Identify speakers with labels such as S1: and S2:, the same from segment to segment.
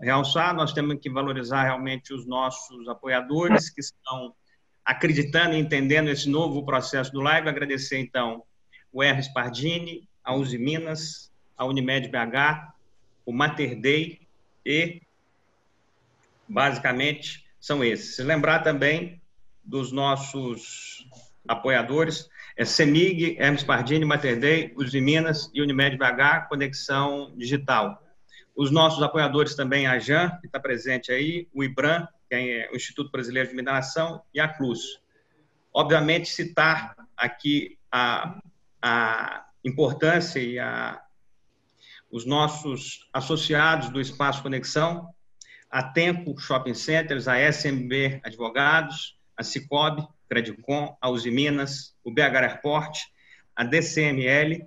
S1: realçar, nós temos que valorizar realmente os nossos apoiadores que estão acreditando e entendendo esse novo processo do Live. Agradecer, então, o R. Spardini, a Uzi Minas, a Unimed BH, o Mater Dei e, basicamente, são esses. Se lembrar também dos nossos apoiadores, é CEMIG, Hermes Pardini, Mater Dei, Uzi Minas e Unimed BH, Conexão Digital. Os nossos apoiadores também, a JAN, que está presente aí, o IBRAM, que é o Instituto Brasileiro de Mineração, e a CLUS. Obviamente, citar aqui a, a importância e a, os nossos associados do Espaço Conexão, a Tempo Shopping Centers, a SMB Advogados, a Cicobi, Credicom, a Uzi Minas, o BH Airport, a DCML,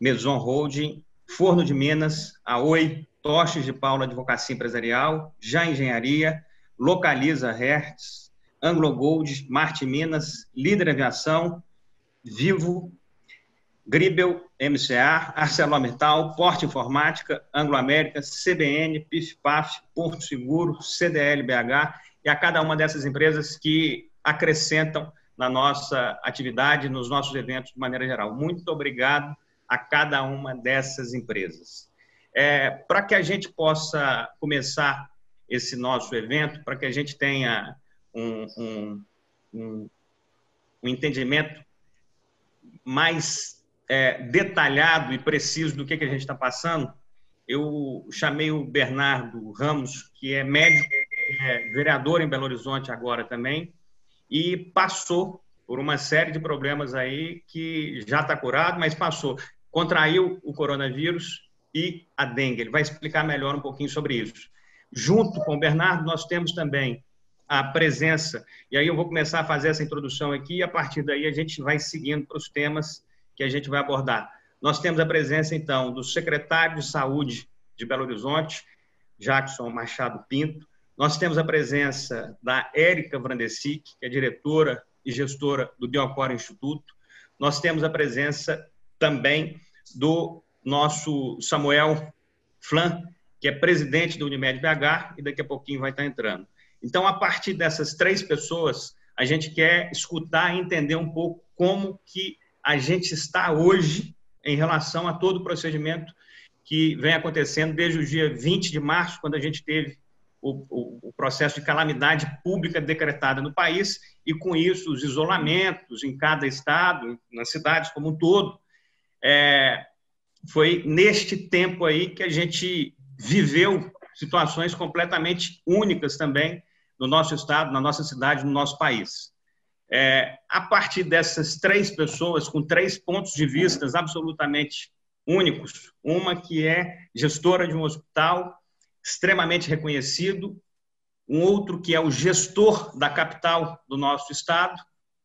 S1: Meson Holding, Forno de Minas, a Oi, Toches de Paula Advocacia Empresarial, Já Engenharia, Localiza Hertz, Anglo Gold, Marte Minas, Líder Aviação, Vivo, Gribel, MCA, ArcelorMittal, Porta Informática, Anglo América, CBN, PIF-PAF, Porto Seguro, CDL BH e a cada uma dessas empresas que acrescentam na nossa atividade, nos nossos eventos de maneira geral. Muito obrigado a cada uma dessas empresas. É, para que a gente possa começar esse nosso evento, para que a gente tenha um, um, um, um entendimento mais é, detalhado e preciso do que, que a gente está passando, eu chamei o Bernardo Ramos, que é médico, é vereador em Belo Horizonte agora também, e passou por uma série de problemas aí que já está curado, mas passou. Contraiu o coronavírus e a dengue. Ele vai explicar melhor um pouquinho sobre isso. Junto com o Bernardo, nós temos também a presença, e aí eu vou começar a fazer essa introdução aqui, e a partir daí a gente vai seguindo para os temas que a gente vai abordar. Nós temos a presença, então, do secretário de Saúde de Belo Horizonte, Jackson Machado Pinto, nós temos a presença da Érica Vrandesic, que é diretora e gestora do Biocor Instituto. Nós temos a presença também do nosso Samuel Flan, que é presidente do Unimed BH, e daqui a pouquinho vai estar entrando. Então, a partir dessas três pessoas, a gente quer escutar e entender um pouco como que a gente está hoje em relação a todo o procedimento que vem acontecendo desde o dia 20 de março, quando a gente teve o, o, o, processo de calamidade pública decretada no país e, com isso, os isolamentos em cada estado, nas cidades como um todo. É, foi neste tempo aí que a gente viveu situações completamente únicas também no nosso estado, na nossa cidade, no nosso país. É, a partir dessas três pessoas, com três pontos de vista absolutamente únicos, uma que é gestora de um hospital extremamente reconhecido, um outro que é o gestor da capital do nosso estado,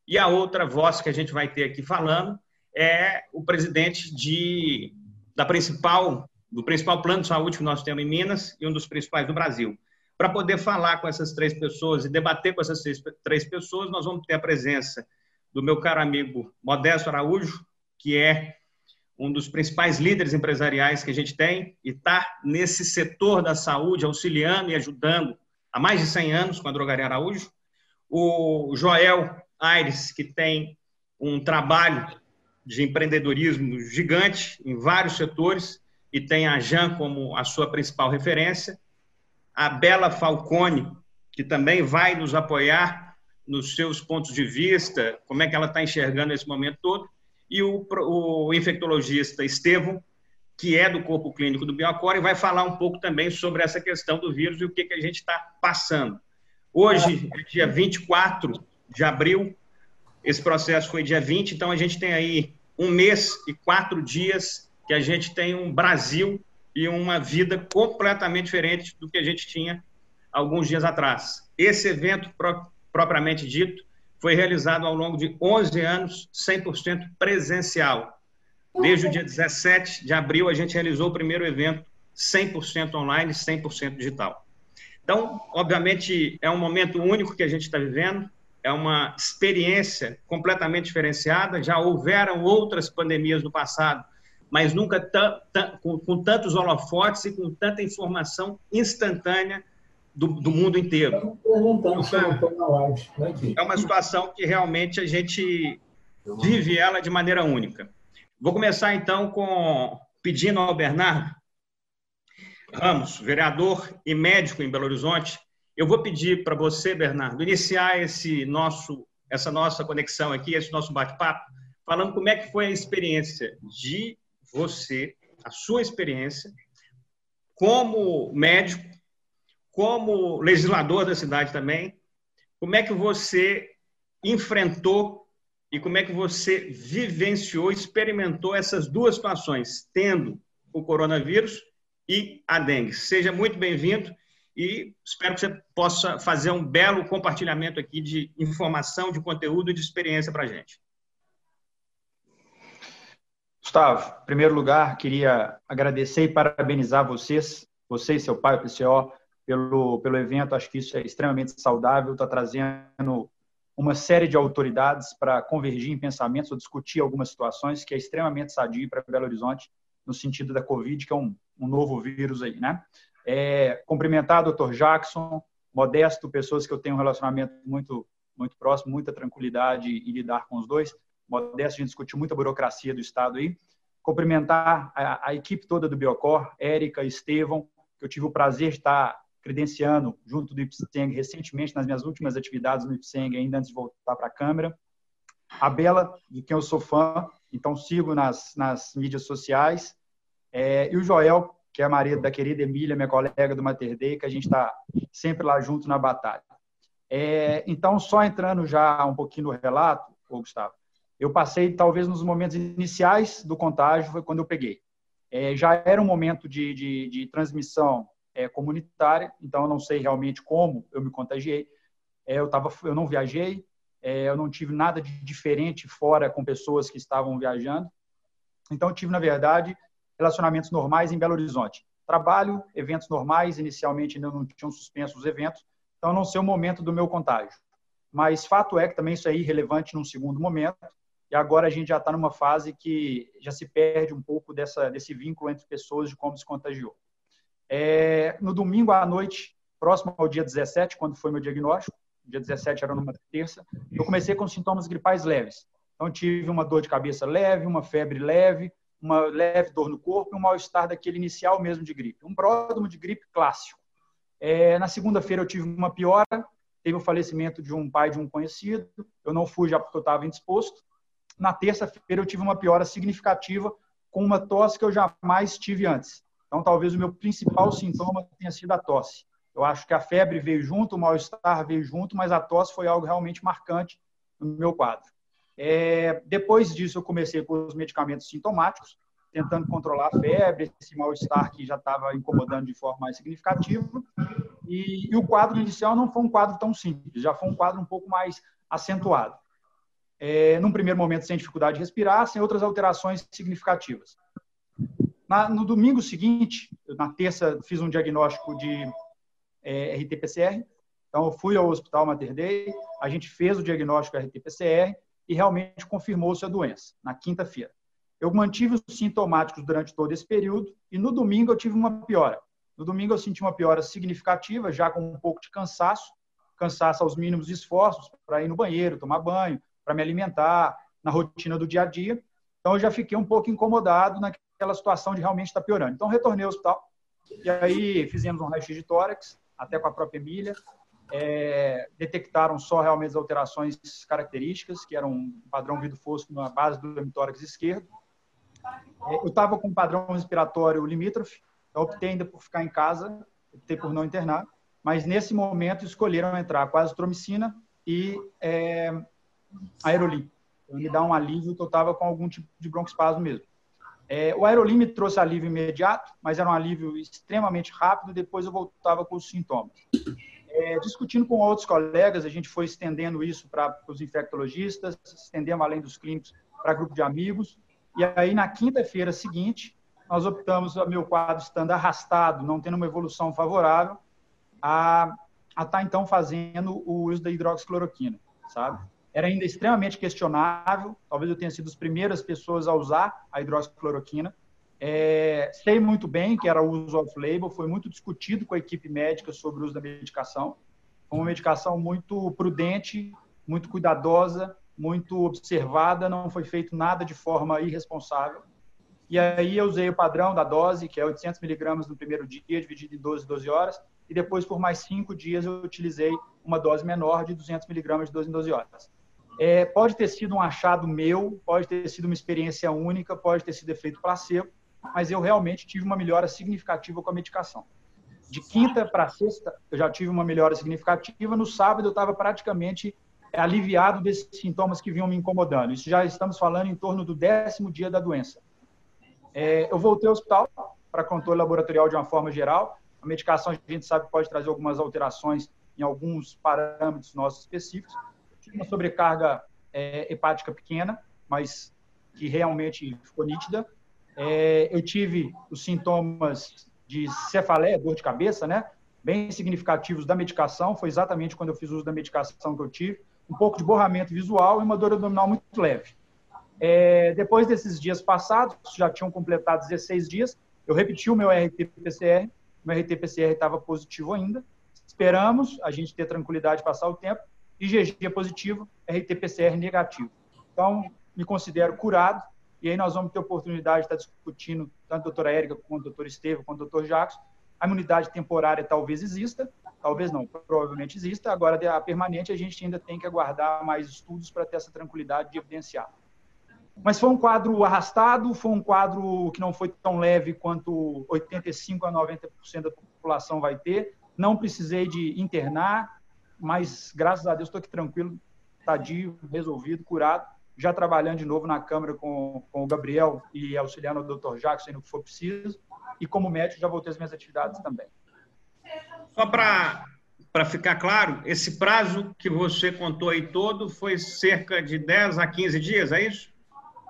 S1: e a outra voz que a gente vai ter aqui falando é o presidente de, da principal, do principal plano de saúde que nós temos em Minas e um dos principais do Brasil. Para poder falar com essas três pessoas e debater com essas três pessoas, nós vamos ter a presença do meu caro amigo Modesto Araújo, que é um dos principais líderes empresariais que a gente tem e está nesse setor da saúde, auxiliando e ajudando há mais de 100 anos com a Drogaria Araújo. O Joel Aires, que tem um trabalho de empreendedorismo gigante em vários setores e tem a Jan como a sua principal referência. A Bela Falcone, que também vai nos apoiar nos seus pontos de vista, como é que ela está enxergando esse momento todo e o, o infectologista Estevam, que é do corpo clínico do Biocore, vai falar um pouco também sobre essa questão do vírus e o que, que a gente está passando. Hoje, é dia 24 de abril, esse processo foi dia 20, então a gente tem aí um mês e quatro dias que a gente tem um Brasil e uma vida completamente diferente do que a gente tinha alguns dias atrás. Esse evento, propriamente dito, foi realizado ao longo de 11 anos, 100% presencial. Desde o dia 17 de abril, a gente realizou o primeiro evento 100% online, 100% digital. Então, obviamente, é um momento único que a gente está vivendo, é uma experiência completamente diferenciada. Já houveram outras pandemias no passado mas nunca com, com, tantos holofotes e com tanta informação instantânea do, do mundo inteiro. Então, é uma situação que realmente a gente vive ela de maneira única. Vou começar então com pedindo ao Bernardo Ramos, vereador e médico em Belo Horizonte. Eu vou pedir para você, Bernardo, iniciar esse nosso, essa nossa conexão aqui, esse nosso bate-papo, falando como é que foi a experiência de você, a sua experiência como médico, como legislador da cidade também, como é que você enfrentou e como é que você vivenciou, experimentou essas duas situações, tendo o coronavírus e a dengue. Seja muito bem-vindo e espero que você possa fazer um belo compartilhamento aqui de informação, de conteúdo e de experiência para a gente.
S2: Gustavo, em primeiro lugar, queria agradecer e parabenizar vocês, você e seu pai, o PCO, pelo, pelo evento. Acho que isso é extremamente saudável, está trazendo uma série de autoridades para convergir em pensamentos ou discutir algumas situações que é extremamente sadio para Belo Horizonte no sentido da Covid, que é um, um novo vírus aí, né? É, cumprimentar o Dr. Jackson, Modesto, pessoas que eu tenho um relacionamento muito muito próximo, muita tranquilidade em lidar com os dois. Modesto, a gente discutiu muita burocracia do Estado aí. Cumprimentar a, a equipe toda do Biocor, Érica, Estevão, que eu tive o prazer de estar credenciando junto do IPSENG recentemente nas minhas últimas atividades no IPSENG, ainda antes de voltar para a Câmara. A Bela, de quem eu sou fã, então sigo nas, nas mídias sociais. É, e o Joel, que é marido da querida Emília, minha colega do Mater Dei, que a gente está sempre lá junto na batalha. É, então, só entrando já um pouquinho no relato, Gustavo, eu passei talvez nos momentos iniciais do contágio, foi quando eu peguei. É, já era um momento de, de, de transmissão é, comunitária, então eu não sei realmente como eu me contagiei. É, eu, tava, eu não viajei, é, eu não tive nada de diferente fora com pessoas que estavam viajando. Então, eu tive, na verdade, relacionamentos normais em Belo Horizonte. Trabalho, eventos normais, inicialmente ainda não tinham suspenso os eventos, então não sei o momento do meu contágio. Mas fato é que também isso é irrelevante num segundo momento, e agora a gente já está numa fase que já se perde um pouco dessa, desse vínculo entre pessoas de como se contagiou. É, no domingo à noite, próximo ao dia 17, quando foi meu diagnóstico, dia 17 era numa terça, eu comecei com sintomas gripais leves. Então, tive uma dor de cabeça leve, uma febre leve, uma leve dor no corpo e um mal-estar daquele inicial mesmo de gripe. Um pródromo de gripe clássico. É, na segunda-feira eu tive uma piora, teve o falecimento de um pai de um conhecido, eu não fui já porque eu estava indisposto. Na terça-feira eu tive uma piora significativa com uma tosse que eu jamais tive antes. Então, talvez o meu principal sintoma tenha sido a tosse. Eu acho que a febre veio junto, o mal-estar veio junto, mas a tosse foi algo realmente marcante no meu quadro. É, depois disso, eu comecei com os medicamentos sintomáticos, tentando controlar a febre, esse mal-estar que já estava incomodando de forma mais significativa. E, e, o quadro inicial não foi um quadro tão simples, já foi um quadro um pouco mais acentuado. É, num primeiro momento, sem dificuldade de respirar, sem outras alterações significativas. Na, no domingo seguinte, na terça, fiz um diagnóstico de é, RT-PCR. Então, eu fui ao Hospital Mater Dei, a gente fez o diagnóstico RT-PCR e realmente confirmou-se a doença, na quinta-feira. Eu mantive os sintomáticos durante todo esse período e no domingo eu tive uma piora. No domingo eu senti uma piora significativa, já com um pouco de cansaço, cansaço aos mínimos esforços para ir no banheiro, tomar banho, para me alimentar, na rotina do dia a dia. Então eu já fiquei um pouco incomodado naquela situação de realmente estar piorando. Então retornei ao hospital e aí fizemos um raio-x de tórax, até com a própria Emília. É, detectaram só realmente as alterações características, que eram um padrão vidro fosco na base do hemitórax esquerdo. É, eu estava com um padrão respiratório limítrofe, então optei ainda por ficar em casa, optei por não internar, mas nesse momento escolheram entrar com azitromicina e é, aerolim. Então, me dá um alívio que eu estava com algum tipo de broncoespasmo mesmo. É, o aerolim me trouxe alívio imediato, mas era um alívio extremamente rápido, depois eu voltava com os sintomas. É, discutindo com outros colegas, a gente foi estendendo isso para os infectologistas, estendemos além dos clínicos para grupo de amigos, e aí na quinta-feira seguinte, nós optamos, meu quadro estando arrastado, não tendo uma evolução favorável, a estar tá, então fazendo o uso da hidroxicloroquina, sabe? era ainda extremamente questionável. Talvez eu tenha sido as primeiras pessoas a usar a hidroxicloroquina. É, sei muito bem que era uso off-label, foi muito discutido com a equipe médica sobre o uso da medicação. Foi uma medicação muito prudente, muito cuidadosa, muito observada, não foi feito nada de forma irresponsável. E aí eu usei o padrão da dose, que é 800 miligramas no primeiro dia, dividido em 12, 12 horas, e depois por mais cinco dias eu utilizei uma dose menor de 200 miligramas de 12 em 12 horas. É, pode ter sido um achado meu, pode ter sido uma experiência única, pode ter sido efeito placebo, mas eu realmente tive uma melhora significativa com a medicação. De quinta para sexta, eu já tive uma melhora significativa. No sábado, eu estava praticamente aliviado desses sintomas que vinham me incomodando. Isso já estamos falando em torno do décimo dia da doença. É, eu voltei ao hospital para controle laboratorial de uma forma geral. A medicação, a gente sabe, pode trazer algumas alterações em alguns parâmetros nossos específicos. Tive uma sobrecarga é, hepática pequena, mas que realmente ficou nítida. É, eu tive os sintomas de cefaleia, dor de cabeça, né? Bem significativos da medicação. Foi exatamente quando eu fiz uso da medicação que eu tive. Um pouco de borramento visual e uma dor abdominal muito leve. É, depois desses dias passados, já tinham completado 16 dias, eu repeti o meu RT-PCR, meu RT-PCR estava positivo ainda, esperamos a gente ter tranquilidade de passar o tempo, IgG positivo, RT-PCR negativo. Então, me considero curado, e aí nós vamos ter oportunidade de estar discutindo, tanto a doutora Érica, quanto o doutor Estevam, quanto o doutor Jacques, a imunidade temporária talvez exista, talvez não, provavelmente exista, agora a permanente a gente ainda tem que aguardar mais estudos para ter essa tranquilidade de evidenciar. Mas foi um quadro arrastado, foi um quadro que não foi tão leve quanto 85 a 90% da população vai ter. Não precisei de internar, mas graças a Deus estou aqui tranquilo, tadio, resolvido, curado, já trabalhando de novo na Câmara com, com o Gabriel e auxiliando o Dr. Jackson no que for preciso. E como médico já voltei às minhas atividades também.
S1: Só para ficar claro, esse prazo que você contou aí todo foi cerca de 10 a 15 dias, é isso?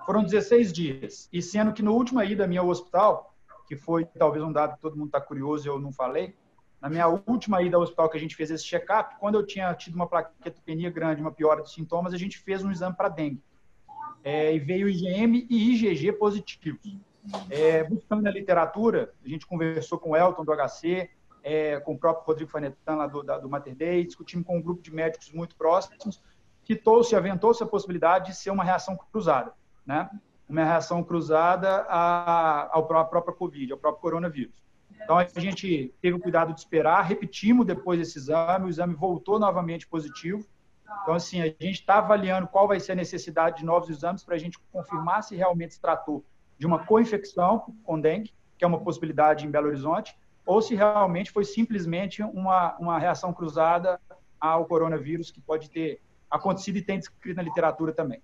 S2: Foram 16 dias. E sendo que no último ida minha ao hospital, que foi talvez um dado que todo mundo está curioso e eu não falei, na minha última ida ao hospital que a gente fez esse check-up, quando eu tinha tido uma plaquetopenia grande, uma piora dos sintomas, a gente fez um exame para dengue. É, e veio IgM e IgG positivos. É, buscando na literatura, a gente conversou com o Elton do HC, é, com o próprio Rodrigo Fanetan lá do, da, do Mater Dei, discutimos com um grupo de médicos muito próximos, que se aventou-se a possibilidade de ser uma reação cruzada né? Uma reação cruzada à, à própria Covid, ao próprio coronavírus. Então, a gente teve o cuidado de esperar, repetimos depois esse exame, o exame voltou novamente positivo. Então, assim, a gente está avaliando qual vai ser a necessidade de novos exames para a gente confirmar se realmente se tratou de uma co-infecção com dengue, que é uma possibilidade em Belo Horizonte, ou se realmente foi simplesmente uma, uma reação cruzada ao coronavírus, que pode ter acontecido e tem descrito na literatura também.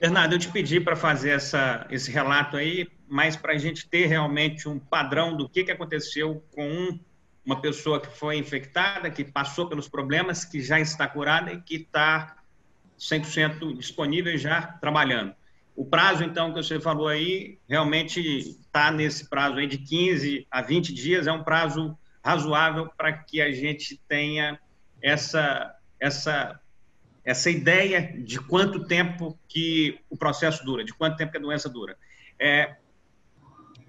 S1: Bernardo, eu te pedi para fazer essa, esse relato aí, mas para a gente ter realmente um padrão do que, que aconteceu com um, uma pessoa que foi infectada, que passou pelos problemas, que já está curada e que está 100% disponível e já trabalhando. O prazo, então, que você falou aí, realmente está nesse prazo aí de 15 a 20 dias, é um prazo razoável para que a gente tenha essa, essa essa ideia de quanto tempo que o processo dura, de quanto tempo que a doença dura. É,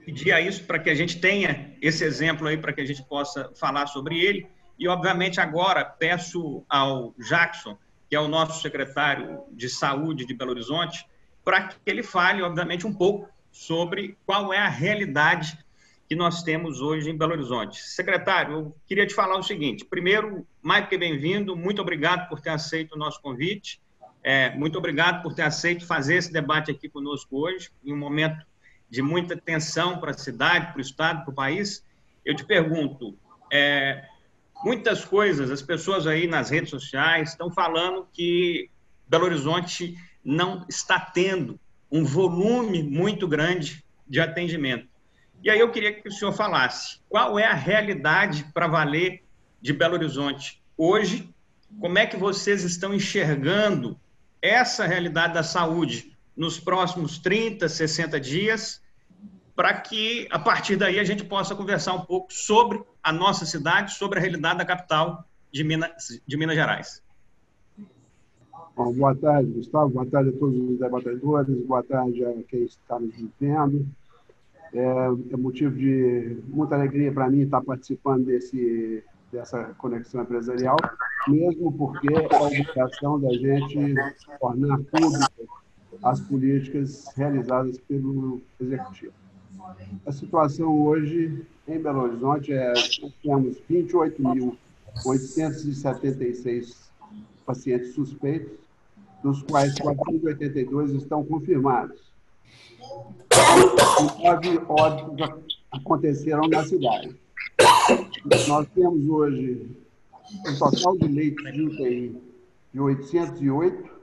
S1: pedir a isso para que a gente tenha esse exemplo aí, para que a gente possa falar sobre ele. E, obviamente, agora peço ao Jackson, que é o nosso secretário de saúde de Belo Horizonte, para que ele fale, obviamente, um pouco sobre qual é a realidade que nós temos hoje em Belo Horizonte. Secretário, eu queria te falar o seguinte: primeiro, mais que bem-vindo, muito obrigado por ter aceito o nosso convite, é, muito obrigado por ter aceito fazer esse debate aqui conosco hoje, em um momento de muita tensão para a cidade, para o Estado, para o país. Eu te pergunto: é, muitas coisas, as pessoas aí nas redes sociais estão falando que Belo Horizonte não está tendo um volume muito grande de atendimento. E aí eu queria que o senhor falasse qual é a realidade para valer de Belo Horizonte hoje, como é que vocês estão enxergando essa realidade da saúde nos próximos 30, 60 dias, para que a partir daí a gente possa conversar um pouco sobre a nossa cidade, sobre a realidade da capital de Minas, de Minas Gerais.
S3: Bom, boa tarde, Gustavo. Boa tarde a todos os debatedores. Boa tarde a quem está nos vendo. É, é motivo de muita alegria para mim estar participando desse, dessa conexão empresarial, mesmo porque é a obrigação da gente tornar públicas as políticas realizadas pelo Executivo. A situação hoje em Belo Horizonte é temos 28.876 pacientes suspeitos, dos quais 482 estão confirmados. Nove óbitos aconteceram na cidade. Nós temos hoje um total de leitos de UTI de 808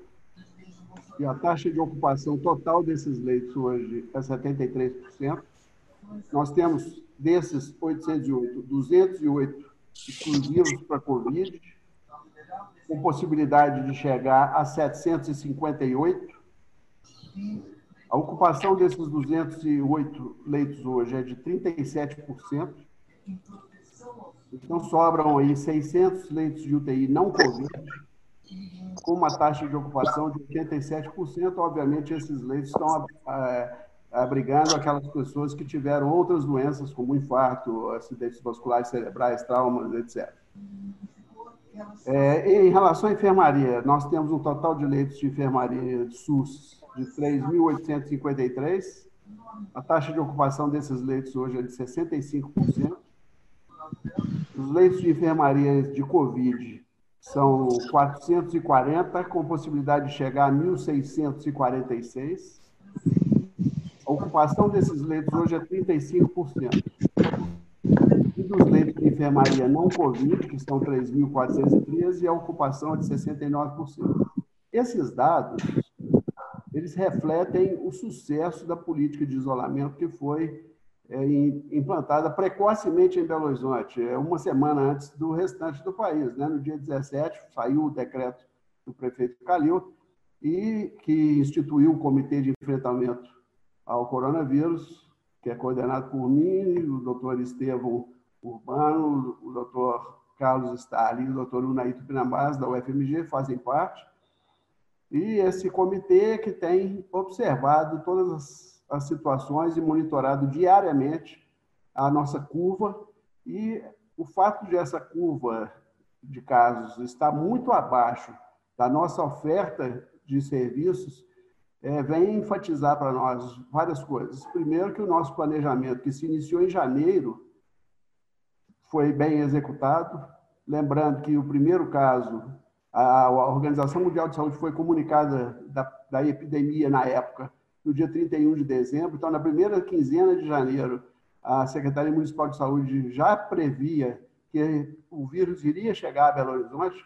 S3: e a taxa de ocupação total desses leitos hoje é 73%. Nós temos desses 808, 208 exclusivos para Covid, com possibilidade de chegar a 758. A ocupação desses 208 leitos hoje é de 37%. Então, sobram aí 600 leitos de UTI não Covid, com uma taxa de ocupação de 87%. Obviamente, esses leitos estão é, abrigando aquelas pessoas que tiveram outras doenças, como infarto, acidentes vasculares cerebrais, traumas, etc. É, em relação à enfermaria, nós temos um total de leitos de enfermaria de SUS de 3.853. A taxa de ocupação desses leitos hoje é de 65%. Os leitos de enfermaria de Covid são 440, com possibilidade de chegar a 1.646. A ocupação desses leitos hoje é 35%. E dos leitos de enfermaria não Covid, que são 3.413, a ocupação é de 69%. Esses dados, eles refletem o sucesso da política de isolamento que foi implantada precocemente em Belo Horizonte, é, uma semana antes do restante do país. Né? No dia 17, saiu o decreto do prefeito Calil, e que instituiu o Comitê de Enfrentamento ao coronavírus, que é coordenado por mim, o doutor Estevão Urbano, o doutor Carlos Stalin o doutor Unaito Pinambás, da UFMG, fazem parte. E esse comitê que tem observado todas as, as situações e monitorado diariamente a nossa curva. E o fato de essa curva de casos estar muito abaixo da nossa oferta de serviços é, vem enfatizar para nós várias coisas. Primeiro, que o nosso planejamento, que se iniciou em janeiro, foi bem executado. Lembrando que o primeiro caso, a Organização Mundial de Saúde foi comunicada da, da epidemia na época, no dia 31 de dezembro. Então, na primeira quinzena de janeiro, a Secretaria Municipal de Saúde já previa que o vírus iria chegar a Belo Horizonte.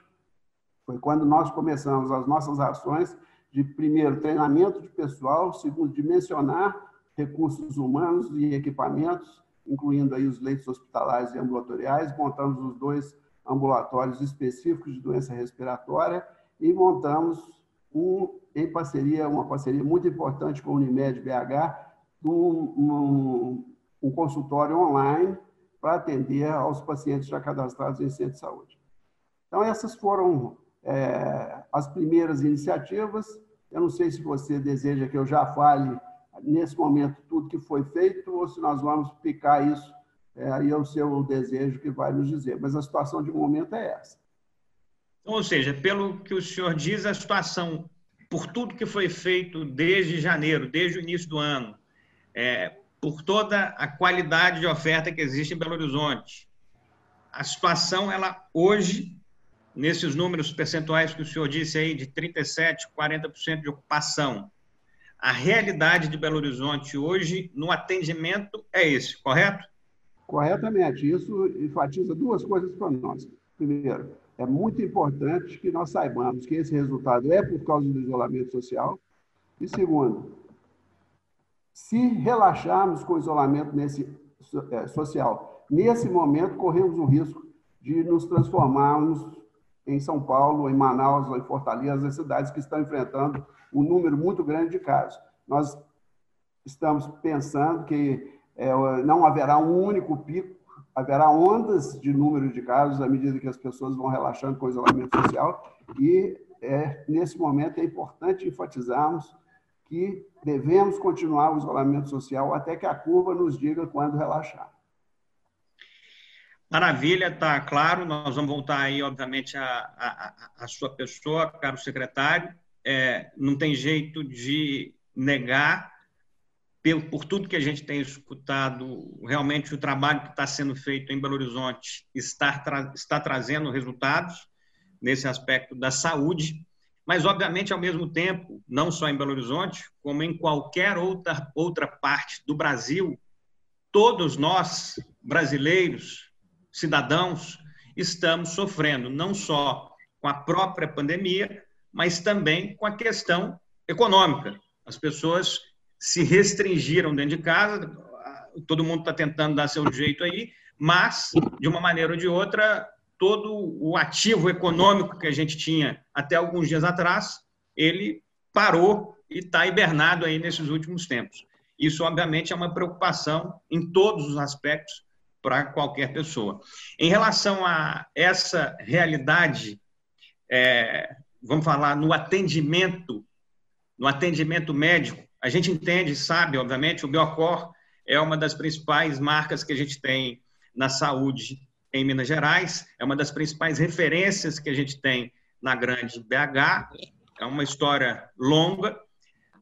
S3: Foi quando nós começamos as nossas ações de, primeiro, treinamento de pessoal, segundo, dimensionar recursos humanos e equipamentos, incluindo aí os leitos hospitalares e ambulatoriais, montamos os dois ambulatórios específicos de doença respiratória e montamos um, em parceria, uma parceria muito importante com a Unimed BH, um, um, um consultório online para atender aos pacientes já cadastrados em centro de saúde. Então, essas foram é, as primeiras iniciativas. Eu não sei se você deseja que eu já fale nesse momento tudo que foi feito ou se nós vamos picar isso. É, aí é o seu desejo que vai nos dizer. Mas a situação de momento é essa.
S1: Ou seja, pelo que o senhor diz, a situação, por tudo que foi feito desde janeiro, desde o início do ano, é, por toda a qualidade de oferta que existe em Belo Horizonte, a situação, ela hoje nesses números percentuais que o senhor disse aí, de 37%, 40% de ocupação, a realidade de Belo Horizonte hoje no atendimento é esse, correto?
S3: Corretamente. Isso enfatiza duas coisas para nós. Primeiro, é muito importante que nós saibamos que esse resultado é por causa do isolamento social. E segundo, se relaxarmos com o isolamento nesse, é, social, nesse momento corremos o risco de nos transformarmos em São Paulo, em Manaus, em Fortaleza, as cidades que estão enfrentando um número muito grande de casos. Nós estamos pensando que é, não haverá um único pico, haverá ondas de número de casos à medida que as pessoas vão relaxando com o isolamento social e é, nesse momento é importante enfatizarmos que devemos continuar o isolamento social até que a curva nos diga quando relaxar.
S1: Maravilha, está claro. Nós vamos voltar aí, obviamente, a, a, sua pessoa, caro secretário. É, não tem jeito de negar, por tudo que a gente tem escutado, realmente o trabalho que está sendo feito em Belo Horizonte está, tra, está trazendo resultados nesse aspecto da saúde, mas, obviamente, ao mesmo tempo, não só em Belo Horizonte, como em qualquer outra, outra parte do Brasil, todos nós, brasileiros, cidadãos, estamos sofrendo não só com a própria pandemia, mas também com a questão econômica. As pessoas se restringiram dentro de casa, todo mundo está tentando dar seu jeito aí, mas, de uma maneira ou de outra, todo o ativo econômico que a gente tinha até alguns dias atrás, ele parou e está hibernado aí nesses últimos tempos. Isso, obviamente, é uma preocupação em todos os aspectos para qualquer pessoa. Em relação a essa realidade, é, vamos falar no atendimento, no atendimento médico, a gente entende, sabe, obviamente, o Biocor é uma das principais marcas que a gente tem na saúde em Minas Gerais, é uma das principais referências que a gente tem na grande BH, é uma história longa.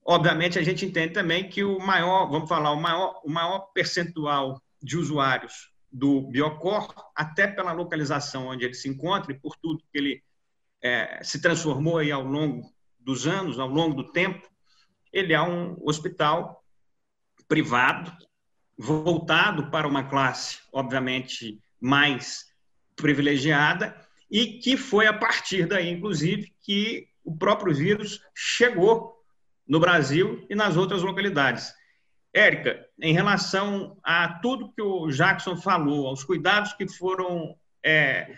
S1: Obviamente, a gente entende também que o maior, vamos falar, o maior, o maior percentual de usuários do Biocor, até pela localização onde ele se encontra e por tudo que ele é, se transformou aí ao longo dos anos, ao longo do tempo, ele é um hospital privado, voltado para uma classe, obviamente, mais privilegiada e que foi a partir daí, inclusive, que o próprio vírus chegou no Brasil e nas outras localidades. Érica, em relação a tudo que o Jackson falou, aos cuidados que foram é,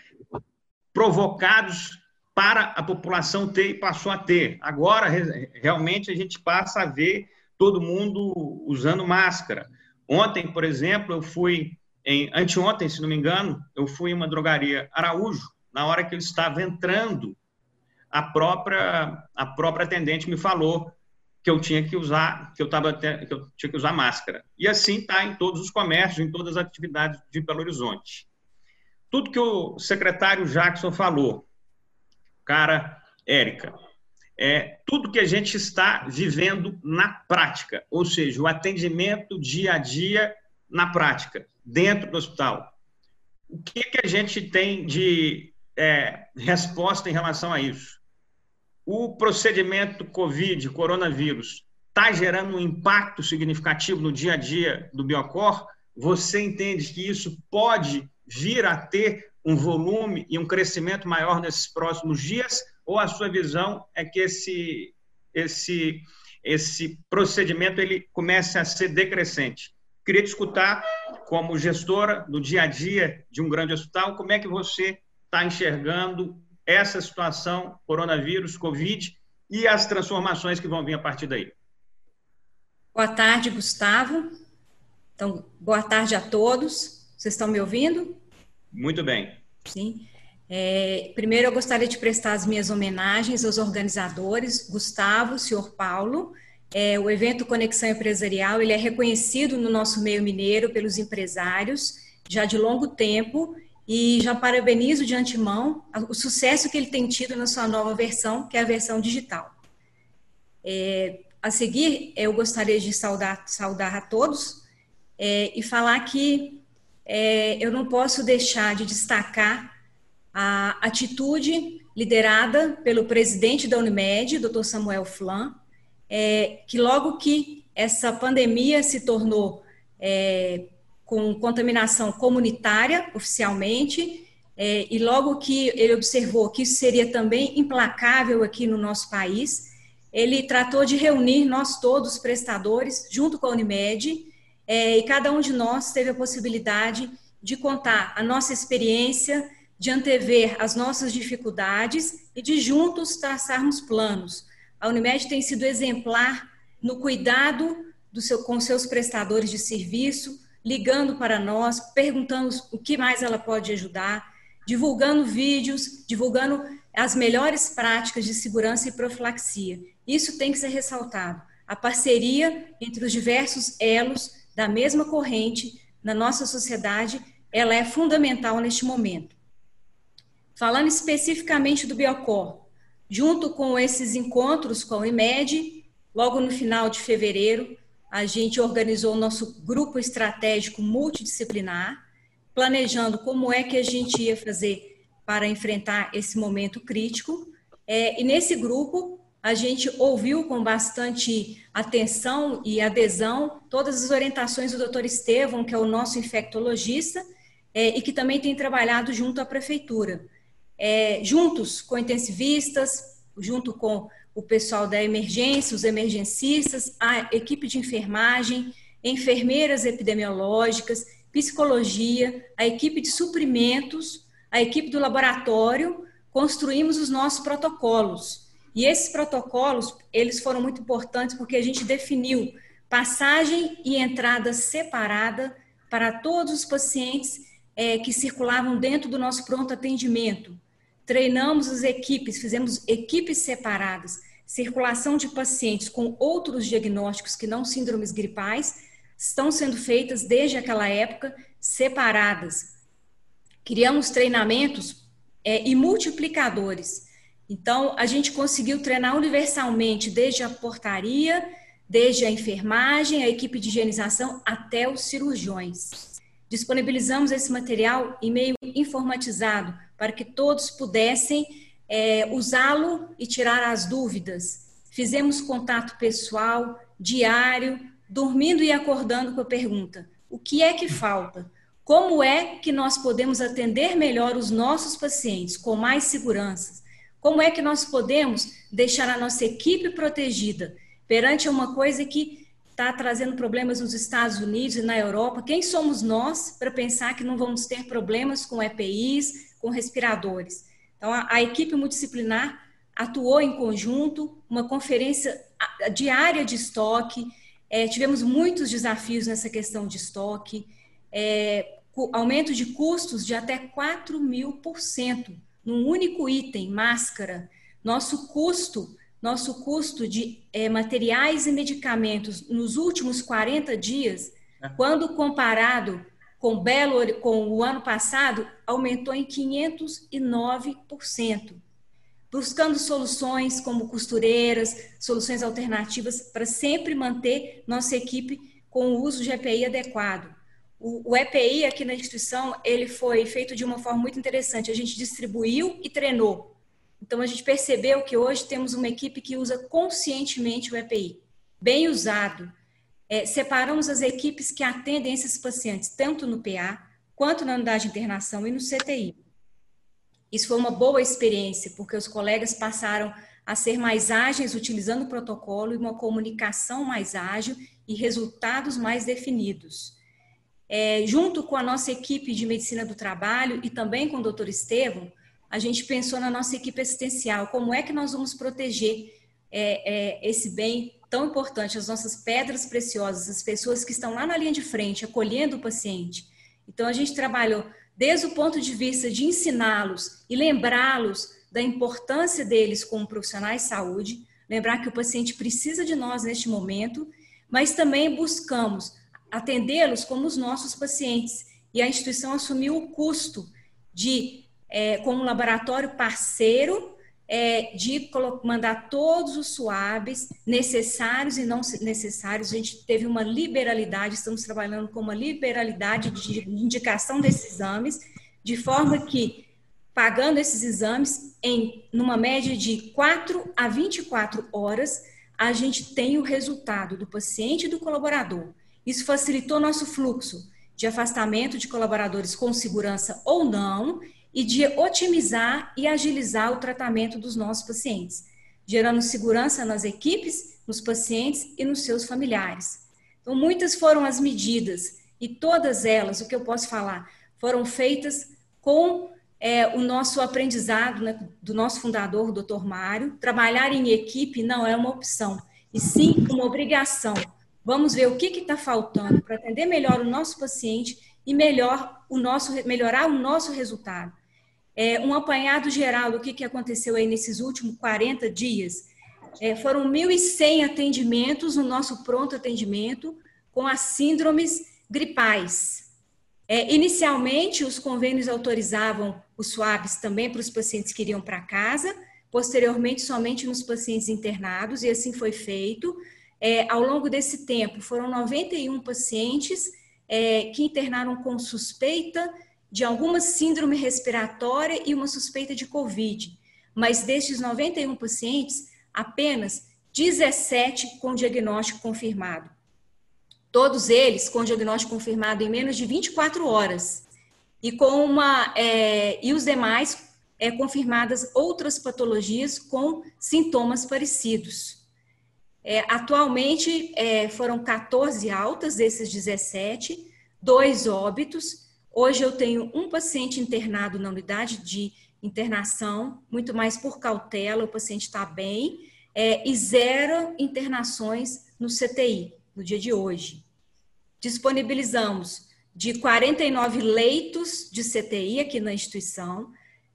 S1: provocados para a população ter e passou a ter. Agora, realmente, a gente passa a ver todo mundo usando máscara. Ontem, por exemplo, eu fui em, anteontem, se não me engano, eu fui em uma drogaria Araújo, na hora que ele estava entrando, a própria, a própria atendente me falou que eu tinha que usar, que eu, tava, que eu tinha que usar máscara. E assim está em todos os comércios, em todas as atividades de Belo Horizonte. Tudo que o secretário Jackson falou, cara, Érica, é tudo que a gente está vivendo na prática, ou seja, o atendimento dia a dia na prática dentro do hospital. O que, que a gente tem de é, resposta em relação a isso? O procedimento COVID, coronavírus, está gerando um impacto significativo no dia a dia do Biocor? Você entende que isso pode vir a ter um volume e um crescimento maior nesses próximos dias? Ou a sua visão é que esse, esse, esse procedimento ele comece a ser decrescente? Queria te escutar, como gestora do dia a dia de um grande hospital, como é que você está enxergando essa situação, coronavírus, Covid, e as transformações que vão vir a partir daí.
S4: Boa tarde, Gustavo. Então, boa tarde a todos. Vocês estão me ouvindo?
S1: Muito bem.
S4: Sim. É, primeiro, eu gostaria de prestar as minhas homenagens aos organizadores, Gustavo, senhor Paulo, é, o evento Conexão Empresarial ele é reconhecido no nosso meio mineiro pelos empresários já de longo tempo e já parabenizo de antemão o sucesso que ele tem tido na sua nova versão, que é a versão digital. É, a seguir, eu gostaria de saudar, saudar a todos é, e falar que é, eu não posso deixar de destacar a atitude liderada pelo presidente da Unimed, Dr. Samuel Flan, é, que logo que essa pandemia se tornou é, com contaminação comunitária oficialmente, é, e logo que ele observou que isso seria também implacável aqui no nosso país, ele tratou de reunir nós todos, prestadores, junto com a Unimed, é, e cada um de nós teve a possibilidade de contar a nossa experiência, de antever as nossas dificuldades e de juntos traçarmos planos a Unimed tem sido exemplar no cuidado do seu, com seus prestadores de serviço, ligando para nós, perguntando o que mais ela pode ajudar, divulgando vídeos, divulgando as melhores práticas de segurança e profilaxia. Isso tem que ser ressaltado. a parceria entre os diversos elos da mesma corrente na nossa sociedade, ela é fundamental neste momento. Falando especificamente do Biocor, junto com esses encontros com a Unimed, logo no final de fevereiro, a gente organizou o nosso grupo estratégico multidisciplinar, planejando como é que a gente ia fazer para enfrentar esse momento crítico. É, e nesse grupo, a gente ouviu com bastante atenção e adesão todas as orientações do doutor Estevão, que é o nosso infectologista, é, e que também tem trabalhado junto à prefeitura. É, juntos com intensivistas, junto com o pessoal da emergência, os emergencistas, a equipe de enfermagem, enfermeiras epidemiológicas, psicologia, a equipe de suprimentos, a equipe do laboratório, construímos os nossos protocolos e esses protocolos, eles foram muito importantes porque a gente definiu passagem e entrada separada para todos os pacientes é, que circulavam dentro do nosso pronto atendimento. Treinamos as equipes, fizemos equipes separadas, circulação de pacientes com outros diagnósticos que não síndromes gripais, estão sendo feitas desde aquela época separadas. Criamos treinamentos é, e multiplicadores então, a gente conseguiu treinar universalmente, desde a portaria, desde a enfermagem, a equipe de higienização, até os cirurgiões. Disponibilizamos esse material em meio informatizado, para que todos pudessem é, usá-lo e tirar as dúvidas. Fizemos contato pessoal, diário, dormindo e acordando com a pergunta: o que é que falta? Como é que nós podemos atender melhor os nossos pacientes com mais segurança? Como é que nós podemos deixar a nossa equipe protegida perante uma coisa que está trazendo problemas nos Estados Unidos e na Europa? Quem somos nós para pensar que não vamos ter problemas com EPIs, com respiradores? Então, a, a equipe multidisciplinar atuou em conjunto, uma conferência diária de estoque, é, tivemos muitos desafios nessa questão de estoque, é, aumento de custos de até 4 mil por cento num único item, máscara, nosso custo, nosso custo de é, materiais e medicamentos nos últimos 40 dias, é. quando comparado com, Belo, com o ano passado, aumentou em 509%. Buscando soluções como costureiras, soluções alternativas para sempre manter nossa equipe com o uso de EPI adequado. O, o, EPI aqui na instituição, ele foi feito de uma forma muito interessante. A gente distribuiu e treinou. Então, a gente percebeu que hoje temos uma equipe que usa conscientemente o EPI. Bem usado. É, separamos as equipes que atendem esses pacientes, tanto no PA, quanto na unidade de internação e no CTI. Isso foi uma boa experiência, porque os colegas passaram a ser mais ágeis utilizando o protocolo e uma comunicação mais ágil e resultados mais definidos é, junto com a nossa equipe de medicina do trabalho e também com o doutor Estevam, a gente pensou na nossa equipe assistencial, como é que nós vamos proteger é, é, esse bem tão importante, as nossas pedras preciosas, as pessoas que estão lá na linha de frente, acolhendo o paciente. Então, a gente trabalhou desde o ponto de vista de ensiná-los e lembrá-los da importância deles como profissionais de saúde, lembrar que o paciente precisa de nós neste momento, mas também buscamos atendê-los como os nossos pacientes. E a instituição assumiu o custo de, é, como laboratório parceiro, é, de mandar todos os suaves necessários e não necessários. A gente teve uma liberalidade, estamos trabalhando com uma liberalidade de indicação desses exames, de forma que, pagando esses exames, em numa média de 4 a 24 horas, a gente tem o resultado do paciente e do colaborador. Isso facilitou nosso fluxo de afastamento de colaboradores com segurança ou não e de otimizar e agilizar o tratamento dos nossos pacientes, gerando segurança nas equipes, nos pacientes e nos seus familiares. Então, muitas foram as medidas e todas elas, o que eu posso falar, foram feitas com é, o nosso aprendizado né, do nosso fundador, o Dr. Mário. Trabalhar em equipe não é uma opção, e sim uma obrigação Vamos ver o que está faltando para atender melhor o nosso paciente e melhor o nosso, melhorar o nosso resultado. É, um apanhado geral do que, que aconteceu aí nesses últimos 40 dias. é, foram 1.100 atendimentos no nosso pronto atendimento com as síndromes gripais. É, inicialmente, os convênios autorizavam os SWABs também para os pacientes que iriam para casa, posteriormente, somente nos pacientes internados, e assim foi feito. É, ao longo desse tempo, foram 91 pacientes é, que internaram com suspeita de alguma síndrome respiratória e uma suspeita de Covid. Mas destes 91 pacientes, apenas 17 com diagnóstico confirmado. Todos eles com diagnóstico confirmado em menos de 24 horas. E com uma é, e os demais é, confirmadas outras patologias com sintomas parecidos. É, atualmente é, foram 14 altas desses 17, dois óbitos. Hoje eu tenho um paciente internado na unidade de internação, muito mais por cautela, o paciente está bem, é, e zero internações no CTI, no dia de hoje. Disponibilizamos de 49 leitos de CTI aqui na instituição,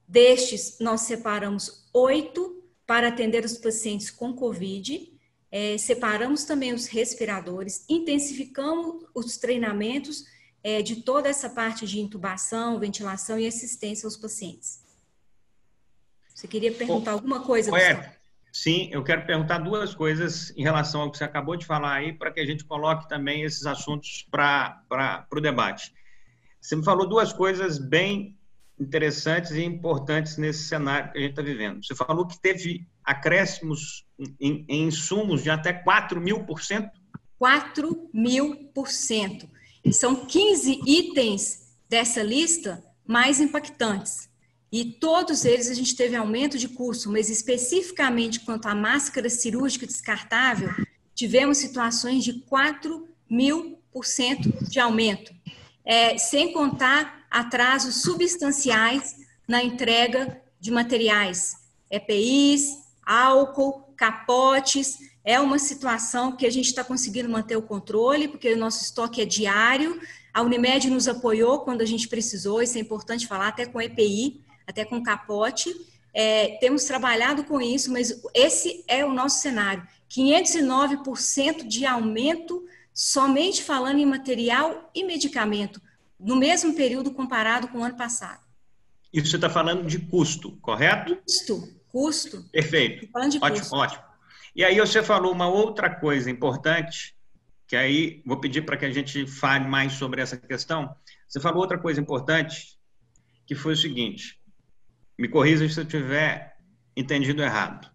S4: destes nós separamos oito para atender os pacientes com Covid, é, separamos também os respiradores, intensificamos os treinamentos é, de toda essa parte de intubação, ventilação e assistência aos pacientes. Você queria perguntar alguma coisa,
S1: Gustavo? Sim, eu quero perguntar duas coisas em relação ao que você acabou de falar aí, para que a gente coloque também esses assuntos para o debate. Você me falou duas coisas bem interessantes e importantes nesse cenário que a gente está vivendo. Você falou que teve acréscimos em, em insumos de até 4 mil por cento?
S4: 4 mil por cento. São 15 itens dessa lista mais impactantes. E todos eles a gente teve aumento de custo, mas especificamente quanto à máscara cirúrgica descartável, tivemos situações de 4 mil por cento de aumento, é, sem contar atrasos substanciais na entrega de materiais, EPIs, álcool, capotes. É uma situação que a gente está conseguindo manter o controle, porque o nosso estoque é diário. A Unimed nos apoiou quando a gente precisou, isso é importante falar, até com EPI, até com capote. É, temos trabalhado com isso, mas esse é o nosso cenário. 509% de aumento somente falando em material e medicamento, no mesmo período comparado com o ano passado.
S1: Isso você está falando de custo, correto?
S4: Custo, custo.
S1: Perfeito. Falando de ótimo, custo. ótimo. E aí você falou uma outra coisa importante, que aí vou pedir para que a gente fale mais sobre essa questão. Você falou outra coisa importante, que foi o seguinte: me corrija se eu tiver entendido errado.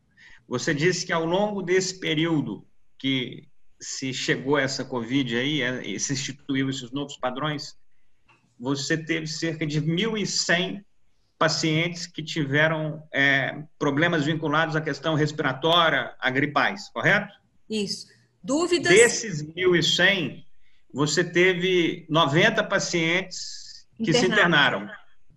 S1: Você disse que ao longo desse período que se chegou essa Covid aí, é, se instituiu esses novos padrões, você teve cerca de 1.100 pacientes que tiveram é, problemas vinculados à questão respiratória, a gripais, correto?
S4: Isso. Dúvidas?
S1: Desses 1.100, você teve 90 pacientes que se internaram.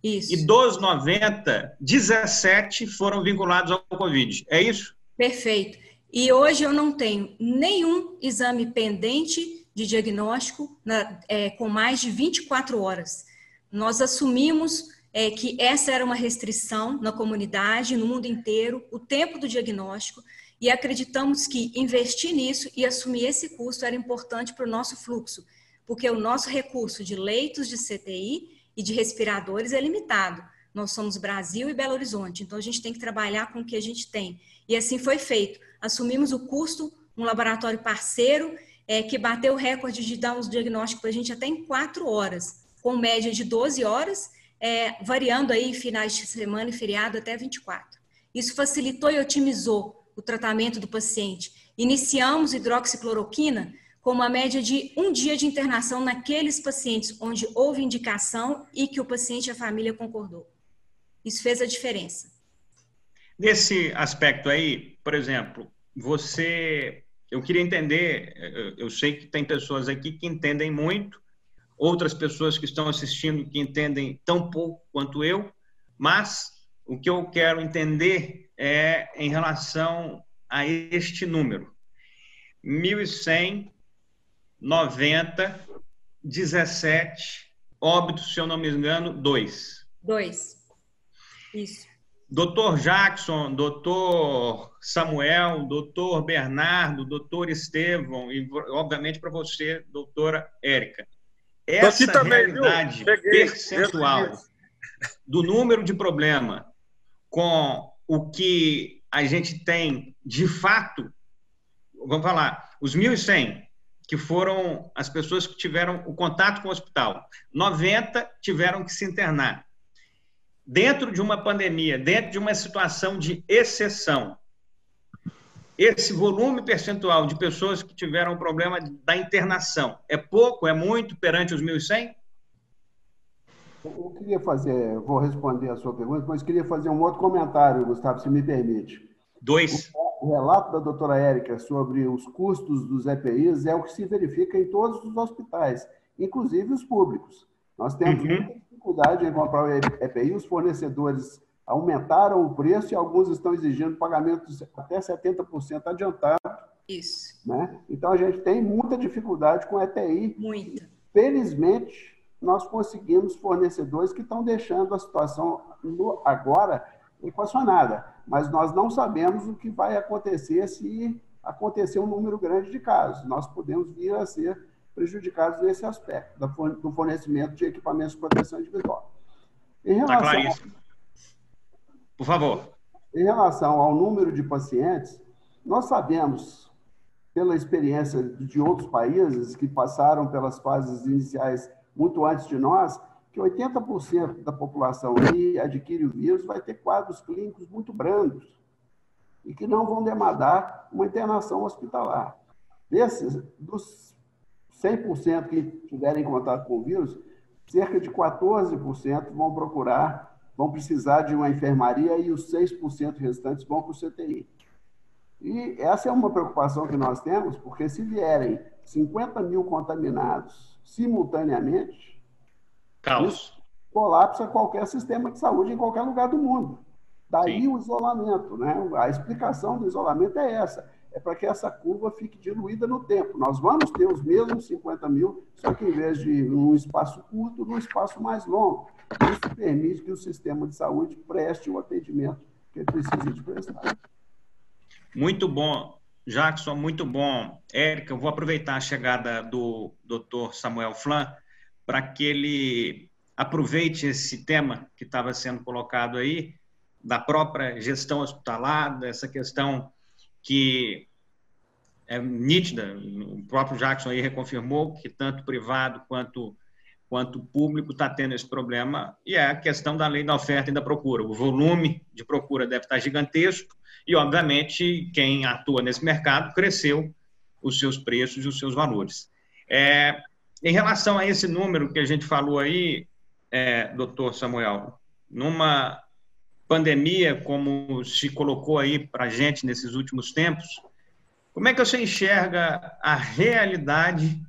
S4: Isso.
S1: E dos 90, 17 foram vinculados ao Covid. É isso?
S4: Perfeito. E hoje eu não tenho nenhum exame pendente de diagnóstico na, é, com mais de 24 horas. Nós assumimos é, que essa era uma restrição na comunidade, no mundo inteiro, o tempo do diagnóstico, e acreditamos que investir nisso e assumir esse custo era importante para o nosso fluxo, porque o nosso recurso de leitos de CTI e de respiradores é limitado. Nós somos Brasil e Belo Horizonte, então a gente tem que trabalhar com o que a gente tem. E assim foi feito. Assumimos o custo, um laboratório parceiro é, que bateu o recorde de dar os diagnósticos para a gente até em quatro horas, com média de 12 horas, é, variando aí finais de semana e feriado até 24. Isso facilitou e otimizou o tratamento do paciente. Iniciamos hidroxicloroquina com uma média de um dia de internação naqueles pacientes onde houve indicação e que o paciente e a família concordou. Isso fez a diferença.
S1: Nesse aspecto aí, por exemplo, você. Eu queria entender, eu sei que tem pessoas aqui que entendem muito, outras pessoas que estão assistindo que entendem tão pouco quanto eu, mas o que eu quero entender é em relação a este número. 1.100 90, 17, óbitos, se eu não me engano, 2.
S4: 2. Isso.
S1: Doutor Jackson, doutor Samuel, doutor Bernardo, doutor Estevão e, obviamente, para você, doutora Érica. Essa também, realidade percentual do número de problema com o que a gente tem de fato, vamos falar, os 1.100 que foram as pessoas que tiveram o contato com o hospital, 90 tiveram que se internar. Dentro de uma pandemia, dentro de uma situação de exceção, esse volume percentual de pessoas que tiveram o problema da internação é pouco, é muito perante os 1.100?
S3: Eu queria fazer, vou responder a sua pergunta, mas queria fazer um outro comentário, Gustavo, se me permite.
S1: Dois.
S3: O, relato da doutora Érica sobre os custos dos EPIs é o que se verifica em todos os hospitais, inclusive os públicos. Nós temos uhum. muita dificuldade em comprar o EPI, os fornecedores aumentaram o preço e alguns estão exigindo pagamentos até 70% adiantado.
S4: Isso.
S3: Né? Então, a gente tem muita dificuldade com EPI.
S4: Muita.
S3: Felizmente, nós conseguimos fornecedores que estão deixando a situação agora equacionada, mas nós não sabemos o que vai acontecer se acontecer um número grande de casos. Nós podemos vir a ser prejudicados nesse aspecto, do fornecimento de equipamentos de proteção individual.
S1: Em tá relação, tá Por favor.
S3: Em relação ao número de pacientes, nós sabemos, pela experiência de outros países que passaram pelas fases iniciais muito antes de nós, que 80% da população que adquire o vírus vai ter quadros clínicos muito brandos e que não vão demandar uma internação hospitalar. Desses, dos 100% que tiverem contato com o vírus, cerca de 14% vão procurar, vão precisar de uma enfermaria e os 6% restantes vão para o CTI. E essa é uma preocupação que nós temos, porque se vierem 50 mil contaminados simultaneamente,
S1: Caos.
S3: colapsa qualquer sistema de saúde em qualquer lugar do mundo. Daí Sim. o isolamento, né? A explicação do isolamento é essa, é para que essa curva fique diluída no tempo. Nós vamos ter os mesmos 50 mil, só que em vez de um espaço curto, num espaço mais longo. Isso permite que o sistema de saúde preste o atendimento que ele precisa de prestar.
S1: Muito bom. Jackson, muito bom. Érica, eu vou aproveitar a chegada do Dr. Samuel Flan para que ele aproveite esse tema que estava sendo colocado aí, da própria gestão hospitalar, dessa questão que é nítida, o próprio Jackson aí reconfirmou que tanto privado quanto quanto público está tendo esse problema, e é a questão da lei da oferta e da procura. O volume de procura deve estar gigantesco, e, obviamente, quem atua nesse mercado cresceu os seus preços e os seus valores. É, em relação a esse número que a gente falou aí, é, doutor Samuel, numa pandemia como se colocou aí para a gente nesses últimos tempos, como é que você enxerga a realidade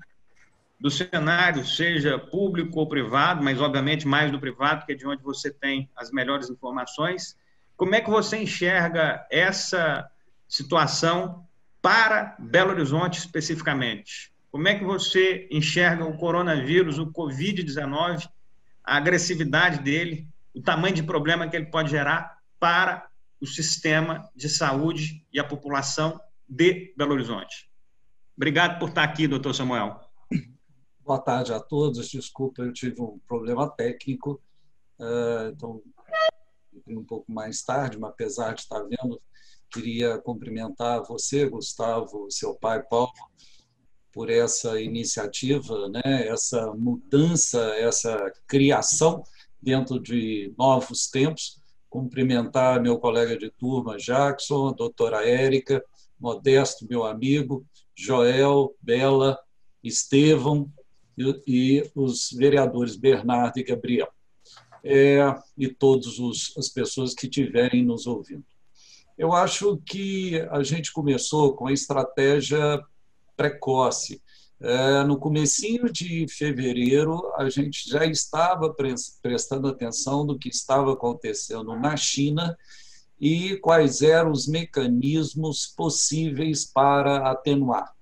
S1: do cenário, seja público ou privado, mas obviamente mais do privado, que é de onde você tem as melhores informações, como é que você enxerga essa situação para Belo Horizonte especificamente? Como é que você enxerga o coronavírus, o Covid-19, a agressividade dele, o tamanho de problema que ele pode gerar para o sistema de saúde e a população de Belo Horizonte? Obrigado por estar aqui, doutor Samuel.
S5: Boa tarde a todos. Desculpa, eu tive um problema técnico, eh, então um pouco mais tarde, mas apesar de estar vendo, queria cumprimentar você, Gustavo, seu pai, Paulo, por essa iniciativa, né? essa mudança, essa criação dentro de novos tempos. Cumprimentar meu colega de turma, Jackson, doutora Érica, Modesto, meu amigo, Joel, Bela, Estevão e, e os vereadores Bernardo e Gabriel é, e todas as pessoas que estiverem nos ouvindo. Eu acho que a gente começou com a estratégia precoce. É, no comecinho de fevereiro, a gente já estava prestando atenção no que estava acontecendo na China e quais eram os mecanismos possíveis para atenuar.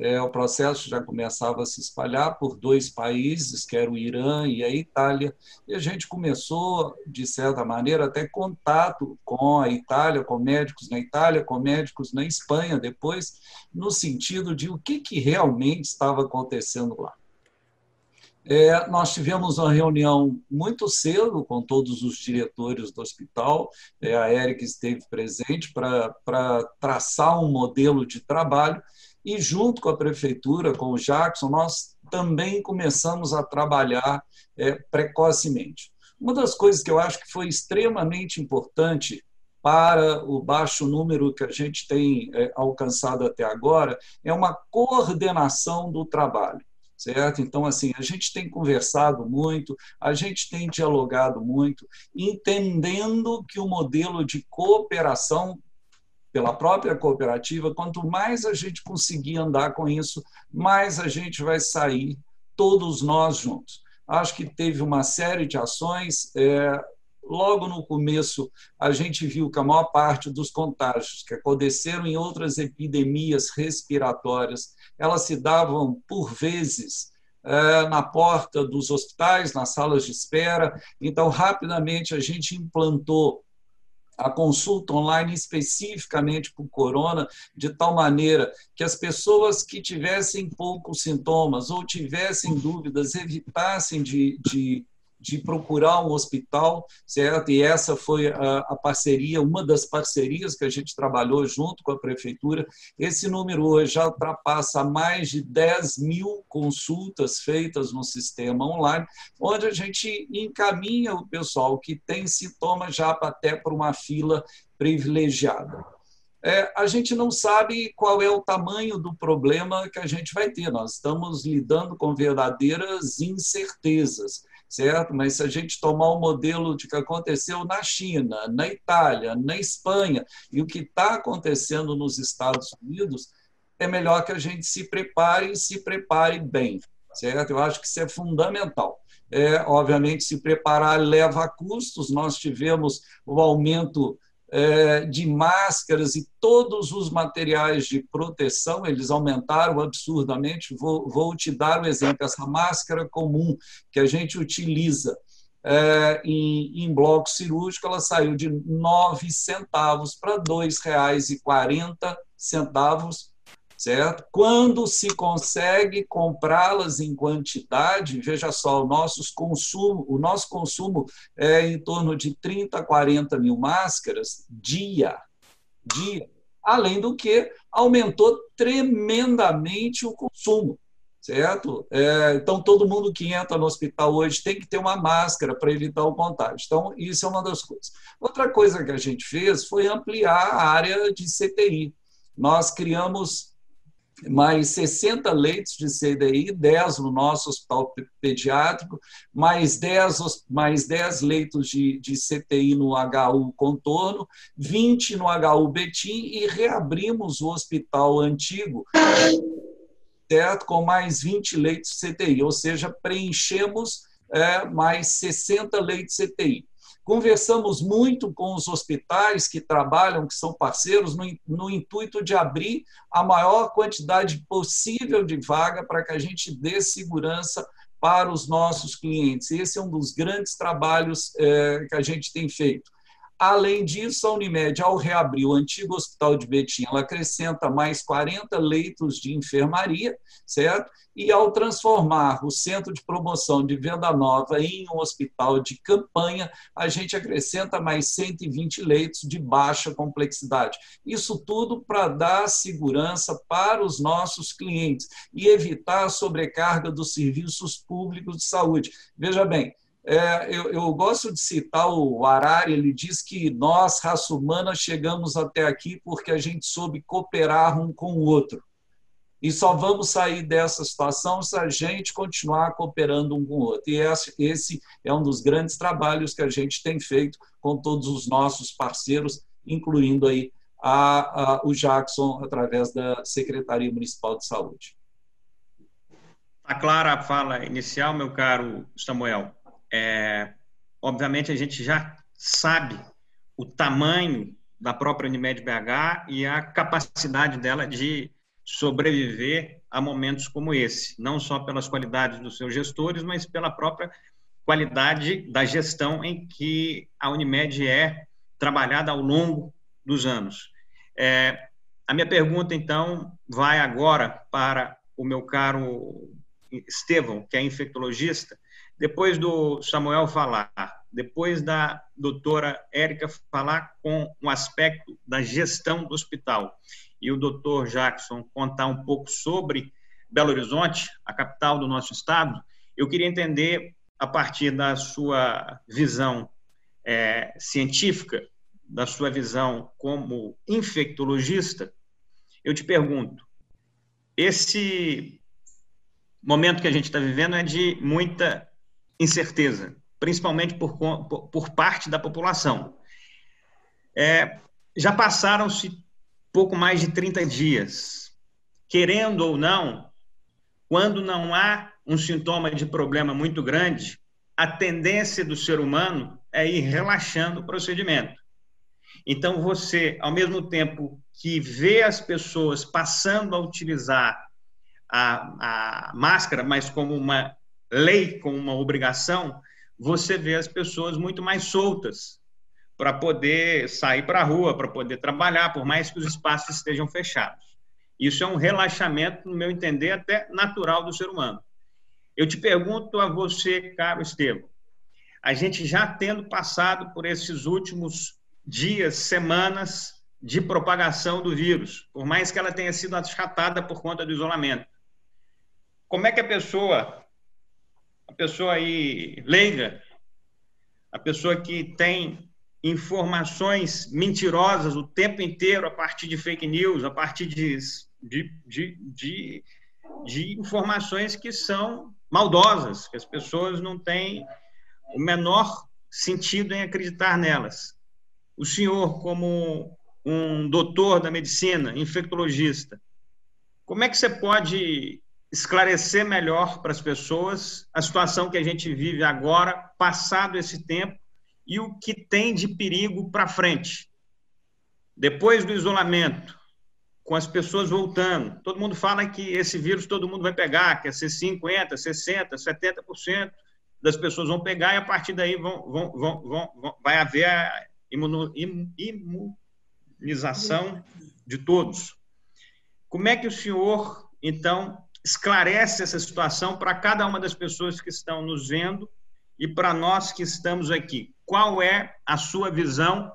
S5: É, o processo já começava a se espalhar por dois países, que era o Irã e a Itália, e a gente começou, de certa maneira, até contato com a Itália, com médicos na Itália, com médicos na Espanha depois, no sentido de o que, que realmente estava acontecendo lá. É, nós tivemos uma reunião muito cedo com todos os diretores do hospital, é, a Eric esteve presente para traçar um modelo de trabalho, e junto com a prefeitura, com o Jackson, nós também começamos a trabalhar é, precocemente. Uma das coisas que eu acho que foi extremamente importante para o baixo número que a gente tem é, alcançado até agora é uma coordenação do trabalho certo? Então, assim, a gente tem conversado muito, a gente tem dialogado muito, entendendo que o modelo de cooperação pela própria cooperativa, quanto mais a gente conseguir andar com isso, mais a gente vai sair, todos nós juntos. Acho que teve uma série de ações. É, logo no começo, a gente viu que a maior parte dos contágios que aconteceram em outras epidemias respiratórias, elas se davam, por vezes, é, na porta dos hospitais, nas salas de espera. Então, rapidamente, a gente implantou a consulta online especificamente para o corona, de tal maneira que as pessoas que tivessem poucos sintomas ou tivessem dúvidas evitassem de, de de procurar um hospital, certo? E essa foi a, a, parceria, uma das parcerias que a gente trabalhou junto com a prefeitura. Esse número hoje já ultrapassa mais de 10 mil consultas feitas no sistema online, onde a gente encaminha o pessoal que tem sintomas já até para uma fila privilegiada. É, a gente não sabe qual é o tamanho do problema que a gente vai ter. Nós estamos lidando com verdadeiras incertezas certo? Mas se a gente tomar o modelo de que aconteceu na China, na Itália, na Espanha e o que está acontecendo nos Estados Unidos, é melhor que a gente se prepare e se prepare bem, certo? Eu acho que isso é fundamental. É, obviamente, se preparar leva a custos. Nós tivemos o aumento de máscaras e todos os materiais de proteção, eles aumentaram absurdamente. Vou, vou te dar um exemplo: essa máscara comum que a gente utiliza é, em, em bloco cirúrgico, ela saiu de 9 centavos para R$ 2,40 certo? Quando se consegue comprá-las em quantidade, veja só, o nosso consumo, o nosso consumo é em torno de 30, 40 mil máscaras dia, dia. Além do que aumentou tremendamente o consumo, certo? É, então todo mundo que entra no hospital hoje tem que ter uma máscara para evitar o contágio. Então isso é uma das coisas. Outra coisa que a gente fez foi ampliar a área de CTI. Nós criamos mais 60 leitos de CDI, 10 no nosso hospital pediátrico, mais 10, mais 10 leitos de, de CTI no HU Contorno, 20 no HU Betim e reabrimos o hospital antigo, certo? com mais 20 leitos de CTI, ou seja, preenchemos é, mais 60 leitos de CTI. Conversamos muito com os hospitais que trabalham, que são parceiros, no, no intuito de abrir a maior quantidade possível de vaga para que a gente dê segurança para os nossos clientes. Esse é um dos grandes trabalhos é, que a gente tem feito. Além disso, a Unimed, ao reabrir o antigo Hospital de Betim, ela acrescenta mais 40 leitos de enfermaria, certo? E ao transformar o Centro de Promoção de Venda Nova em um hospital de campanha, a gente acrescenta mais 120 leitos de baixa complexidade. Isso tudo para dar segurança para os nossos clientes e evitar a sobrecarga dos serviços públicos de saúde. Veja bem, é, eu, eu, gosto de citar o Harari, ele diz que nós, raça humana, chegamos até aqui porque a gente soube cooperar um com o outro. E só vamos sair dessa situação se a gente continuar cooperando um com o outro. E esse é um dos grandes trabalhos que a gente tem feito com todos os nossos parceiros, incluindo aí a, a, o Jackson, através da Secretaria Municipal de Saúde.
S1: Está clara a fala inicial, meu caro Samuel. É, obviamente, a gente já sabe o tamanho da própria Unimed BH e a capacidade dela de sobreviver a momentos como esse, não só pelas qualidades dos seus gestores, mas pela própria qualidade da gestão em que a Unimed é trabalhada ao longo dos anos. É, a minha pergunta, então, vai agora para o meu caro Estevão, que é infectologista. Depois do Samuel falar, depois da doutora Érica falar com o aspecto da gestão do hospital e o doutor Jackson contar um pouco sobre Belo Horizonte, a capital do nosso estado, eu queria entender, a partir da sua visão é, científica, da sua visão como infectologista, eu te pergunto: esse momento que a gente está vivendo é de muita incerteza, principalmente por, por, parte da população. É, já passaram-se pouco mais de 30 dias. Querendo ou não, quando não há um sintoma de problema muito grande, a tendência do ser humano é ir relaxando o procedimento. Então, você, ao mesmo tempo que vê as pessoas passando a utilizar a, a máscara, mas como uma lei, como uma obrigação, você vê as pessoas muito mais soltas para poder sair para a rua, para poder trabalhar, por mais que os espaços estejam fechados. Isso é um relaxamento, no meu entender, até natural do ser humano. Eu te pergunto a você, caro Estevam, a gente já tendo passado por esses últimos dias, semanas de propagação do vírus, por mais que ela tenha sido achatada por conta do isolamento. Como é que a pessoa, a pessoa aí leiga, a pessoa que tem informações mentirosas o tempo inteiro a partir de fake news, a partir de, de, de, de, de informações que são maldosas, que as pessoas não têm o menor sentido em acreditar nelas. O senhor, como um doutor da medicina, infectologista, como é que você pode esclarecer melhor para as pessoas a situação que a gente vive agora, passado esse tempo, e o que tem de perigo para frente? Depois do isolamento, com as pessoas voltando, todo mundo fala que esse vírus todo mundo vai pegar, que é ser 50%, 60%, 70% das pessoas vão pegar e a partir daí vão, vão, vão, vão vai haver a imunização de todos. Como é que o senhor, então, esclarece essa situação para cada uma das pessoas que estão nos vendo e para nós que estamos aqui? Qual é a sua visão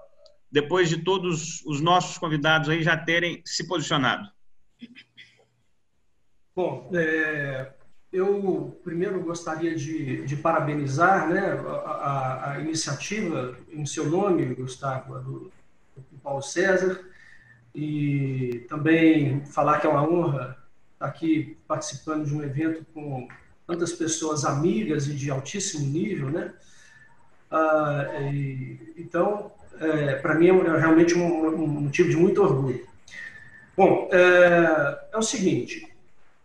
S1: depois de todos os nossos convidados aí já terem se posicionado?
S6: Bom, é, eu primeiro gostaria de, de parabenizar né, a, a, iniciativa em seu nome, Gustavo, do, do, Paulo César, e também falar que é uma honra aqui participando de um evento com tantas pessoas amigas e de altíssimo nível, né? Ah, e, então, é, para mim é realmente um, um, motivo de muito orgulho. Bom, é, é o seguinte,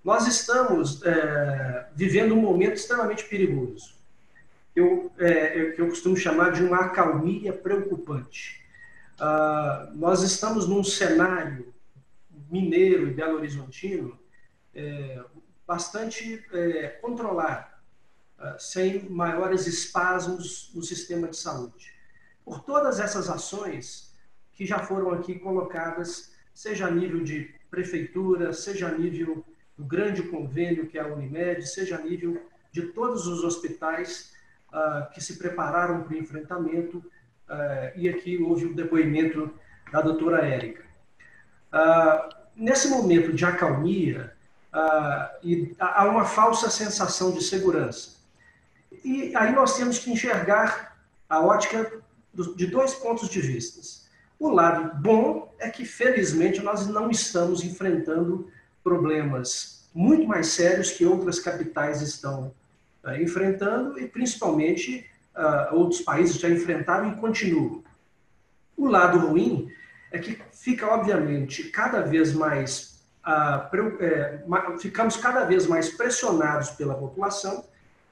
S6: nós estamos é, vivendo um momento extremamente perigoso. Eu, é, eu costumo chamar de uma acalmia preocupante. Ah, nós estamos num cenário mineiro e belo-horizontino é, bastante é, controlado, ah, sem maiores espasmos no sistema de saúde. Por todas essas ações que já foram aqui colocadas, seja a nível de prefeitura, seja a nível do grande convênio que é a Unimed, seja a nível de todos os hospitais uh, que se prepararam para o enfrentamento, uh, e aqui houve o depoimento da doutora Érica. Uh, nesse momento de acalmia, e há uma falsa sensação de segurança. E aí nós temos que enxergar a ótica de dois pontos de vista. O lado bom é que, felizmente, nós não estamos enfrentando problemas muito mais sérios que outras capitais estão uh, enfrentando e, principalmente, uh, outros países já enfrentaram e continuam. O lado ruim é que fica, obviamente, cada vez mais. É, ficamos cada vez mais pressionados pela população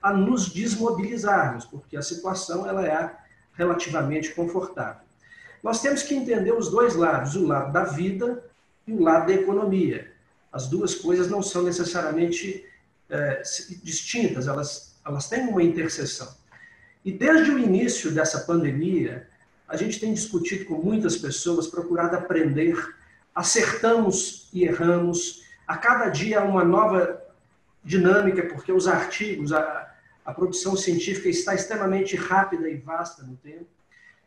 S6: a nos desmobilizarmos, porque a situação ela é relativamente confortável. Nós temos que entender os dois lados, o lado da vida e o lado da economia. As duas coisas não são necessariamente é, distintas, elas, elas têm uma interseção. E desde o início dessa pandemia, a gente tem discutido com muitas pessoas, procurado aprender, acertamos e erramos, a cada dia uma nova dinâmica, porque os artigos, a, a produção científica está extremamente rápida e vasta no tempo.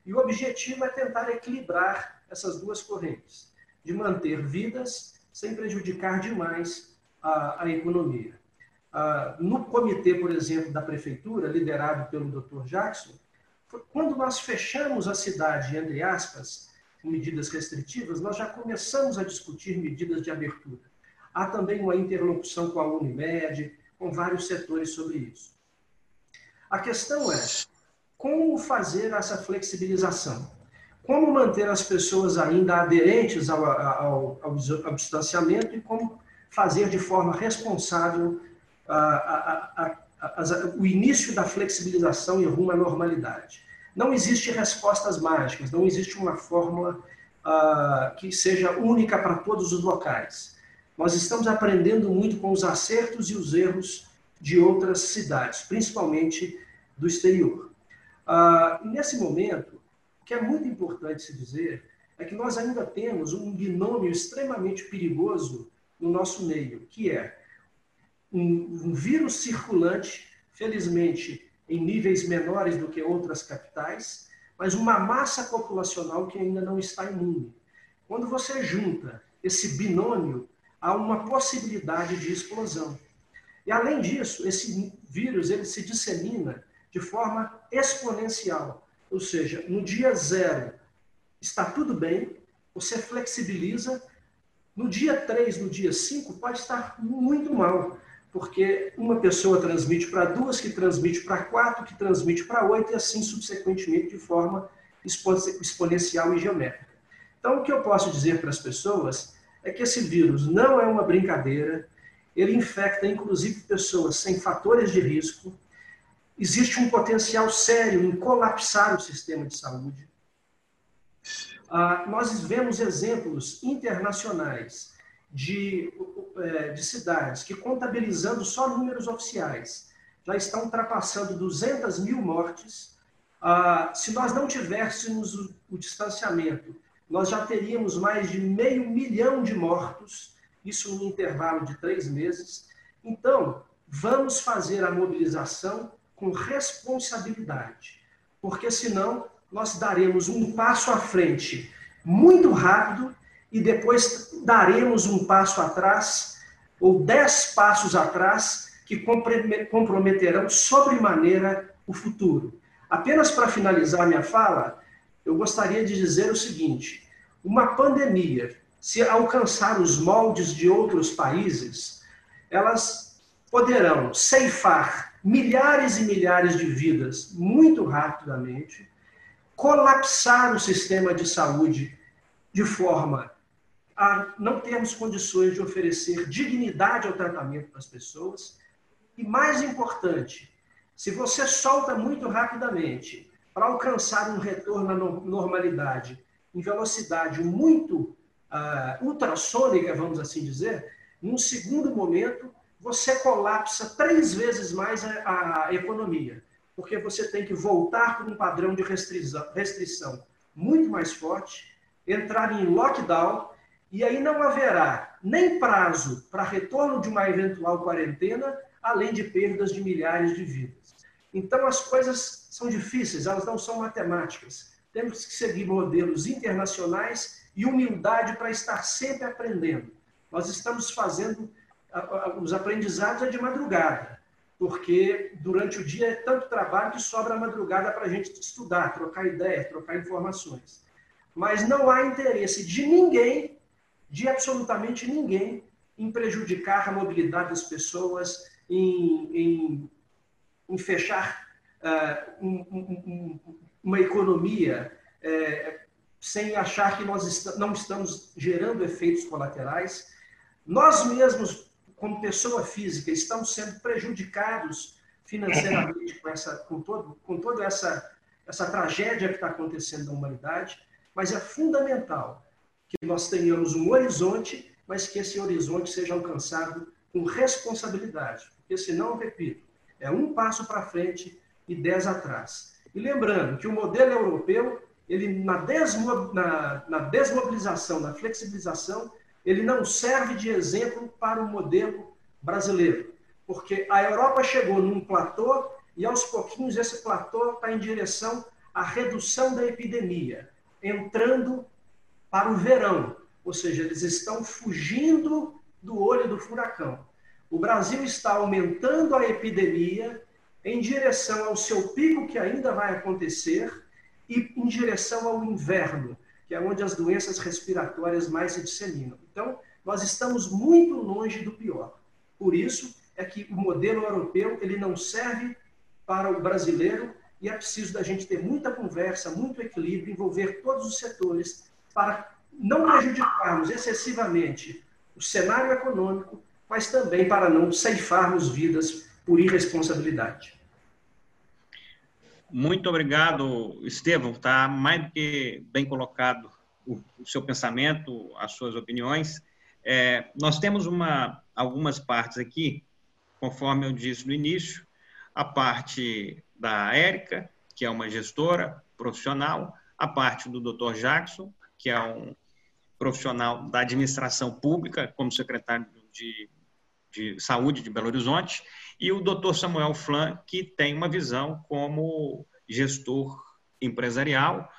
S6: E o objetivo é tentar equilibrar essas duas correntes, de manter vidas sem prejudicar demais a, a economia. Ah, no comitê, por exemplo, da prefeitura, liderado pelo Dr. Jackson, quando nós fechamos a cidade, entre aspas, medidas restritivas, nós já começamos a discutir medidas de abertura. Há também uma interlocução com a Unimed, com vários setores sobre isso. A questão é como fazer essa flexibilização? Como manter as pessoas ainda aderentes ao, ao, ao, ao distanciamento e como fazer de forma responsável a, a, a, o início da flexibilização e rumo à normalidade. Não existe respostas mágicas, não existe uma fórmula uh, que seja única para todos os locais. Nós estamos aprendendo muito com os acertos e os erros de outras cidades, principalmente do exterior. Uh, nesse momento, o que é muito importante se dizer é que nós ainda temos um binômio extremamente perigoso no nosso meio, que é um, um vírus circulante, felizmente em níveis menores do que outras capitais, mas uma massa populacional que ainda não está imune. Quando você junta esse binômio, há uma possibilidade de explosão. E além disso, esse vírus ele se dissemina de forma exponencial, ou seja, no dia zero está tudo bem, você flexibiliza, no dia 3, no dia 5, pode estar muito mal porque uma pessoa transmite para duas, que transmite para quatro, que transmite para oito, e assim subsequentemente de forma exponencial e geométrica. Então, o que eu posso dizer para as pessoas é que esse vírus não é uma brincadeira, ele infecta inclusive pessoas sem fatores de risco, existe um potencial sério em colapsar o sistema de saúde. Ah, nós vemos exemplos internacionais de, é, de cidades que, contabilizando só números oficiais, já estão ultrapassando 200 mil mortes. Ah, se nós não tivéssemos o, o distanciamento, nós já teríamos mais de meio milhão de mortos, isso num intervalo de três meses. Então, vamos fazer a mobilização com responsabilidade, porque senão nós daremos um passo à frente muito rápido e depois daremos um passo atrás, ou dez passos atrás, que comprometerão sobremaneira o futuro. Apenas para finalizar minha fala, eu gostaria de dizer o seguinte: uma pandemia, se alcançar os moldes de outros países, elas poderão ceifar milhares e milhares de vidas muito rapidamente, colapsar o sistema de saúde de forma a não termos condições de oferecer dignidade ao tratamento para as pessoas. E mais importante, se você solta muito rapidamente para alcançar um retorno à normalidade em velocidade muito uh, ultrassônica, vamos assim dizer, num segundo momento você colapsa três vezes mais a, a economia, porque você tem que voltar para um padrão de restrição, restrição muito mais forte, entrar em lockdown e aí não haverá nem prazo para retorno de uma eventual quarentena, além de perdas de milhares de vidas. Então as coisas são difíceis, elas não são matemáticas. Temos que seguir modelos internacionais e humildade para estar sempre aprendendo. Nós estamos fazendo os aprendizados é de madrugada, porque durante o dia é tanto trabalho que sobra a madrugada para a gente estudar, trocar ideias, trocar informações. Mas não há interesse de ninguém de absolutamente ninguém em prejudicar a mobilidade das pessoas, em, em, em fechar uh, um, um, uma economia uh, sem achar que nós est não estamos gerando efeitos colaterais. Nós mesmos, como pessoa física, estamos sendo prejudicados financeiramente com, essa, com, todo, com toda essa, essa tragédia que está acontecendo na humanidade, mas é fundamental que nós tenhamos um horizonte, mas que esse horizonte seja alcançado com responsabilidade. Porque senão, repito, é um passo para frente e dez atrás. E lembrando que o modelo europeu, ele na, desmo, na, na desmobilização, na flexibilização, ele não serve de exemplo para o modelo brasileiro. Porque a Europa chegou num platô e aos pouquinhos esse platô está em direção à redução da epidemia, entrando para o verão, ou seja, eles estão fugindo do olho do furacão. O Brasil está aumentando a epidemia em direção ao seu pico, que ainda vai acontecer, e em direção ao inverno, que é onde as doenças respiratórias mais se disseminam. Então, nós estamos muito longe do pior. Por isso é que o modelo europeu ele não serve para o brasileiro e é preciso da gente ter muita conversa, muito equilíbrio, envolver todos os setores para não prejudicarmos excessivamente o cenário econômico, mas também para não ceifarmos vidas por irresponsabilidade.
S1: Muito obrigado, Estevão. Está mais do que bem colocado o, o seu pensamento, as suas opiniões. É, nós temos uma, algumas partes aqui, conforme eu disse no início, a parte da Érica, que é uma gestora profissional, a parte do Dr. Jackson, que é um profissional da administração pública, como secretário de, de Saúde de Belo Horizonte, e o Dr. Samuel Flan, que tem uma visão como gestor empresarial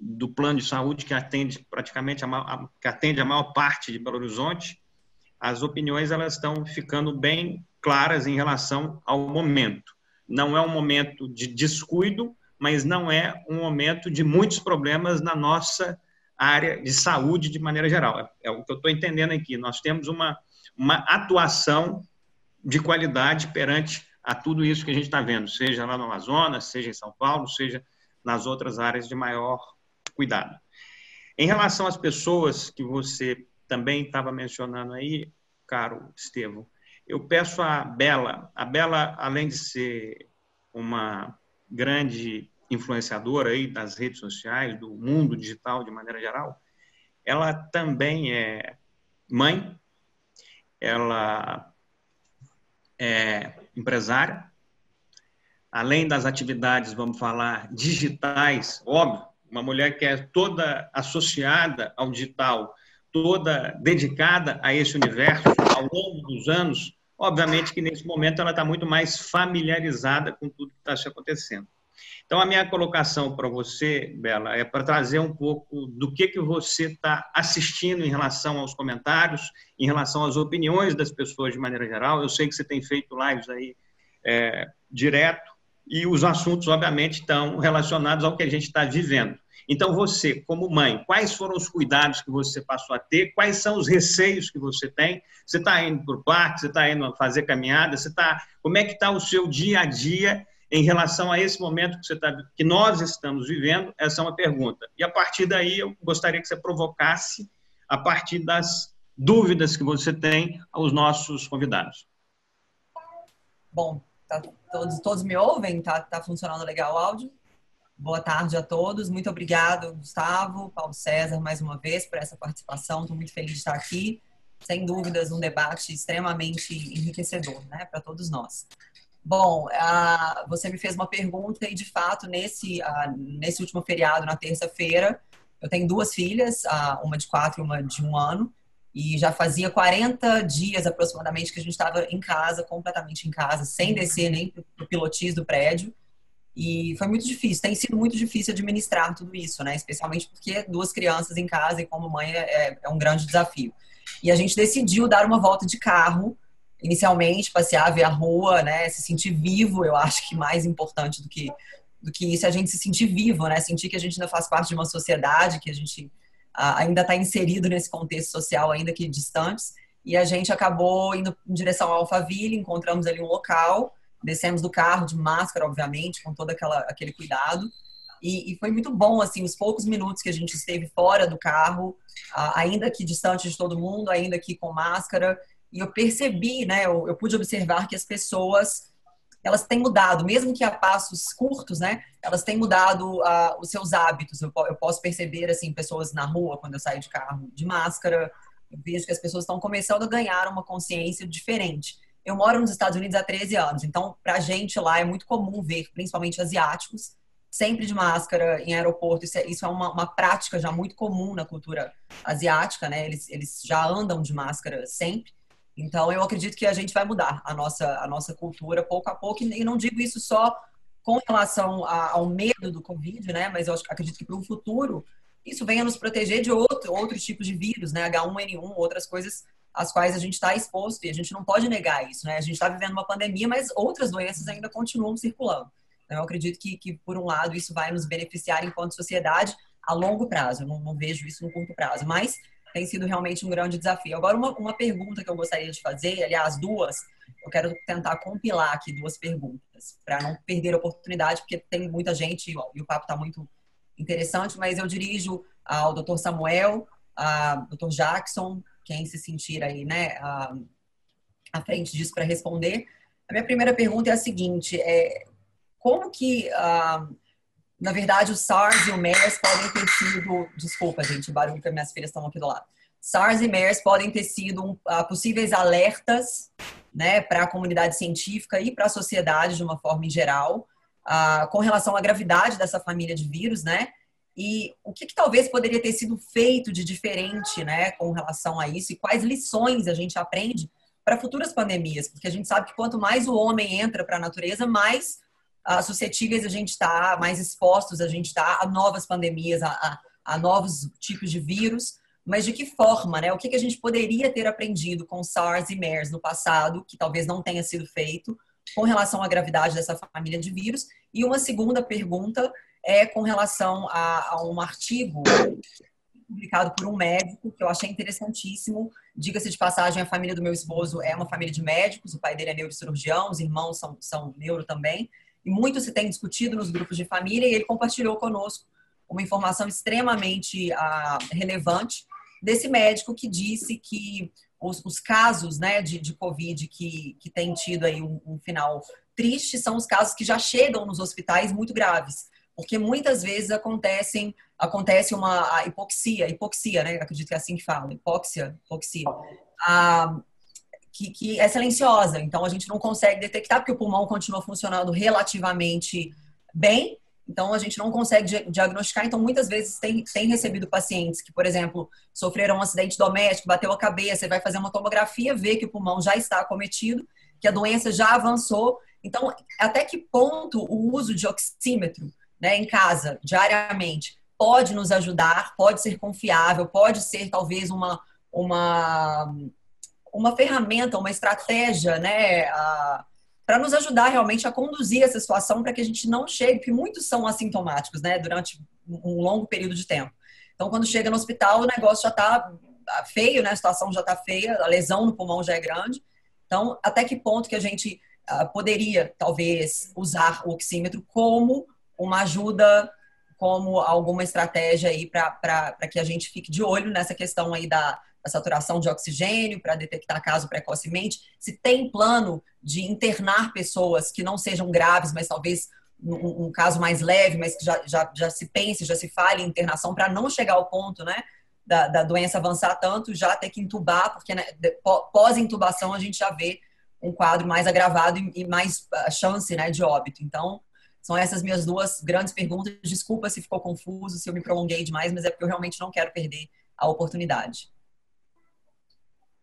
S1: do plano de saúde que atende praticamente a, a, que atende a maior parte de Belo Horizonte. As opiniões elas estão ficando bem claras em relação ao momento. Não é um momento de descuido, mas não é um momento de muitos problemas na nossa área de saúde de maneira geral. É, é o que eu estou entendendo aqui. Nós temos uma, uma atuação de qualidade perante a tudo isso que a gente está vendo, seja lá no Amazonas, seja em São Paulo, seja nas outras áreas de maior cuidado. Em relação às pessoas que você também estava mencionando aí, caro Estevam, eu peço a Bela, a Bela, além de ser uma grande influenciadora aí das redes sociais, do mundo digital de maneira geral, ela também é mãe, ela é empresária, além das atividades, vamos falar, digitais, óbvio, uma mulher que é toda associada ao digital, toda dedicada a esse universo ao longo dos anos, obviamente que nesse momento ela está muito mais familiarizada com tudo que está se acontecendo. Então, a minha colocação para você, Bela, é para trazer um pouco do que, que você está assistindo em relação aos comentários, em relação às opiniões das pessoas de maneira geral. Eu sei que você tem feito lives aí é, direto e os assuntos, obviamente, estão relacionados ao que a gente está vivendo. Então, você, como mãe, quais foram os cuidados que você passou a ter? Quais são os receios que você tem? Você está indo para o parque? Você está indo fazer caminhada? Você está? Como é que está o seu dia a dia em relação a esse momento que, tá, que nós estamos vivendo? Essa é uma pergunta. E a partir daí, eu gostaria que você provocasse, a partir das dúvidas que você tem, aos nossos convidados.
S7: Bom, tá, todos, todos me ouvem? Tá, tá funcionando legal o áudio? Boa tarde a todos. Muito obrigado, Gustavo, Paulo César, mais uma vez, por essa participação. Estou muito feliz de estar aqui. Sem dúvidas, um debate extremamente enriquecedor né, para todos nós. Bom, uh, você me fez uma pergunta e, de fato, nesse, uh, nesse último feriado, na terça-feira, eu tenho duas filhas, uh, uma de quatro e uma de um ano, e já fazia 40 dias aproximadamente que a gente estava em casa, completamente em casa, sem descer nem para o pilotis do prédio. E foi muito difícil, tem sido muito difícil administrar tudo isso, né? Especialmente porque duas crianças em casa e como mãe é, é um grande desafio. E a gente decidiu dar uma volta de carro inicialmente passear, ver a rua, né, se sentir vivo, eu acho que mais importante do que do que isso é a gente se sentir vivo, né, sentir que a gente ainda faz parte de uma sociedade, que a gente ainda está inserido nesse contexto social, ainda que distantes. E a gente acabou indo em direção ao Alphaville, encontramos ali um local, descemos do carro de máscara, obviamente, com todo aquela, aquele cuidado. E, e, foi muito bom, assim, os poucos minutos que a gente esteve fora do carro, ainda que distante de todo mundo, ainda que com máscara, e eu percebi, né, eu, eu pude observar que as pessoas elas têm mudado, mesmo que a passos curtos, né? Elas têm mudado uh, os seus hábitos. Eu, eu, posso perceber, assim, pessoas na rua, quando eu saio de carro, de máscara, Eu vejo que as pessoas estão começando a ganhar uma consciência diferente. Eu moro nos Estados Unidos há 13 anos, então para a gente lá é muito comum ver, principalmente asiáticos, sempre de máscara em aeroporto. Isso é, isso é uma, uma, prática já muito comum na cultura asiática, né? Eles, eles já andam de máscara sempre. Então eu acredito que a gente vai mudar a nossa, a nossa cultura pouco a pouco, e não digo isso só com relação a, ao medo do Covid, né? Mas eu acredito que para o futuro isso venha nos proteger de outro, outros tipos de vírus, né? H1N1, outras coisas às quais a gente está exposto e a gente não pode negar isso, né? A gente está vivendo uma pandemia, mas outras doenças ainda continuam circulando. Então, eu acredito que, que, por um lado, isso vai nos beneficiar enquanto sociedade a longo prazo. Eu não, não vejo isso no curto prazo, mas tem sido realmente um grande desafio. Agora, uma, uma pergunta que eu gostaria de fazer, aliás, duas, eu quero tentar compilar aqui duas perguntas, para não perder a oportunidade, porque tem muita gente e o papo está muito interessante, mas eu dirijo ao Dr. Samuel, ao Dr. Jackson, quem se sentir aí, né, à frente disso para responder. A minha primeira pergunta é a seguinte: é, como que, na verdade, o SARS e o MERS podem ter sido. Desculpa, gente, o barulho que minhas filhas estão aqui do lado. SARS e MERS podem ter sido uh, possíveis alertas né, para a comunidade científica e para a sociedade de uma forma em geral, uh, com relação à gravidade dessa família de vírus, né? E o que, que, talvez poderia ter sido feito de diferente, né, com relação a isso e quais lições a gente aprende para futuras pandemias, porque a gente sabe que quanto mais o homem entra para a natureza, mais uh, suscetíveis a gente está, mais expostos a gente está a novas pandemias, a, a, a, novos tipos de vírus. Mas de que forma, né? O que, que a gente poderia ter aprendido com SARS e MERS no passado, que talvez não tenha sido feito, com relação à gravidade dessa família de vírus? E uma segunda pergunta é com relação a, a um artigo publicado por um médico que eu achei interessantíssimo. Diga-se de passagem, a família do meu esposo é uma família de médicos, o pai dele é neurocirurgião, os irmãos são, são neuro também, e muito se tem discutido nos grupos de família, e ele compartilhou conosco uma informação extremamente ah, relevante desse médico que disse que os, os casos né, de, de Covid que, que tem tido aí um, um final triste são os casos que já chegam nos hospitais muito graves porque muitas vezes acontecem acontece uma hipoxia, hipoxia, né? Acredito que é assim que fala, hipóxia, hipoxia, ah, que, que é silenciosa. Então a gente não consegue detectar porque o pulmão continua funcionando relativamente bem. Então a gente não consegue diagnosticar. Então muitas vezes tem, tem recebido pacientes que, por exemplo, sofreram um acidente doméstico, bateu a cabeça, vai fazer uma tomografia, vê que o pulmão já está acometido, que a doença já avançou. Então, até que ponto o uso de oxímetro né, em casa, diariamente, pode nos ajudar, pode ser confiável, pode ser talvez uma, uma, uma ferramenta, uma estratégia, né, para nos ajudar realmente a conduzir essa situação para que a gente não chegue, porque muitos são assintomáticos, né, durante um longo período de tempo. Então, quando chega no hospital, o negócio já está feio, né, a situação já está feia, a lesão no pulmão já é grande. Então, até que ponto que a gente uh, poderia, talvez, usar o oxímetro como uma ajuda como alguma estratégia aí para que a gente fique de olho nessa questão aí da, da saturação de oxigênio para detectar caso precocemente. Se tem plano de internar pessoas que não sejam graves, mas talvez um, um caso mais leve, mas que já, já, já se pense, já se fale em internação para não chegar ao ponto, né? Da, da, doença avançar tanto, já ter que intubar, porque né, pós-intubação a gente já vê um quadro mais agravado e, e mais chance né, de óbito. Então, são essas minhas duas grandes perguntas. Desculpa se ficou confuso, se eu me prolonguei demais, mas é porque eu realmente não quero perder a oportunidade.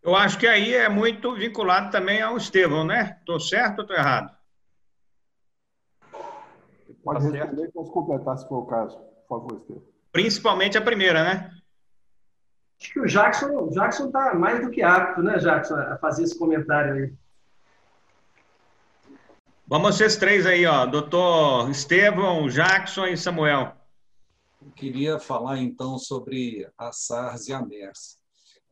S1: Eu acho que aí é muito vinculado também ao Estevão, né? Estou certo ou estou errado?
S3: Pode tá responder e posso completar, se for o caso. Por favor, Estevão.
S1: Principalmente a primeira, né?
S6: Acho que o Jackson está mais do que apto, né, Jackson, a fazer esse comentário aí.
S1: Vamos vocês três aí, ó, doutor Estevão, Jackson e Samuel.
S5: Eu queria falar então sobre a SARS e a MERS.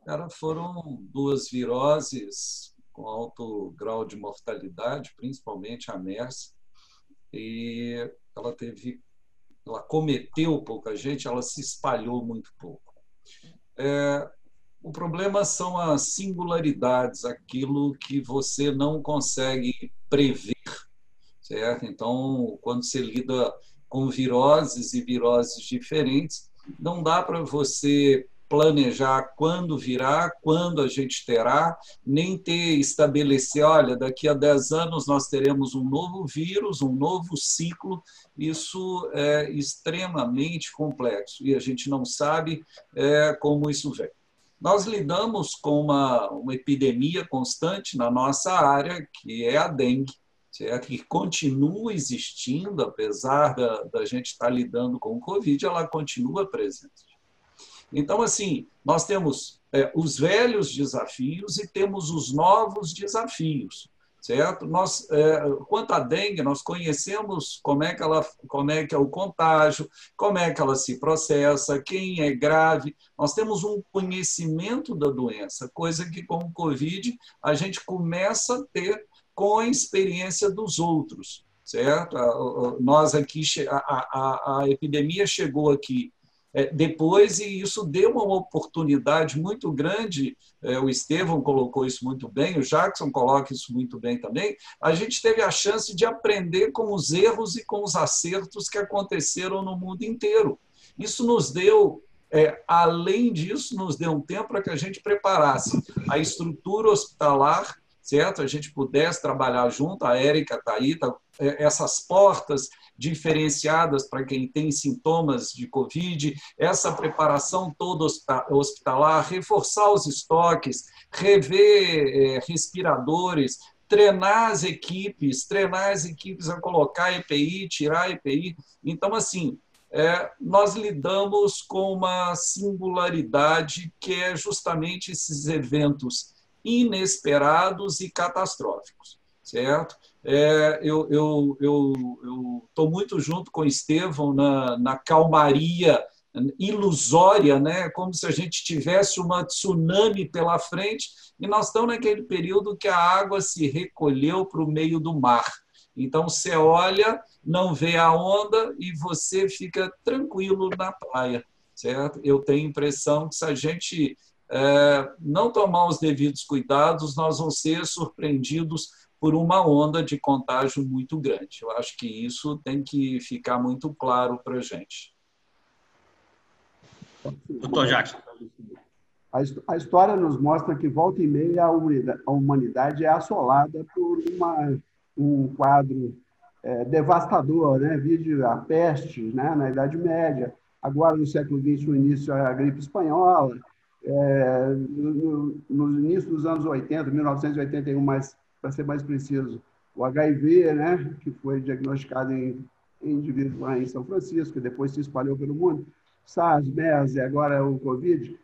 S5: Cara, foram duas viroses com alto grau de mortalidade, principalmente a MERS, e ela teve, ela cometeu pouca gente, ela se espalhou muito pouco. É, o problema são as singularidades, aquilo que você não consegue prever certo? Então, quando você lida com viroses e viroses diferentes, não dá para você planejar quando virá, quando a gente terá, nem ter estabelecer, olha, daqui a 10 anos nós teremos um novo vírus, um novo ciclo. Isso é extremamente complexo e a gente não sabe é, como isso vem. Nós lidamos com uma, uma epidemia constante na nossa área, que é a dengue, certo? que continua existindo, apesar da, da gente estar lidando com o Covid, ela continua presente. Então, assim, nós temos é, os velhos desafios e temos os novos desafios, certo? Nós, é, quanto à dengue, nós conhecemos como é que ela, como é que é o contágio, como é que ela se processa, quem é grave. Nós temos um conhecimento da doença, coisa que com o Covid a gente começa a ter com a experiência dos outros, certo? Nós aqui a, a, a epidemia chegou aqui depois, e isso deu uma oportunidade muito grande, é, o Estevão colocou isso muito bem, o Jackson coloca isso muito bem também, a gente teve a chance de aprender com os erros e com os acertos que aconteceram no mundo inteiro. Isso nos deu é, além disso, nos deu um tempo para que a gente preparasse a estrutura hospitalar certo? A gente pudesse trabalhar junto, a Érica está aí, tá, é, essas portas diferenciadas para quem tem sintomas de Covid, essa preparação toda hospitalar, reforçar os estoques, rever é, respiradores, treinar as equipes, treinar as equipes a colocar EPI, tirar EPI. Então, assim, é, nós lidamos com uma singularidade que é justamente esses eventos inesperados e catastróficos, certo? É, eu estou eu, eu, eu muito junto com o Estevão na, na calmaria ilusória, né? como se a gente tivesse uma tsunami pela frente, e nós estamos naquele período que a água se recolheu para o meio do mar. Então você olha, não vê a onda e você fica tranquilo na praia, certo? Eu tenho a impressão que se a gente não tomar os devidos cuidados, nós vamos ser surpreendidos por uma onda de contágio muito grande. Eu acho que isso tem que ficar muito claro para a gente.
S1: Doutor Jackson.
S3: A história nos mostra que, volta e meia, a humanidade é assolada por uma, um quadro é, devastador, né? Vide a peste né? na Idade Média, agora no século XX, o início a gripe espanhola, é, no, no, início dos anos 80, 1981, mais, para ser mais preciso, o HIV, né, que foi diagnosticado em, em indivíduos lá em São Francisco, depois se espalhou pelo mundo, SARS, MERS e agora o Covid,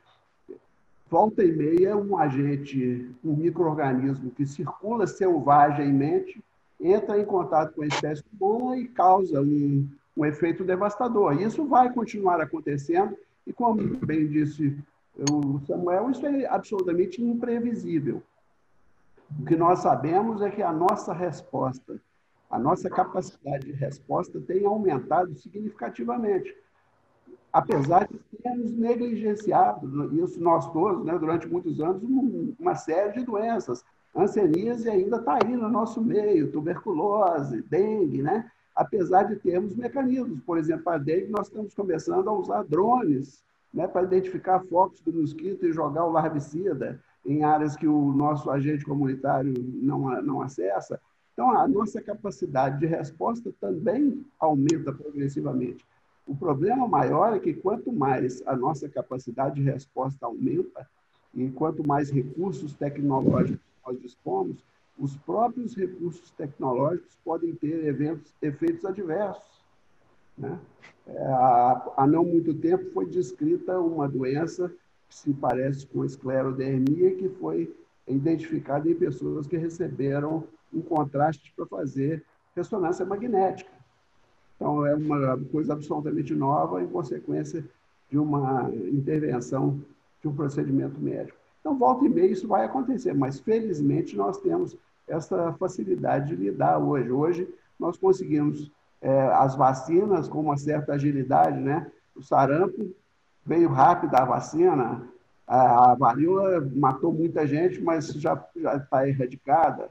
S3: volta e meia um agente, um microorganismo que circula selvagemmente, entra em contato com a espécie humana e causa um, um efeito devastador. Isso vai continuar acontecendo e, como bem disse o Samuel, isso é absolutamente imprevisível. O que nós sabemos é que a nossa resposta, a nossa capacidade de resposta tem aumentado significativamente. Apesar de termos negligenciado, isso nós todos, né, durante muitos anos, uma série de doenças. Hanseníase ainda está aí no nosso meio, tuberculose, dengue, né? apesar de termos mecanismos. Por exemplo, a dengue, nós estamos começando a usar drones né, para identificar focos do mosquito e jogar o larvicida em áreas que o nosso agente comunitário não, não acessa. Então, a nossa capacidade de resposta também aumenta progressivamente. O problema maior é que quanto mais a nossa capacidade de resposta aumenta, e quanto mais recursos tecnológicos nós dispomos, os próprios recursos tecnológicos podem ter eventos, efeitos adversos. Né? É, há, não muito tempo foi descrita uma doença que se parece com esclerodermia, que foi identificada em pessoas que receberam um contraste para fazer ressonância magnética. Então, é uma coisa absolutamente nova em consequência de uma intervenção de um procedimento médico. Então, volta e meia isso vai acontecer, mas felizmente nós temos essa facilidade de lidar hoje. Hoje nós conseguimos as vacinas com uma certa agilidade, né? O sarampo veio rápido a vacina, a, varíola matou muita gente, mas já está erradicada.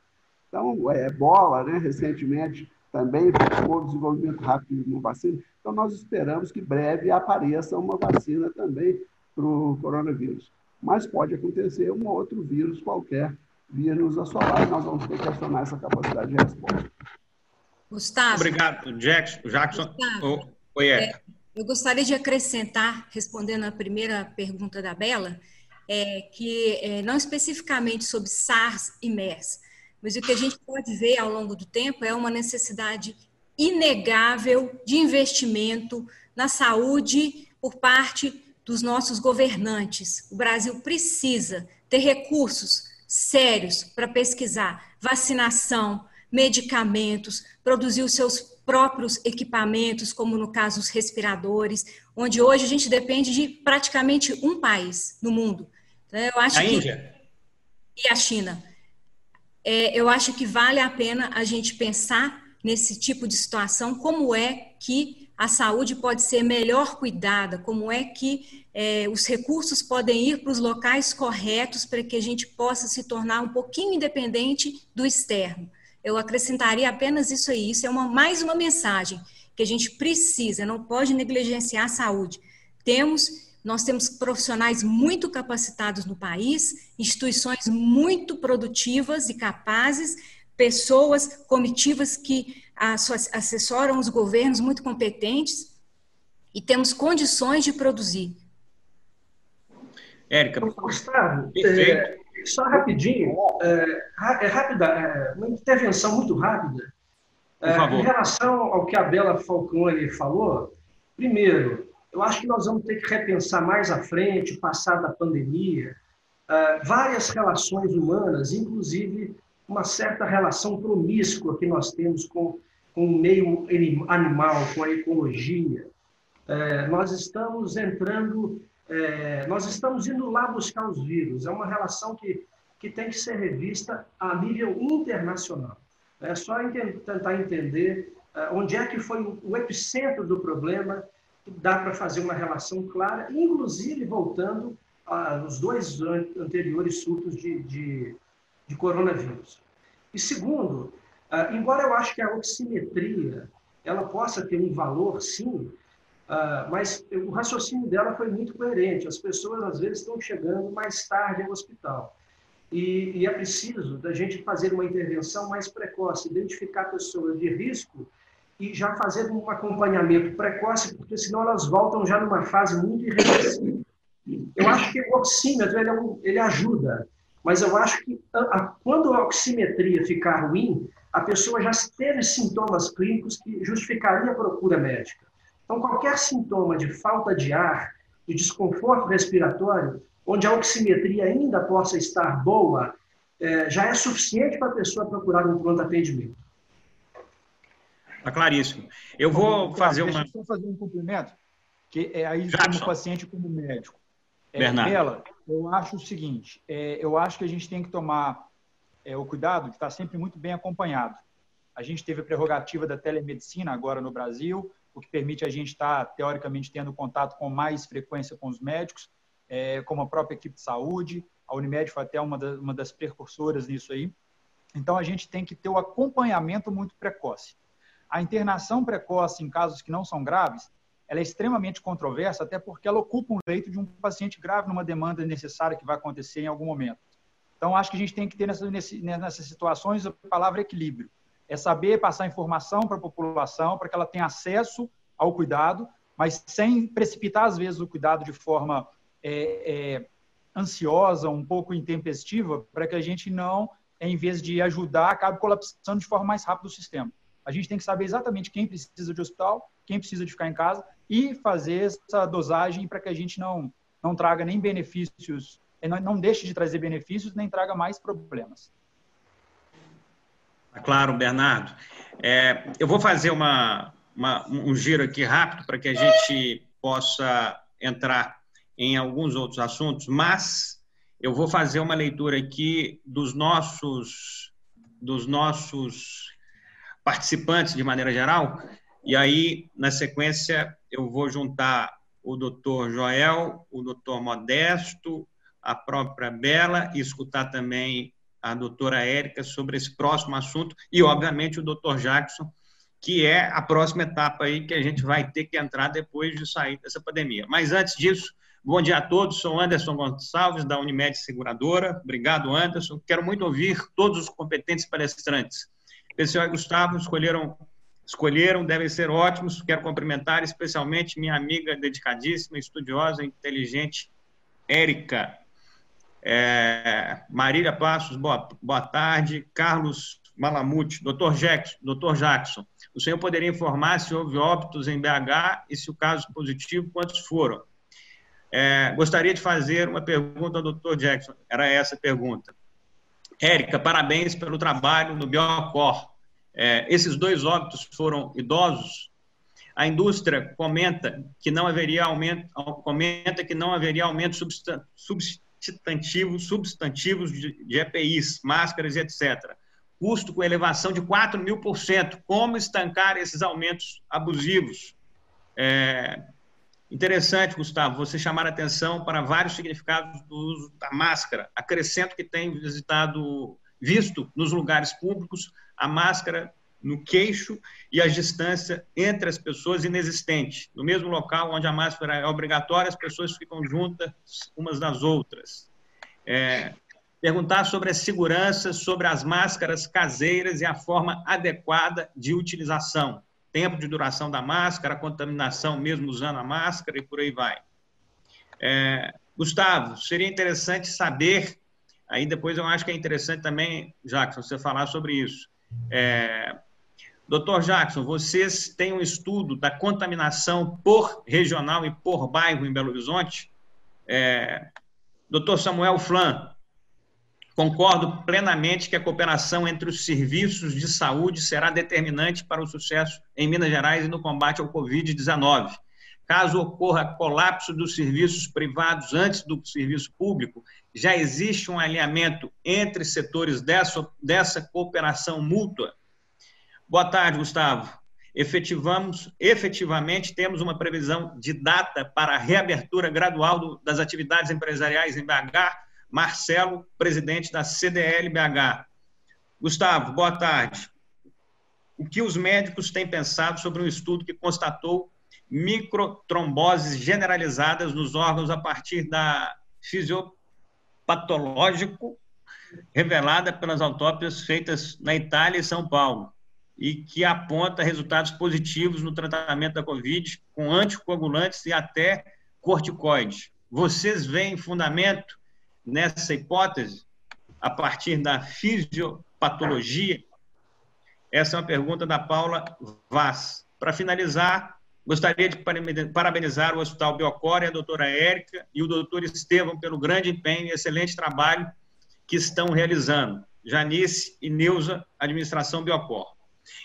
S3: Então, é, bola, né? Recentemente também foi desenvolvimento rápido de uma vacina. Então, nós esperamos que breve apareça uma vacina também para o coronavírus. Mas pode acontecer um outro vírus qualquer vir nos assolar e nós vamos ter que acionar essa capacidade de resposta.
S4: Gustavo.
S1: Obrigado, Jackson. Jackson. Gustavo, Oi, é,
S4: Eu gostaria de acrescentar, respondendo a primeira pergunta da Bela, é, que é, não especificamente sobre SARS e MERS, mas o que a gente pode ver ao longo do tempo é uma necessidade inegável de investimento na saúde por parte dos nossos governantes. O Brasil precisa ter recursos sérios para pesquisar vacinação, medicamentos, produzir os seus próprios equipamentos, como no caso os respiradores, onde hoje a gente depende de praticamente um país no mundo. Então, eu acho
S1: a
S4: que...
S1: Índia.
S4: E a China. É, eu acho que vale a pena a gente pensar nesse tipo de situação, como é que a saúde pode ser melhor cuidada, como é que é, os recursos podem ir para os locais corretos para que a gente possa se tornar um pouquinho independente do externo. Eu acrescentaria apenas isso aí. Isso é uma, mais uma mensagem que a gente precisa, não pode negligenciar a saúde. Temos, nós temos profissionais muito capacitados no país, instituições muito produtivas e capazes, pessoas, comitivas que assessoram os governos muito competentes e temos condições de produzir.
S1: Érica,
S6: Gustavo, é, só rapidinho, é, é rápida, é, uma intervenção muito rápida. É, em relação ao que a Bela Falcone falou, primeiro, eu acho que nós vamos ter que repensar mais à frente, passar da pandemia, é, várias relações humanas, inclusive uma certa relação promíscua que nós temos com, com o meio animal, com a ecologia. É, nós estamos entrando é, nós estamos indo lá buscar os vírus. É uma relação que, que tem que ser revista a nível internacional. É só tentar entender é, onde é que foi o epicentro do problema, dá para fazer uma relação clara, inclusive voltando aos dois anteriores surtos de, de, de coronavírus. E segundo, é, embora eu acho que a oximetria ela possa ter um valor, sim, Uh, mas o raciocínio dela foi muito coerente. As pessoas, às vezes, estão chegando mais tarde ao hospital. E, e, é preciso da gente fazer uma intervenção mais precoce, identificar pessoas de risco e já fazer um acompanhamento precoce, porque senão elas voltam já numa fase muito irreversível. Eu acho que o oxímetro ele, é um, ele ajuda, mas eu acho que a, a, quando a oximetria ficar ruim, a pessoa já teve sintomas clínicos que justificariam a procura médica. Então, qualquer sintoma de falta de ar, de desconforto respiratório, onde a oximetria ainda possa estar boa, é, já é suficiente para a pessoa procurar um pronto atendimento.
S1: Está claríssimo. Eu vou fazer uma.
S2: Deixa eu fazer um cumprimento, que é aí como paciente como médico.
S1: É, Bernardo.
S2: Bela, eu acho o seguinte: é, eu acho que a gente tem que tomar é, o cuidado de estar sempre muito bem acompanhado. A gente teve a prerrogativa da telemedicina agora no Brasil, o que permite a gente estar, teoricamente, tendo contato com mais frequência com os médicos, é, como a própria equipe de saúde. A Unimed foi até uma, das, uma das precursoras nisso aí. Então, a gente tem que ter o acompanhamento muito precoce. A internação precoce em casos que não são graves, ela é extremamente controversa, até porque ela ocupa um leito de um paciente grave numa demanda necessária que vai acontecer em algum momento. Então, acho que a gente tem que ter nessas situações a palavra equilíbrio é saber passar informação para a população, para que ela tenha acesso ao cuidado, mas sem precipitar, às vezes, o cuidado de forma é, é, ansiosa, um pouco intempestiva, para que a gente não, em vez de ajudar, acabe colapsando de forma mais rápida o sistema. A gente tem que saber exatamente quem precisa de hospital, quem precisa de ficar em casa e fazer essa dosagem para que a gente não, não traga nem benefícios, não, não deixe de trazer benefícios, nem traga mais problemas.
S1: Tá claro, Bernardo. É, eu vou fazer uma, uma, um giro aqui rápido para que a gente possa entrar em alguns outros assuntos, mas eu vou fazer uma leitura aqui dos nossos dos nossos participantes de maneira geral, e aí na sequência eu vou juntar o doutor Joel, o doutor Modesto, a própria Bela e escutar também a doutora Érica sobre esse próximo assunto e, obviamente, o doutor Jackson, que é a próxima etapa aí que a gente vai ter que entrar depois de sair dessa pandemia. Mas antes disso, Bom dia a todos, sou Anderson Gonçalves, da Unimed Seguradora. Obrigado, Anderson. Quero muito ouvir todos os competentes palestrantes. PCO e Gustavo escolheram, escolheram, devem ser ótimos. Quero cumprimentar especialmente minha amiga dedicadíssima, estudiosa, inteligente, Érica. É, Marília Passos, boa, boa tarde. Carlos Malamute, doutor Jackson, doutor Jackson, o senhor poderia informar se houve óbitos em BH e, se o caso positivo, quantos foram? É, gostaria de fazer uma pergunta ao doutor Jackson. Era essa a pergunta. Érica, parabéns pelo trabalho no Biocor. É, esses dois óbitos foram idosos. A indústria comenta que não haveria aumento, comenta que não haveria aumento substantivos, substantivos de, EPIs, máscaras etc custo com elevação de 4 mil por cento. Como estancar esses aumentos abusivos? É interessante, Gustavo, você chamar a atenção para vários significados do uso da máscara. Acrescento que tem visitado, visto nos lugares públicos a máscara no queixo e a distância entre as pessoas inexistente. No mesmo local onde a máscara é obrigatória, as pessoas ficam juntas umas das outras. É, perguntar sobre a segurança, sobre as máscaras caseiras e a forma adequada de utilização. Tempo de duração da máscara, contaminação mesmo usando a máscara e por aí vai. É, Gustavo, seria interessante saber, aí depois eu acho que é interessante também, Jackson, você falar sobre isso. É, Doutor Jackson, vocês têm um estudo da contaminação por regional e por bairro em Belo Horizonte? É, Doutor Samuel Flan, Concordo plenamente que a cooperação entre os serviços de saúde será determinante para o sucesso em Minas Gerais e no combate ao Covid-19. Caso ocorra colapso dos serviços privados antes do serviço público, já existe um alinhamento entre setores dessa, dessa cooperação mútua? Boa tarde, Gustavo. Efetivamos, efetivamente, temos uma previsão de data para a reabertura gradual do, das atividades empresariais em BH Marcelo, presidente da CDL-BH. Gustavo, boa tarde. O que os médicos têm pensado sobre um estudo que constatou microtromboses generalizadas nos órgãos a partir da fisiopatológico revelada pelas autópsias feitas na Itália e São Paulo e que aponta resultados positivos no tratamento da Covid com anticoagulantes e até corticoides. Vocês veem fundamento nessa hipótese, a partir da fisiopatologia? Essa é uma pergunta da Paula Vaz. Para finalizar, gostaria de parabenizar o Hospital Biocor e a doutora Érica e o doutor Estevam pelo grande empenho e excelente trabalho que estão realizando. Janice e Neuza, Administração Biocor.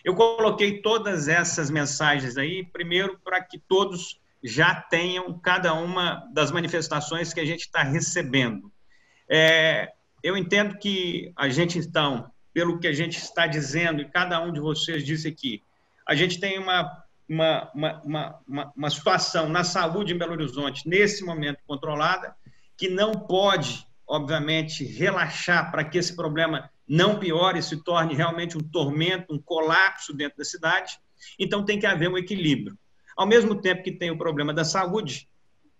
S1: Eu coloquei todas essas mensagens aí, primeiro, para que todos já tenham cada uma das manifestações que a gente está recebendo. É, eu entendo que a gente, então, pelo que a gente está dizendo, e cada um de vocês disse aqui, a gente tem uma, uma, uma, uma, uma situação na saúde em Belo Horizonte, nesse momento controlada, que não pode, obviamente, relaxar para que esse problema não piore se torne realmente um tormento, um colapso dentro da cidade. Então, tem que haver um equilíbrio. Ao mesmo tempo que tem o problema da saúde,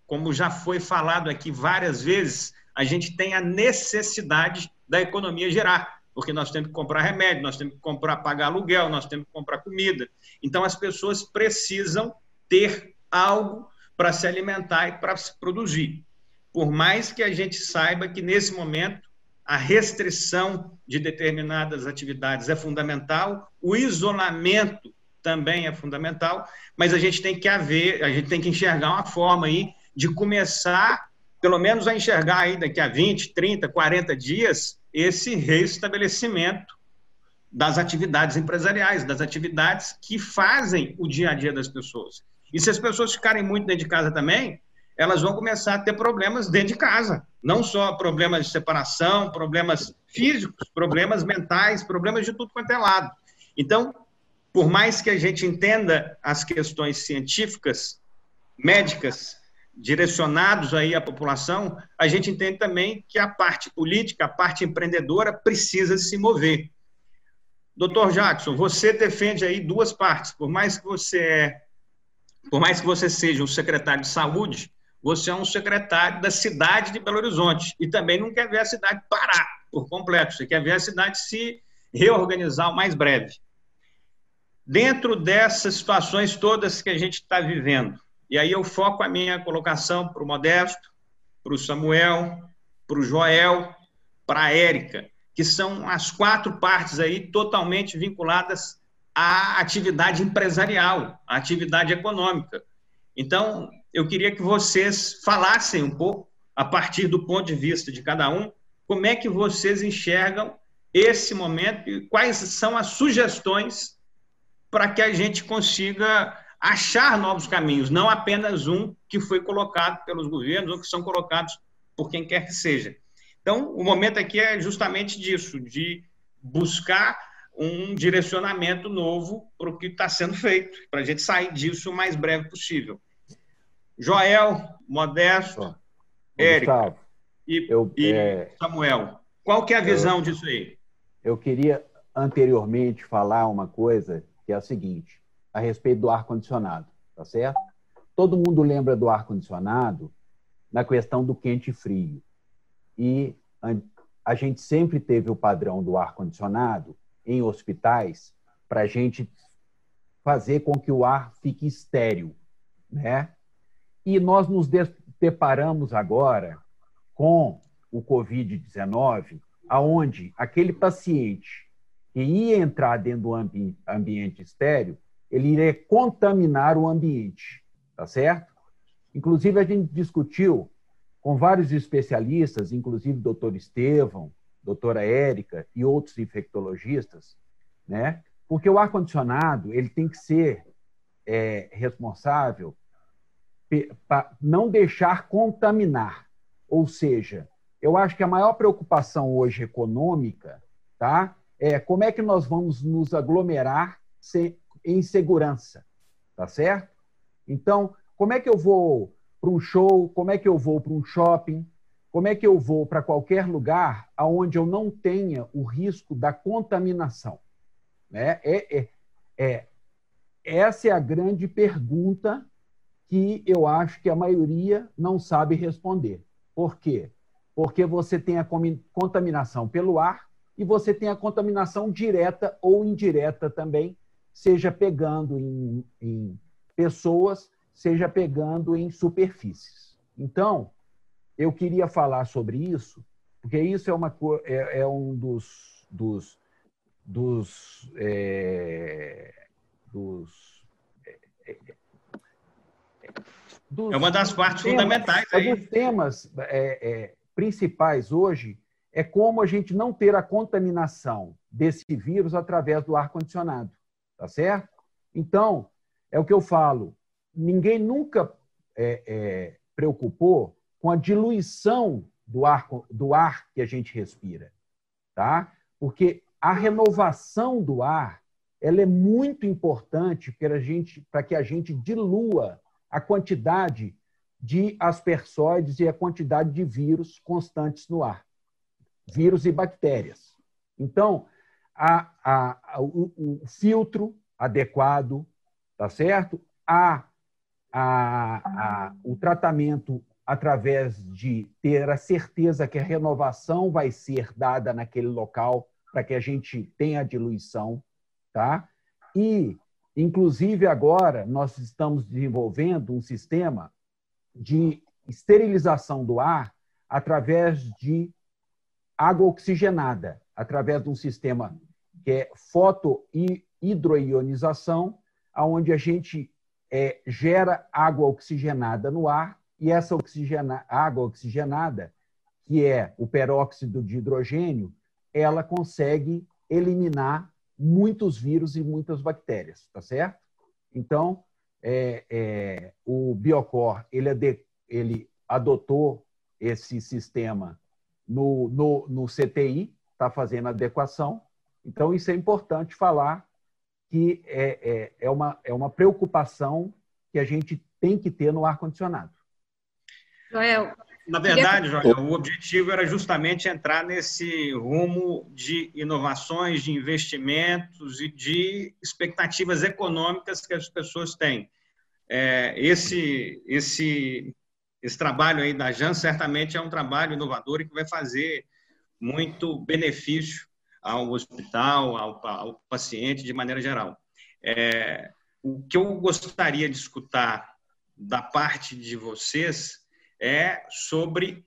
S1: como já foi falado aqui várias vezes, a gente tem a necessidade da economia gerar, porque nós temos que comprar remédio, nós temos que comprar, pagar aluguel, nós temos que comprar comida. Então, as pessoas precisam ter algo para se alimentar e para se produzir. Por mais que a gente saiba que, nesse momento, a restrição de determinadas atividades é fundamental, o isolamento também é fundamental, mas a gente tem que haver, a gente tem que enxergar uma forma aí de começar pelo menos a enxergar aí daqui a 20, 30, 40 dias esse reestabelecimento das atividades empresariais, das atividades que fazem o dia a dia das pessoas. E se as pessoas ficarem muito dentro de casa também, elas vão começar a ter problemas dentro de casa. Não só problemas de separação, problemas físicos, problemas mentais, problemas de tudo quanto é lado. Então, por mais que a gente entenda as questões científicas, médicas, direcionados aí à população, a gente entende também que a parte política, a parte empreendedora precisa se mover. Doutor Jackson, você defende aí duas partes. Por mais que você é, por mais que você seja o secretário de saúde, você é um secretário da cidade de Belo Horizonte e também não quer ver a cidade parar por completo, você quer ver a cidade se reorganizar o mais breve. Dentro dessas situações todas que a gente está vivendo, e aí eu foco a minha colocação para o Modesto, para o Samuel, para o Joel, para a Érica, que são as quatro partes aí totalmente vinculadas à atividade empresarial, à atividade econômica. Então, eu queria que vocês falassem um pouco, a partir do ponto de vista de cada um, como é que vocês enxergam esse momento e quais são as sugestões para que a gente consiga achar novos caminhos, não apenas um que foi colocado pelos governos ou que são colocados por quem quer que seja. Então, o momento aqui é justamente disso, de buscar um direcionamento novo para o que está sendo feito, para a gente sair disso o mais breve possível. Joel, Modesto, Érica e, eu, e é... Samuel, qual que é a visão eu, disso aí?
S8: Eu queria anteriormente falar uma coisa que é a seguinte, a respeito do ar-condicionado, tá certo? Todo mundo lembra do ar-condicionado na questão do quente e frio. E a gente sempre teve o padrão do ar-condicionado em hospitais para a gente fazer com que o ar fique estéril, né? E nós nos deparamos agora com o Covid-19, aonde aquele paciente que ia entrar dentro do ambi ambiente estéreo, ele iria contaminar o ambiente, tá certo? Inclusive, a gente discutiu com vários especialistas, inclusive doutor Estevão, doutora Érica e outros infectologistas, né? Porque o ar-condicionado ele tem que ser é, responsável não deixar contaminar. Ou seja, eu acho que a maior preocupação hoje econômica tá, é como é que nós vamos nos aglomerar em segurança, tá certo? Então, como é que eu vou para um show, como é que eu vou para um shopping, como é que eu vou para qualquer lugar onde eu não tenha o risco da contaminação? Né? É, é, é, essa é a grande pergunta que eu acho que a maioria não sabe responder. Por quê? Porque você tem a contaminação pelo ar e você tem a contaminação direta ou indireta também, seja pegando em, em pessoas, seja pegando em superfícies. Então, eu queria falar sobre isso, porque isso é, uma, é, é um dos, dos, dos, é, dos é,
S1: dos, é uma das partes temas, fundamentais. Aí.
S8: Dos temas é, é, principais hoje é como a gente não ter a contaminação desse vírus através do ar-condicionado, tá certo? Então, é o que eu falo, ninguém nunca é, é, preocupou com a diluição do ar, do ar que a gente respira, tá? Porque a renovação do ar ela é muito importante para, a gente, para que a gente dilua a quantidade de aspersóides e a quantidade de vírus constantes no ar, vírus e bactérias. Então, a, a, a, o, o, filtro adequado, tá certo? A, o tratamento através de ter a certeza que a renovação vai ser dada naquele local para que a gente tenha a diluição, tá? E Inclusive, agora, nós estamos desenvolvendo um sistema de esterilização do ar através de água oxigenada, através de um sistema que é fotohidroionização, onde a gente é, gera água oxigenada no ar e essa oxigena, água oxigenada, que é o peróxido de hidrogênio, ela consegue eliminar muitos vírus e muitas bactérias, tá certo? Então, é, é, o Biocor ele, ade, ele adotou esse sistema no, no, no CTI, está fazendo adequação. Então, isso é importante falar que é, é, é, uma, é uma preocupação que a gente tem que ter no ar-condicionado.
S1: Joel, na verdade, Joel, o objetivo era justamente entrar nesse rumo de inovações, de investimentos e de expectativas econômicas que as pessoas têm. É, esse, esse esse trabalho aí da Jan certamente é um trabalho inovador e que vai fazer muito benefício ao hospital, ao, ao paciente de maneira geral. É, o que eu gostaria de escutar da parte de vocês é sobre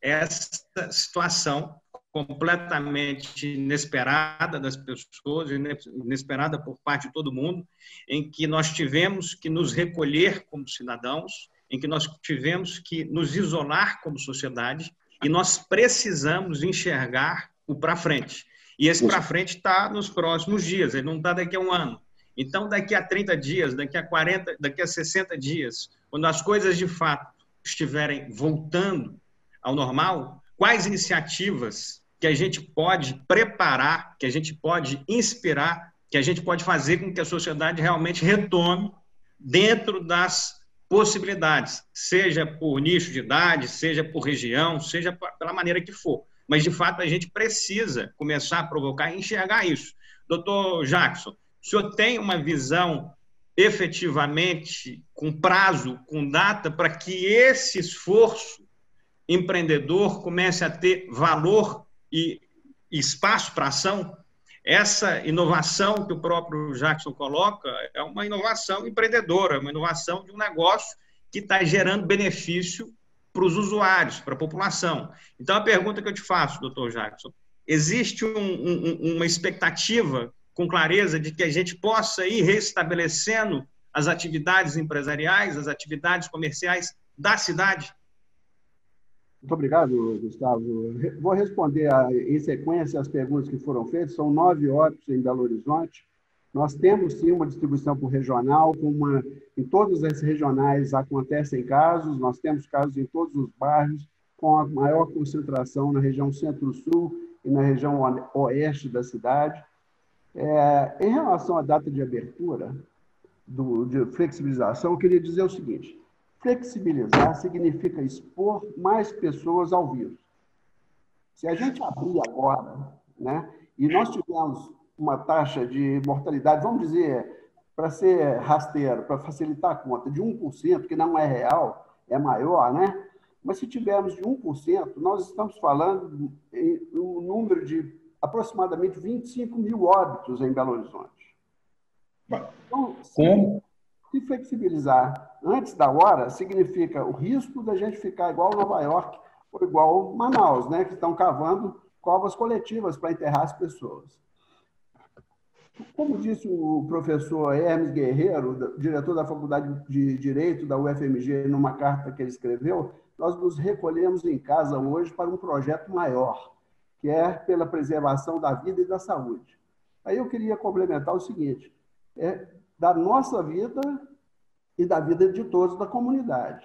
S1: essa situação completamente inesperada das pessoas, inesperada por parte de todo mundo, em que nós tivemos que nos recolher como cidadãos, em que nós tivemos que nos isolar como sociedade e nós precisamos enxergar o para frente. E esse para frente está nos próximos dias, ele não está daqui a um ano. Então, daqui a 30 dias, daqui a 40, daqui a 60 dias, quando as coisas de fato estiverem voltando ao normal, quais iniciativas que a gente pode preparar, que a gente pode inspirar, que a gente pode fazer com que a sociedade realmente retome dentro das possibilidades, seja por nicho de idade, seja por região, seja pela maneira que for. Mas, de fato, a gente precisa começar a provocar e enxergar isso. Doutor Jackson, o senhor tem uma visão efetivamente com prazo, com data, para que esse esforço empreendedor comece a ter valor e espaço para ação, essa inovação que o próprio Jackson coloca é uma inovação empreendedora, uma inovação de um negócio que está gerando benefício para os usuários, para a população. Então, a pergunta que eu te faço, doutor Jackson, existe um, um, uma expectativa com clareza de que a gente possa ir restabelecendo as atividades empresariais, as atividades comerciais da cidade?
S3: Muito obrigado, Gustavo. Vou responder a, em sequência as perguntas que foram feitas. São nove óbitos em Belo Horizonte. Nós temos sim uma distribuição por regional, uma, em todos esses regionais acontecem casos, nós temos casos em todos os bairros, com a maior concentração na região centro-sul e na região oeste da cidade. É, em relação à data de abertura, do, de flexibilização, eu queria dizer o seguinte: Flexibilizar significa expor mais pessoas ao vírus. Se a gente abrir agora, né, e nós tivermos uma taxa de mortalidade, vamos dizer, para ser rasteiro, para facilitar a conta, de 1%, que não é real, é maior, né? Mas se tivermos de 1%, nós estamos falando em um número de aproximadamente 25 mil óbitos em Belo Horizonte. Então, se, se flexibilizar antes da hora, significa o risco da gente ficar igual Nova York ou igual Manaus, né, que estão cavando covas coletivas para enterrar as pessoas. Como disse o professor Hermes Guerreiro, diretor da Faculdade de Direito da UFMG, numa carta que ele escreveu, nós nos recolhemos em casa hoje para um projeto maior, que é pela preservação da vida e da saúde. Aí eu queria complementar o seguinte: é, da nossa vida e da vida de todos da comunidade.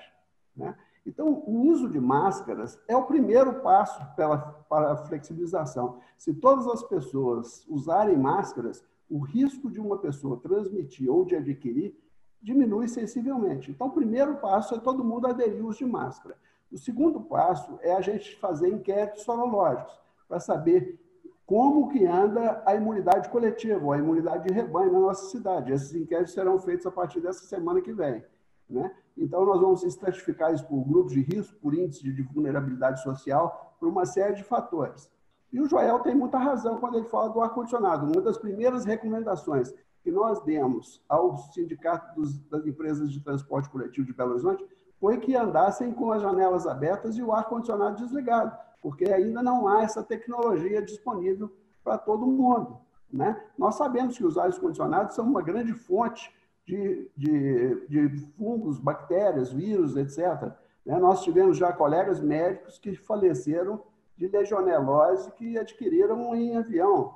S3: Né? Então, o uso de máscaras é o primeiro passo pela, para a flexibilização. Se todas as pessoas usarem máscaras, o risco de uma pessoa transmitir ou de adquirir diminui sensivelmente. Então, o primeiro passo é todo mundo aderir ao uso de máscara. O segundo passo é a gente fazer inquéritos sorológicos para saber como que anda a imunidade coletiva, a imunidade de rebanho na nossa cidade. Esses inquéritos serão feitos a partir dessa semana que vem. Né? Então, nós vamos estratificar isso por grupos de risco, por índice de vulnerabilidade social, por uma série de fatores. E o Joel tem muita razão quando ele fala do ar-condicionado. Uma das primeiras recomendações que nós demos ao Sindicato dos, das Empresas de Transporte Coletivo de Belo Horizonte foi que andassem com as janelas abertas e o ar-condicionado desligado porque ainda não há essa tecnologia disponível para todo mundo. Né? Nós sabemos que os ares condicionados são uma grande fonte de, de, de fungos, bactérias, vírus, etc. Né? Nós tivemos já colegas médicos que faleceram de legionelose que adquiriram em avião,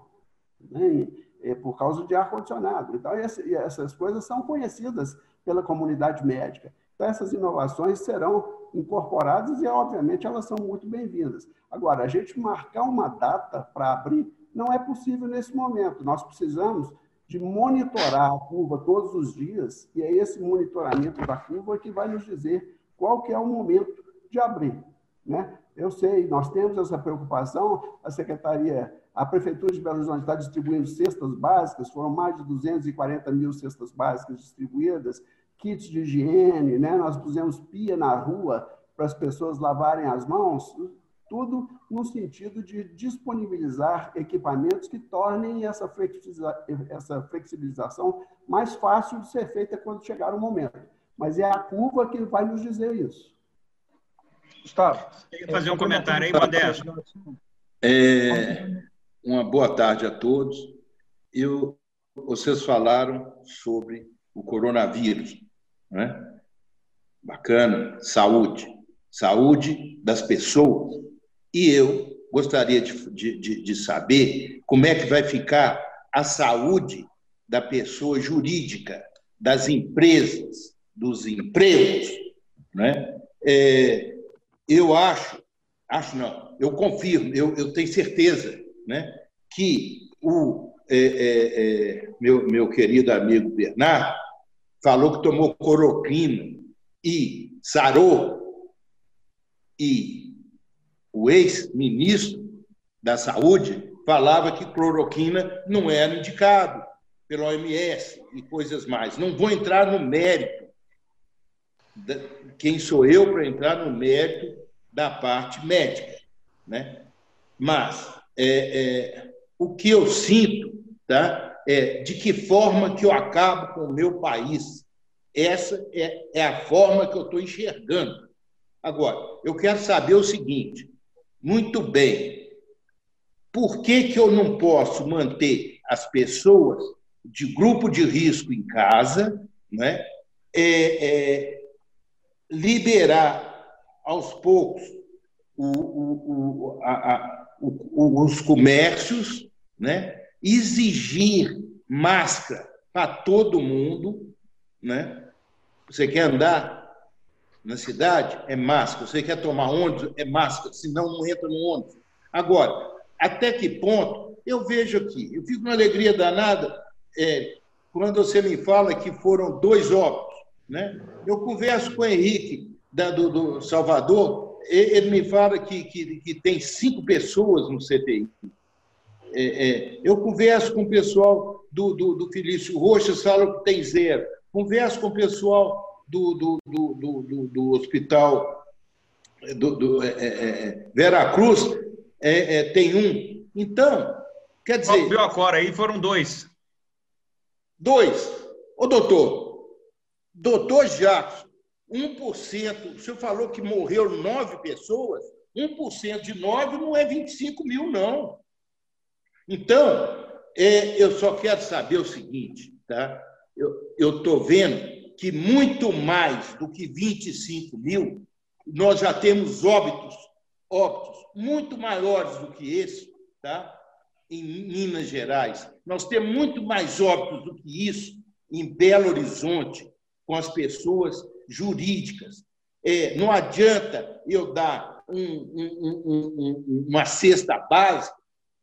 S3: né? É, por causa de ar-condicionado. Então, essas coisas são conhecidas pela comunidade médica. Então, essas inovações serão incorporadas e, obviamente, elas são muito bem-vindas. Agora, a gente marcar uma data para abrir não é possível nesse momento. Nós precisamos de monitorar a curva todos os dias e é esse monitoramento da curva que vai nos dizer qual que é o momento de abrir. Né? Eu sei, nós temos essa preocupação, a Secretaria, a Prefeitura de Belo Horizonte está distribuindo cestas básicas, foram mais de 240 mil cestas básicas distribuídas, kits de higiene, né? nós pusemos pia na rua para as pessoas lavarem as mãos, tudo no sentido de disponibilizar equipamentos que tornem essa, flexibilização mais fácil de ser feita quando chegar o momento. Mas é a curva que vai nos dizer isso.
S1: Gustavo. Quer fazer um comentário aí, Modesto?
S9: É, uma boa tarde a todos. Eu, vocês falaram sobre o coronavírus, né? Bacana, saúde, saúde das pessoas. E eu gostaria de, de, de saber como é que vai ficar a saúde da pessoa jurídica, das empresas, dos empregos, né? É, eu acho, acho não, eu confirmo, eu, eu tenho certeza, né, que o é, é, é, meu, meu querido amigo Bernardo falou que tomou coroquina e sarou, e o ex-ministro da Saúde falava que cloroquina não era indicado pelo OMS e coisas mais. Não vou entrar no mérito. Quem sou eu para entrar no mérito da parte médica, né? Mas é, é, o que eu sinto, tá? É de que forma que eu acabo com o meu país. Essa é, é a forma que eu estou enxergando. Agora, eu quero saber o seguinte: muito bem, por que, que eu não posso manter as pessoas de grupo de risco em casa, né? É, é, liberar aos poucos o, o, o, a, a, os comércios, né? Exigir máscara para todo mundo. Né? Você quer andar na cidade? É máscara. Você quer tomar ônibus? É máscara, senão não entra no ônibus. Agora, até que ponto? Eu vejo aqui, eu fico com alegria danada é, quando você me fala que foram dois óbitos. Né? Eu converso com o Henrique, da, do, do, Salvador, ele me fala que, que, que, tem cinco pessoas no CTI. É, é, eu converso com o pessoal do, do, do Felício Rocha, fala que tem zero. Converso com o pessoal do, do, do, do, do hospital do, do é, é, é Vera Cruz, tem um. Então, quer dizer.
S1: Viu agora aí foram dois.
S9: Dois. Ô, doutor, doutor Jackson, 1%, o senhor falou que morreu nove pessoas, 1% de nove não é 25 mil, não. Então, é, eu só quero saber o seguinte, tá? Eu estou vendo que muito mais do que 25 mil, nós já temos óbitos, óbitos muito maiores do que esse, tá? em Minas Gerais. Nós temos muito mais óbitos do que isso em Belo Horizonte, com as pessoas jurídicas. É, não adianta eu dar um, um, um, uma cesta básica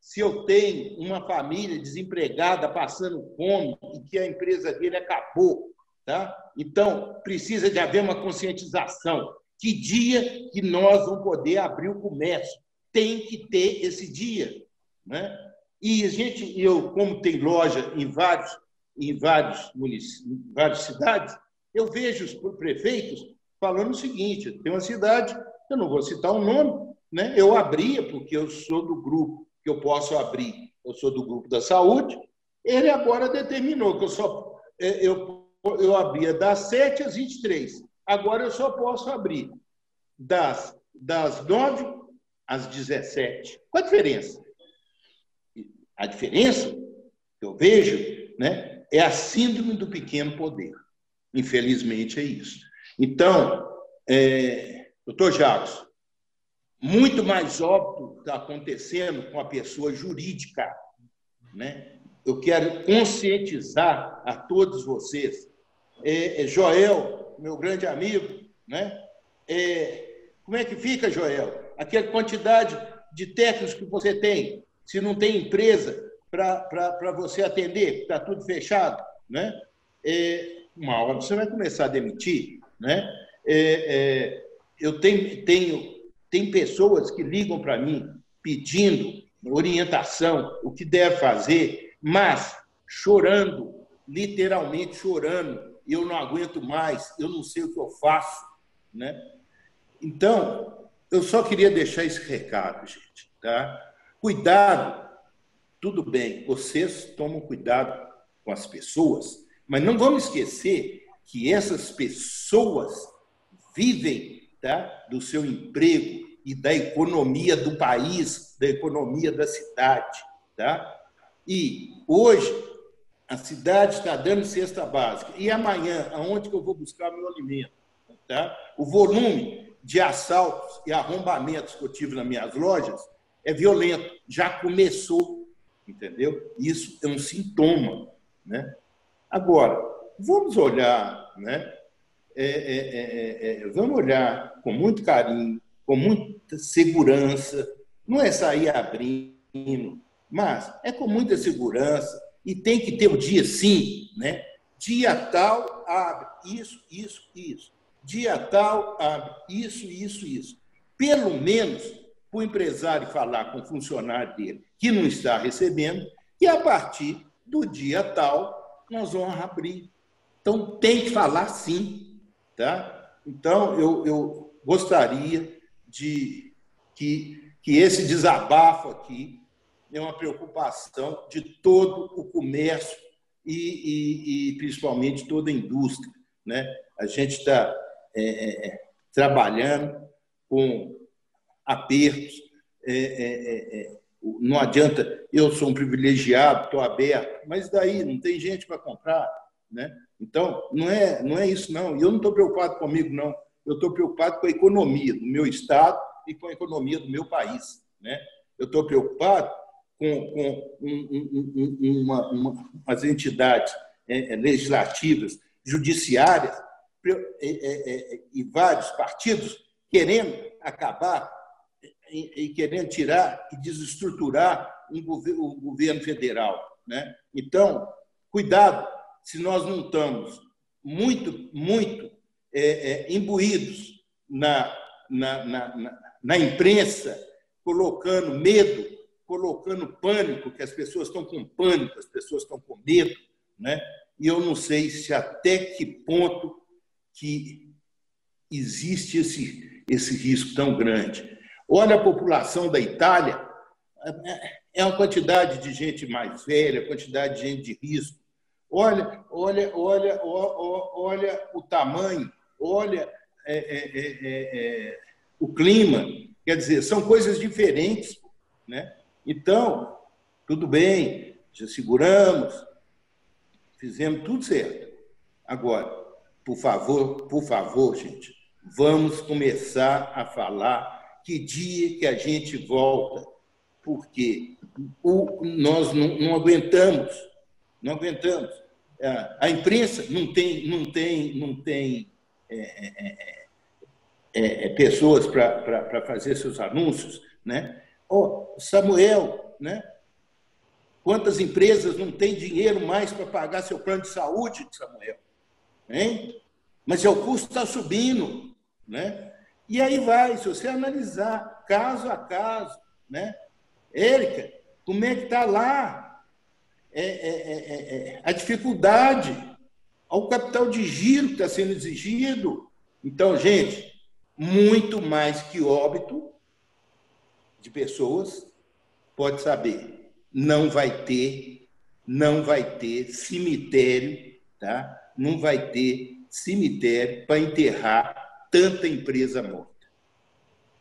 S9: se eu tenho uma família desempregada passando fome e que a empresa dele acabou. Tá? Então, precisa de haver uma conscientização. Que dia que nós vamos poder abrir o comércio? Tem que ter esse dia. Né? E a gente, eu, como tem loja em vários, em vários municípios, em várias cidades, eu vejo os prefeitos falando o seguinte: tem uma cidade, eu não vou citar o nome, né? eu abria, porque eu sou do grupo que eu posso abrir, eu sou do grupo da saúde, ele agora determinou que eu só é, eu, eu abria das 7 às 23. Agora eu só posso abrir das, das 9 às 17. Qual a diferença? A diferença que eu vejo né, é a síndrome do pequeno poder. Infelizmente é isso. Então, é, doutor Jacques, muito mais óbvio está acontecendo com a pessoa jurídica. Né? Eu quero conscientizar a todos vocês. É, é, Joel, meu grande amigo, né? É, como é que fica, Joel? Aquela quantidade de técnicos que você tem, se não tem empresa para você atender, está tudo fechado, né? É, uma hora você vai começar a demitir, né? É, é, eu tenho, tenho tem pessoas que ligam para mim pedindo orientação, o que deve fazer, mas chorando, literalmente chorando, eu não aguento mais, eu não sei o que eu faço, né? Então, eu só queria deixar esse recado, gente, tá? Cuidado, tudo bem, vocês tomam cuidado com as pessoas, mas não vamos esquecer que essas pessoas vivem tá, do seu emprego e da economia do país, da economia da cidade. Tá? E hoje a cidade está dando cesta básica. E amanhã, aonde que eu vou buscar meu alimento? Tá? O volume de assaltos e arrombamentos que eu tive nas minhas lojas é violento. Já começou, entendeu? Isso é um sintoma. Né? Agora, vamos olhar, né? É, é, é, é, vamos olhar com muito carinho, com muita segurança. Não é sair abrindo, mas é com muita segurança e tem que ter o dia sim, né? Dia tal abre isso, isso, isso. Dia tal abre isso, isso, isso. Pelo menos para o empresário falar com o funcionário dele que não está recebendo, e a partir do dia tal nós vamos abrir. Então tem que falar sim, tá? Então eu, eu gostaria de que, que esse desabafo aqui é uma preocupação de todo o comércio e, e, e principalmente toda a indústria, né? A gente está é, é, é, trabalhando com apertos, é, é, não adianta, eu sou um privilegiado, estou aberto, mas daí não tem gente para comprar, né? Então, não é, não é isso, não. E eu não estou preocupado comigo, não. Eu estou preocupado com a economia do meu Estado e com a economia do meu país. Né? Eu estou preocupado com, com um, um, um, uma, uma, entidades é, é legislativas, judiciárias é, é, é, e vários partidos querendo acabar e, e querendo tirar e desestruturar um o governo federal. Né? Então, cuidado se nós não estamos muito, muito é, é, imbuídos na, na, na, na imprensa, colocando medo, colocando pânico, que as pessoas estão com pânico, as pessoas estão com medo, né? E eu não sei se até que ponto que existe esse, esse risco tão grande. Olha a população da Itália, é uma quantidade de gente mais velha, quantidade de gente de risco. Olha, olha, olha, olha, o tamanho, olha é, é, é, o clima. Quer dizer, são coisas diferentes. Né? Então, tudo bem, já seguramos, fizemos tudo certo. Agora, por favor, por favor, gente, vamos começar a falar que dia que a gente volta, porque o, nós não, não aguentamos não aguentamos. É, a imprensa não tem, não tem, não tem é, é, é, é pessoas para fazer seus anúncios, né? Oh, Samuel, né? Quantas empresas não têm dinheiro mais para pagar seu plano de saúde, Samuel? Hein? Mas é o custo está subindo, né? E aí vai, se você analisar caso a caso, né? Érica, como é que está lá é é, é, é, a dificuldade ao capital de giro que está sendo exigido. Então, gente, muito mais que óbito de pessoas, pode saber, não vai ter, não vai ter cemitério, tá? Não vai ter cemitério para enterrar tanta empresa morta.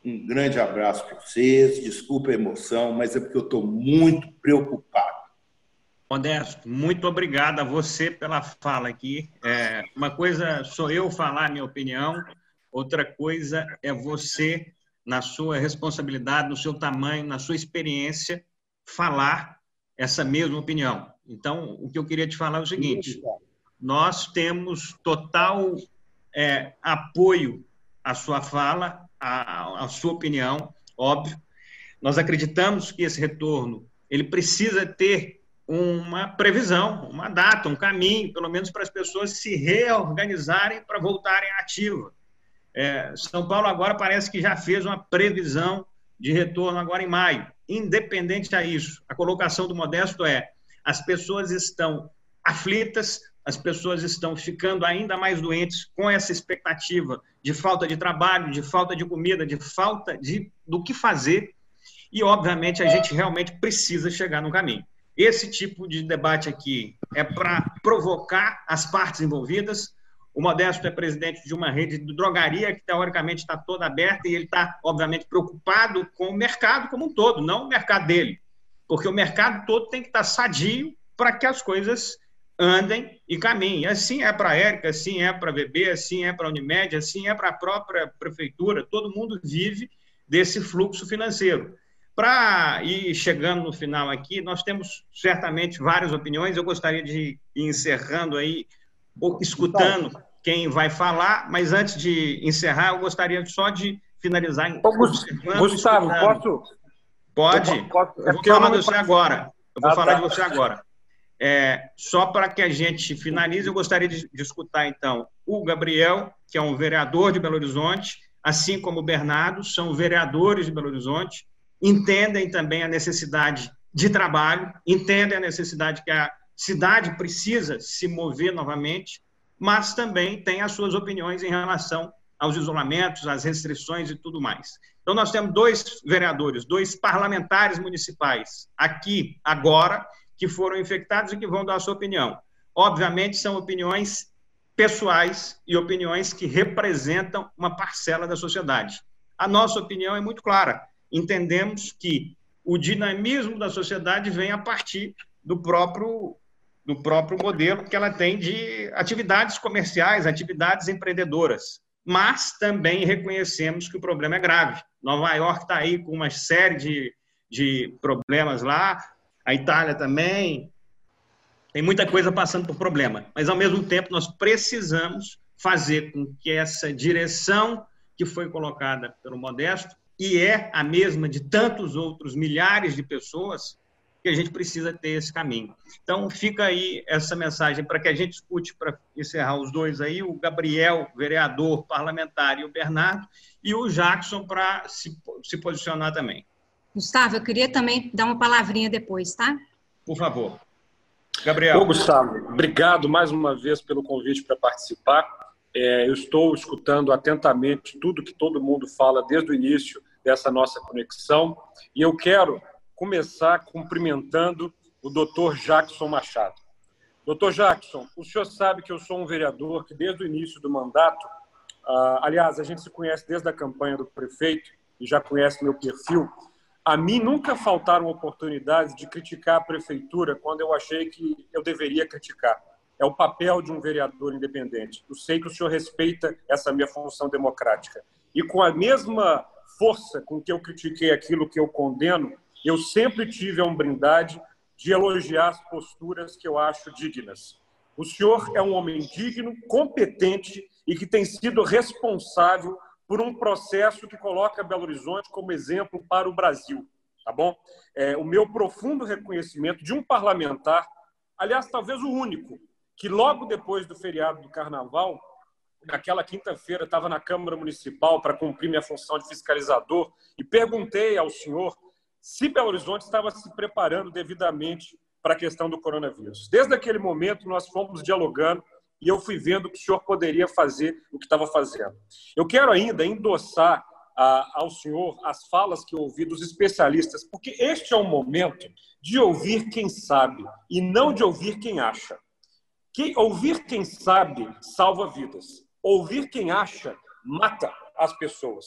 S9: Um grande abraço para vocês, desculpa a emoção, mas é porque eu estou muito preocupado
S1: Modesto, muito obrigado a você pela fala aqui. É, uma coisa sou eu falar a minha opinião, outra coisa é você, na sua responsabilidade, no seu tamanho, na sua experiência, falar essa mesma opinião. Então, o que eu queria te falar é o seguinte: nós temos total é, apoio à sua fala, à, à sua opinião, óbvio. Nós acreditamos que esse retorno ele precisa ter uma previsão, uma data, um caminho, pelo menos para as pessoas se reorganizarem para voltarem ativa. É, São Paulo agora parece que já fez uma previsão de retorno agora em maio. Independente a isso, a colocação do Modesto é: as pessoas estão aflitas, as pessoas estão ficando ainda mais doentes com essa expectativa de falta de trabalho, de falta de comida, de falta de do que fazer. E, obviamente, a gente realmente precisa chegar no caminho. Esse tipo de debate aqui é para provocar as partes envolvidas. O Modesto é presidente de uma rede de drogaria que, teoricamente, está toda aberta e ele está, obviamente, preocupado com o mercado como um todo, não o mercado dele. Porque o mercado todo tem que estar sadio para que as coisas andem e caminhem. Assim é para a Érica, assim é para a VB, assim é para a Unimed, assim é para a própria prefeitura. Todo mundo vive desse fluxo financeiro. Para ir chegando no final aqui, nós temos certamente várias opiniões. Eu gostaria de ir encerrando aí, escutando quem vai falar, mas antes de encerrar, eu gostaria só de finalizar.
S10: Ô, Gustavo, posso?
S1: Pode?
S10: Posso,
S1: eu vou falar de você agora. Eu vou ah, falar tá. de você agora. É, só para que a gente finalize, eu gostaria de, de, escutar, então, o Gabriel, que é um vereador de Belo Horizonte, assim como o Bernardo, são vereadores de Belo Horizonte, entendem também a necessidade de trabalho, entendem a necessidade que a cidade precisa se mover novamente, mas também têm as suas opiniões em relação aos isolamentos, às restrições e tudo mais. Então, nós temos dois vereadores, dois parlamentares municipais aqui, agora, que foram infectados e que vão dar a sua opinião. Obviamente, são opiniões pessoais e opiniões que representam uma parcela da sociedade. A nossa opinião é muito clara. Entendemos que o dinamismo da sociedade vem a partir do próprio do próprio modelo que ela tem de atividades comerciais, atividades empreendedoras. Mas também reconhecemos que o problema é grave. Nova York está aí com uma série de, de problemas lá, a Itália também. Tem muita coisa passando por problema, mas ao mesmo tempo nós precisamos fazer com que essa direção que foi colocada pelo Modesto e é a mesma de tantos outros milhares de pessoas que a gente precisa ter esse caminho. Então fica aí essa mensagem para que a gente escute para encerrar os dois aí, o Gabriel, vereador parlamentar, e o Bernardo, e o Jackson para se, se posicionar também.
S4: Gustavo, eu queria também dar uma palavrinha depois, tá?
S1: Por favor. Gabriel.
S10: Ô, Gustavo, obrigado mais uma vez pelo convite para participar. É, eu estou escutando atentamente tudo que todo mundo fala desde o início dessa nossa conexão e eu quero começar cumprimentando o doutor Jackson Machado. Doutor Jackson, o senhor sabe que eu sou um vereador que desde o início do mandato, uh, aliás, a gente se conhece desde a campanha do prefeito e já conhece meu perfil, a mim nunca faltaram oportunidades de criticar a prefeitura quando eu achei que eu deveria criticar. É o papel de um vereador independente. Eu sei que o senhor respeita essa minha função democrática. E com a mesma força com que eu critiquei aquilo que eu condeno, eu sempre tive a humildade de elogiar as posturas que eu acho dignas. O senhor é um homem digno, competente e que tem sido responsável por um processo que coloca Belo Horizonte como exemplo para o Brasil, tá bom? É, o meu profundo reconhecimento de um parlamentar, aliás, talvez o único, que logo depois do feriado do Carnaval, naquela quinta-feira, estava na Câmara Municipal para cumprir minha função de fiscalizador e perguntei ao senhor se Belo Horizonte estava se preparando devidamente para a questão do coronavírus. Desde aquele momento, nós fomos dialogando e eu fui vendo que o senhor poderia fazer o que estava fazendo. Eu quero ainda endossar ah, ao senhor as falas que eu ouvi dos especialistas, porque este é o momento de ouvir quem sabe e não de ouvir quem acha. Ouvir quem sabe salva vidas. Ouvir quem acha mata as pessoas.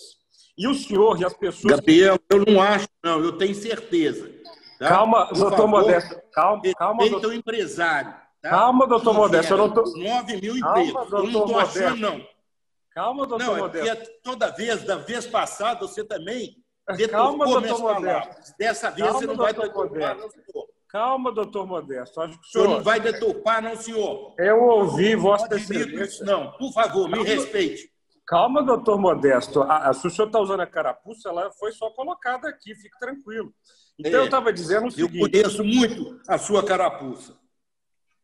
S10: E o senhor e as pessoas.
S9: Gabriel, eu não acho, não, eu tenho certeza.
S10: Tá? Calma, Por doutor favor, Modesto. Calma, calma.
S9: Doutor... empresário.
S10: Tá? Calma, doutor Modesto. Eu não tô...
S9: 9 mil empregos. Calma, eu não estou achando, não.
S10: Calma, doutor não, é
S9: Modesto. toda vez, da vez passada, você também
S10: Calma, doutor Modesto.
S9: Dessa vez Calma, você não vai senhor.
S10: Calma, doutor Modesto.
S9: Acho que o senhor... senhor não vai deturpar, não, senhor.
S10: Eu ouvi Vossa Excelência.
S9: Não, por favor, me respeite.
S10: Calma, doutor Modesto. A, a, se o senhor está usando a carapuça, ela foi só colocada aqui, fique tranquilo. Então, é, eu estava dizendo o seguinte...
S9: Eu conheço muito a sua carapuça.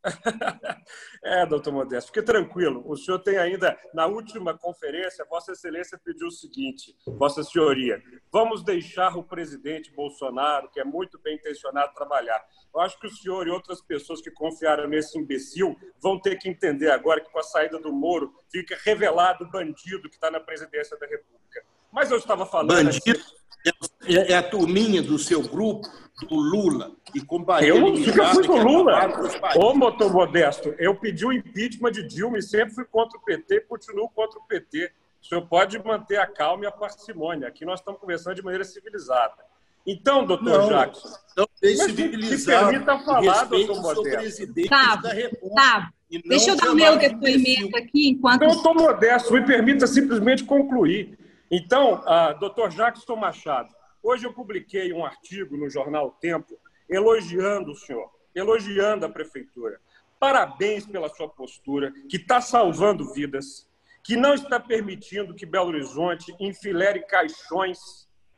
S10: é, doutor Modesto, fique tranquilo. O senhor tem ainda, na última conferência, Vossa Excelência pediu o seguinte, Vossa Senhoria, vamos deixar o presidente Bolsonaro, que é muito bem intencionado, trabalhar. Eu acho que o senhor e outras pessoas que confiaram nesse imbecil vão ter que entender agora que, com a saída do Moro, fica revelado o bandido que está na presidência da República. Mas eu estava falando.
S9: Bandido é, é a turminha do seu grupo, do Lula, e companhia.
S10: Eu nunca fui do Lula. Ô, motor modesto, eu pedi o impeachment de Dilma e sempre fui contra o PT e continuo contra o PT. O senhor pode manter a calma e a parcimônia. Aqui nós estamos conversando de maneira civilizada. Então, doutor não, Jackson.
S9: Não, se
S10: permita falar, doutor Modesto.
S11: Tá, tá. Deixa eu dar o meu depoimento aqui enquanto.
S10: Doutor Modesto, me permita simplesmente concluir. Então, uh, doutor Jackson Machado, hoje eu publiquei um artigo no jornal Tempo elogiando o senhor, elogiando a prefeitura. Parabéns pela sua postura, que está salvando vidas, que não está permitindo que Belo Horizonte enfilere caixões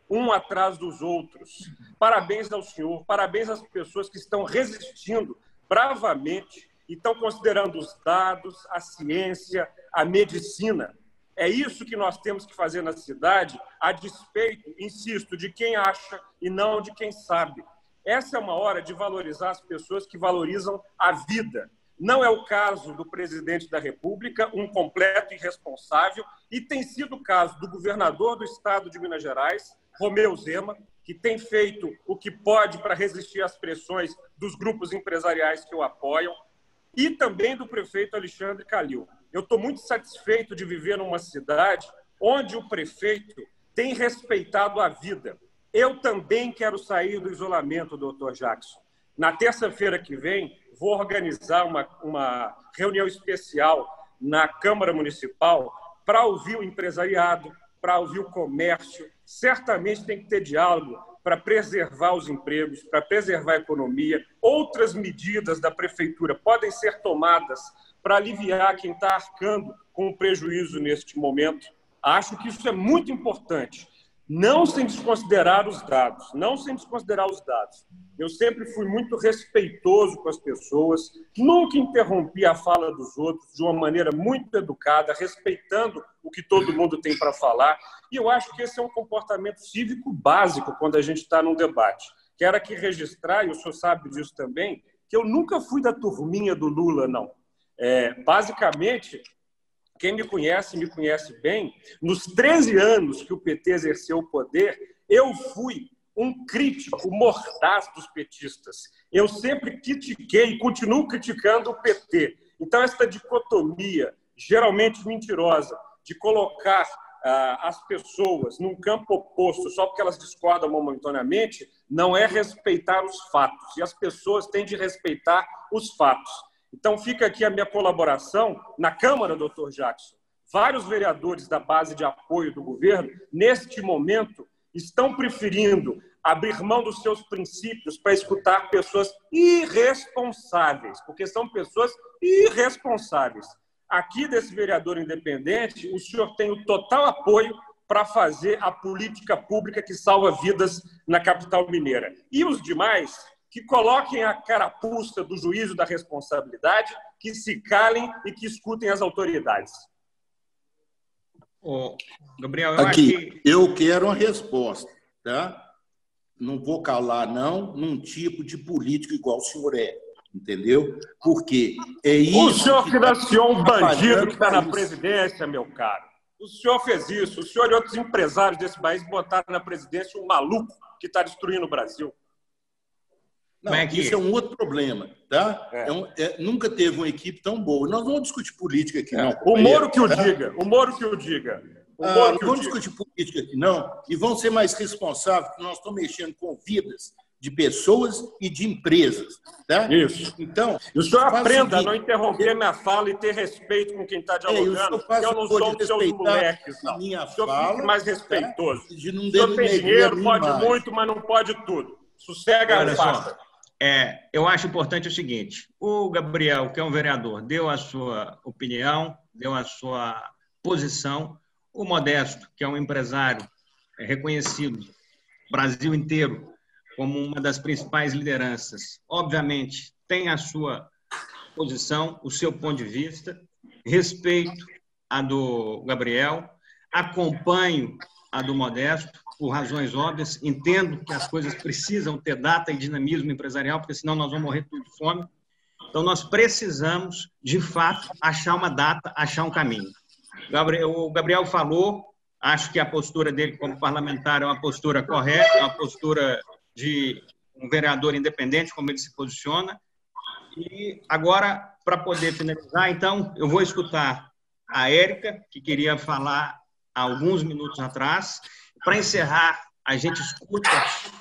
S10: um atrás dos outros. Parabéns ao senhor, parabéns às pessoas que estão resistindo bravamente e estão considerando os dados, a ciência, a medicina é isso que nós temos que fazer na cidade, a despeito, insisto, de quem acha e não de quem sabe. Essa é uma hora de valorizar as pessoas que valorizam a vida. Não é o caso do presidente da República, um completo irresponsável, e tem sido o caso do governador do estado de Minas Gerais, Romeu Zema, que tem feito o que pode para resistir às pressões dos grupos empresariais que o apoiam, e também do prefeito Alexandre Calil. Eu estou muito satisfeito de viver numa cidade onde o prefeito tem respeitado a vida. Eu também quero sair do isolamento, doutor Jackson. Na terça-feira que vem, vou organizar uma, uma reunião especial na Câmara Municipal para ouvir o empresariado, para ouvir o comércio. Certamente tem que ter diálogo para preservar os empregos, para preservar a economia. Outras medidas da prefeitura podem ser tomadas para aliviar quem está arcando com o prejuízo neste momento. Acho que isso é muito importante. Não sem desconsiderar os dados, não sem desconsiderar os dados. Eu sempre fui muito respeitoso com as pessoas, nunca interrompi a fala dos outros de uma maneira muito educada, respeitando o que todo mundo tem para falar. E eu acho que esse é um comportamento cívico básico quando a gente está num debate. Quero aqui registrar, e o senhor sabe disso também, que eu nunca fui da turminha do Lula, não. É, basicamente, quem me conhece, me conhece bem, nos 13 anos que o PT exerceu o poder, eu fui um crítico mordaz dos petistas. Eu sempre critiquei e continuo criticando o PT. Então, essa dicotomia, geralmente mentirosa, de colocar ah, as pessoas num campo oposto só porque elas discordam momentaneamente, não é respeitar os fatos. E as pessoas têm de respeitar os fatos. Então, fica aqui a minha colaboração na Câmara, doutor Jackson. Vários vereadores da base de apoio do governo, neste momento, estão preferindo abrir mão dos seus princípios para escutar pessoas irresponsáveis, porque são pessoas irresponsáveis. Aqui, desse vereador independente, o senhor tem o total apoio para fazer a política pública que salva vidas na capital mineira. E os demais que coloquem a carapuça do juízo da responsabilidade, que se calem e que escutem as autoridades.
S9: Oh, Gabriel, eu Aqui, eu quero uma resposta, tá? Não vou calar, não, num tipo de político igual o senhor é, entendeu? Porque é isso.
S10: O senhor financiou um tá bandido que está na presidência, meu caro. O senhor fez isso. O senhor e outros empresários desse país botaram na presidência um maluco que está destruindo o Brasil.
S9: Não, é que... isso é um outro problema, tá? É. É um, é, nunca teve uma equipe tão boa. Nós não vamos discutir política aqui, não.
S10: O Moro que o tá? diga. O Moro que o diga. O
S9: ah, não vamos discutir política aqui, não. E vão ser mais responsáveis, porque nós estamos mexendo com vidas de pessoas e de empresas. Tá?
S10: Isso. Então, e o senhor aprenda a não interromper minha fala e ter respeito com quem está é, dialogando, é, eu, eu não sou dos seus moleques, não. Minha o senhor fala, mais tá? respeitoso. Tá? De não o senhor tem dinheiro, pode muito, mas não pode tudo. Sossega a pasta.
S1: É, eu acho importante o seguinte: o Gabriel, que é um vereador, deu a sua opinião, deu a sua posição. O Modesto, que é um empresário é reconhecido Brasil inteiro como uma das principais lideranças, obviamente tem a sua posição, o seu ponto de vista, respeito a do Gabriel, acompanho a do Modesto, por razões óbvias, entendo que as coisas precisam ter data e dinamismo empresarial, porque senão nós vamos morrer tudo de fome. Então, nós precisamos, de fato, achar uma data, achar um caminho. O Gabriel falou, acho que a postura dele como parlamentar é uma postura correta, é uma postura de um vereador independente, como ele se posiciona. E agora, para poder finalizar, então, eu vou escutar a Érica, que queria falar há alguns minutos atrás. Para encerrar, a gente escuta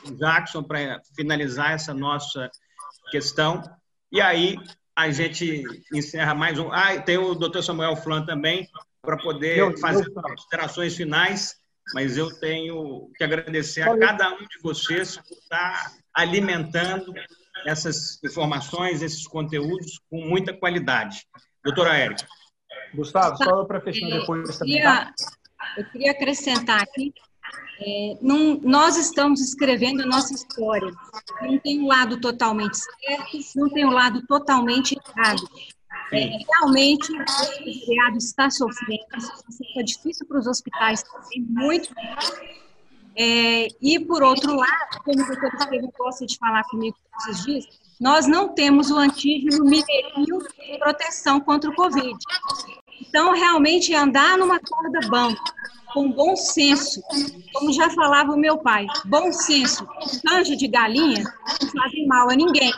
S1: o Jackson para finalizar essa nossa questão. E aí a gente encerra mais um. Ah, tem o doutor Samuel Flan também, para poder eu, fazer eu, considerações finais, mas eu tenho que agradecer a cada um de vocês por estar alimentando essas informações, esses conteúdos com muita qualidade. Doutora Érica.
S2: Gustavo, só para fechar depois
S4: eu queria. Tá? Eu queria acrescentar aqui é, num, nós estamos escrevendo a nossa história. Não tem um lado totalmente certo, não tem um lado totalmente errado. É, realmente, o empresariado está sofrendo, está difícil para os hospitais também, muito. É, e, por outro lado, como o doutor Estevam gosta de falar comigo todos os dias, nós não temos o antígeno mineirinho de proteção contra o Covid. Então, realmente, andar numa corda bamba, com bom senso, como já falava o meu pai, bom senso, canja de galinha não fazem mal a ninguém.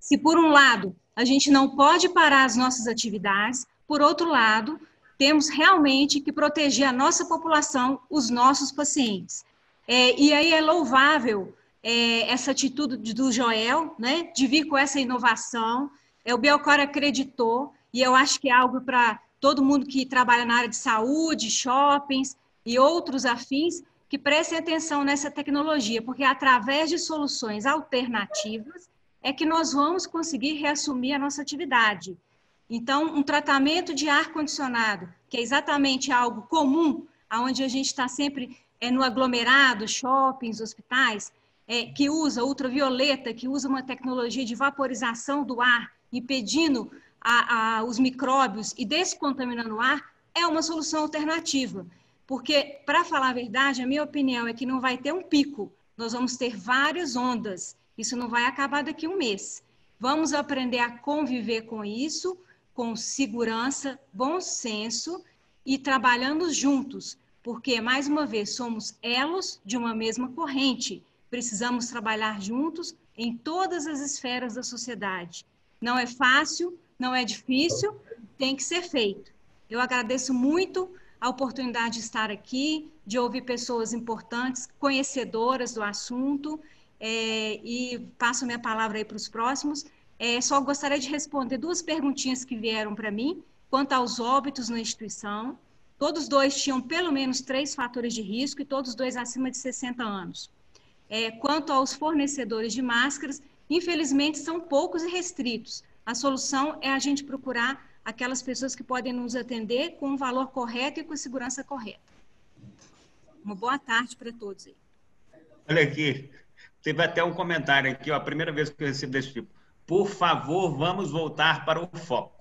S4: Se por um lado a gente não pode parar as nossas atividades, por outro lado, temos realmente que proteger a nossa população, os nossos pacientes. É, e aí é louvável é, essa atitude do Joel, né, de vir com essa inovação. É, o Belcor acreditou, e eu acho que é algo para todo mundo que trabalha na área de saúde, shoppings, e outros afins que prestem atenção nessa tecnologia, porque é através de soluções alternativas é que nós vamos conseguir reassumir a nossa atividade. Então, um tratamento de ar-condicionado, que é exatamente algo comum, onde a gente está sempre é, no aglomerado, shoppings, hospitais, é, que usa ultravioleta, que usa uma tecnologia de vaporização do ar, impedindo a, a, os micróbios e descontaminando o ar, é uma solução alternativa. Porque, para falar a verdade, a minha opinião é que não vai ter um pico, nós vamos ter várias ondas. Isso não vai acabar daqui a um mês. Vamos aprender a conviver com isso, com segurança, bom senso e trabalhando juntos, porque, mais uma vez, somos elos de uma mesma corrente. Precisamos trabalhar juntos em todas as esferas da sociedade. Não é fácil, não é difícil, tem que ser feito. Eu agradeço muito a oportunidade de estar aqui, de ouvir pessoas importantes, conhecedoras do assunto, é, e passo minha palavra aí para os próximos. É, só gostaria de responder duas perguntinhas que vieram para mim, quanto aos óbitos na instituição. Todos dois tinham pelo menos três fatores de risco e todos dois acima de 60 anos. É, quanto aos fornecedores de máscaras, infelizmente são poucos e restritos. A solução é a gente procurar aquelas pessoas que podem nos atender com o valor correto e com a segurança correta. Uma boa tarde para todos aí.
S1: Olha aqui, teve até um comentário aqui, ó, a primeira vez que eu recebo desse tipo. Por favor, vamos voltar para o foco.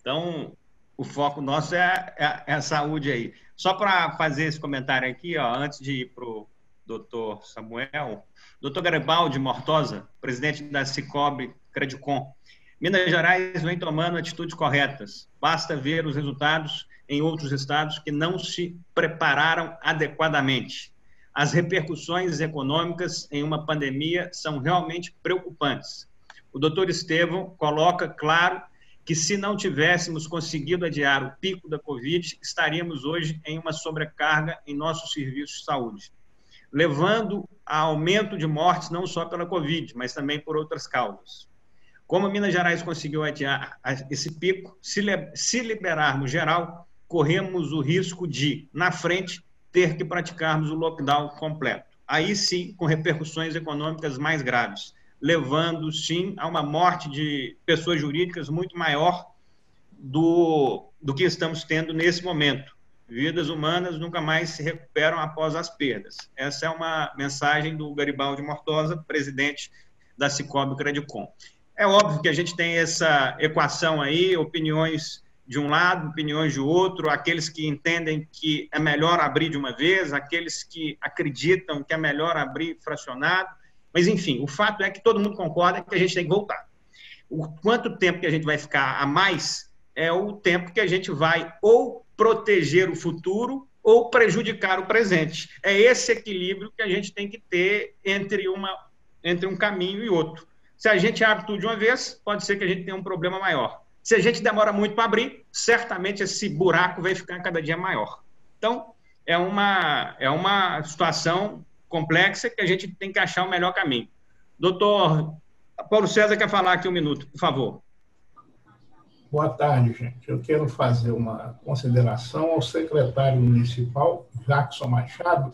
S1: Então, o foco nosso é, é, é a saúde aí. Só para fazer esse comentário aqui, ó, antes de ir para o doutor Samuel, doutor Garibaldi Mortosa, presidente da Cicobi Credicom, Minas Gerais vem tomando atitudes corretas. Basta ver os resultados em outros estados que não se prepararam adequadamente. As repercussões econômicas em uma pandemia são realmente preocupantes. O doutor Estevão coloca claro que se não tivéssemos conseguido adiar o pico da Covid, estaríamos hoje em uma sobrecarga em nossos serviços de saúde, levando a aumento de mortes não só pela Covid, mas também por outras causas. Como Minas Gerais conseguiu adiar esse pico, se liberarmos geral, corremos o risco de, na frente, ter que praticarmos o lockdown completo. Aí sim, com repercussões econômicas mais graves, levando sim a uma morte de pessoas jurídicas muito maior do, do que estamos tendo nesse momento. Vidas humanas nunca mais se recuperam após as perdas. Essa é uma mensagem do Garibaldi Mortosa, presidente da Cicobi Credicom. É óbvio que a gente tem essa equação aí, opiniões de um lado, opiniões de outro, aqueles que entendem que é melhor abrir de uma vez, aqueles que acreditam que é melhor abrir fracionado. Mas, enfim, o fato é que todo mundo concorda que a gente tem que voltar. O quanto tempo que a gente vai ficar a mais é o tempo que a gente vai ou proteger o futuro ou prejudicar o presente. É esse equilíbrio que a gente tem que ter entre, uma, entre um caminho e outro. Se a gente abre tudo de uma vez, pode ser que a gente tenha um problema maior. Se a gente demora muito para abrir, certamente esse buraco vai ficar cada dia maior. Então, é uma, é uma situação complexa que a gente tem que achar o melhor caminho. Doutor Paulo César quer falar aqui um minuto, por favor.
S12: Boa tarde, gente. Eu quero fazer uma consideração ao secretário municipal, Jackson Machado,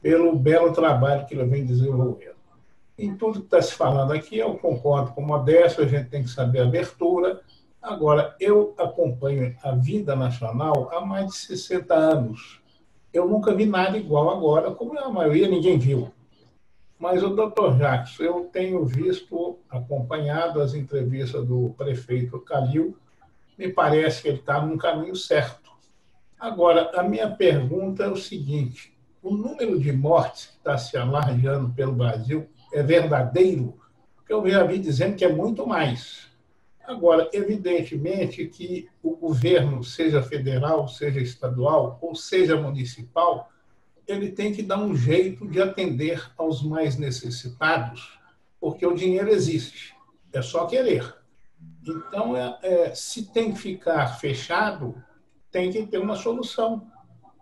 S12: pelo belo trabalho que ele vem desenvolvendo. Em tudo que está se falando aqui, eu concordo com o Modesto, a gente tem que saber a abertura, Agora, eu acompanho a vida nacional há mais de 60 anos. Eu nunca vi nada igual agora, como a maioria ninguém viu. Mas o doutor Jacques, eu tenho visto, acompanhado as entrevistas do prefeito Calil, me parece que ele está num caminho certo. Agora, a minha pergunta é o seguinte: o número de mortes que está se alargando pelo Brasil é verdadeiro? Porque eu já vi dizendo que é muito mais. Agora, evidentemente que o governo, seja federal, seja estadual ou seja municipal, ele tem que dar um jeito de atender aos mais necessitados, porque o dinheiro existe, é só querer. Então, é, é, se tem que ficar fechado, tem que ter uma solução.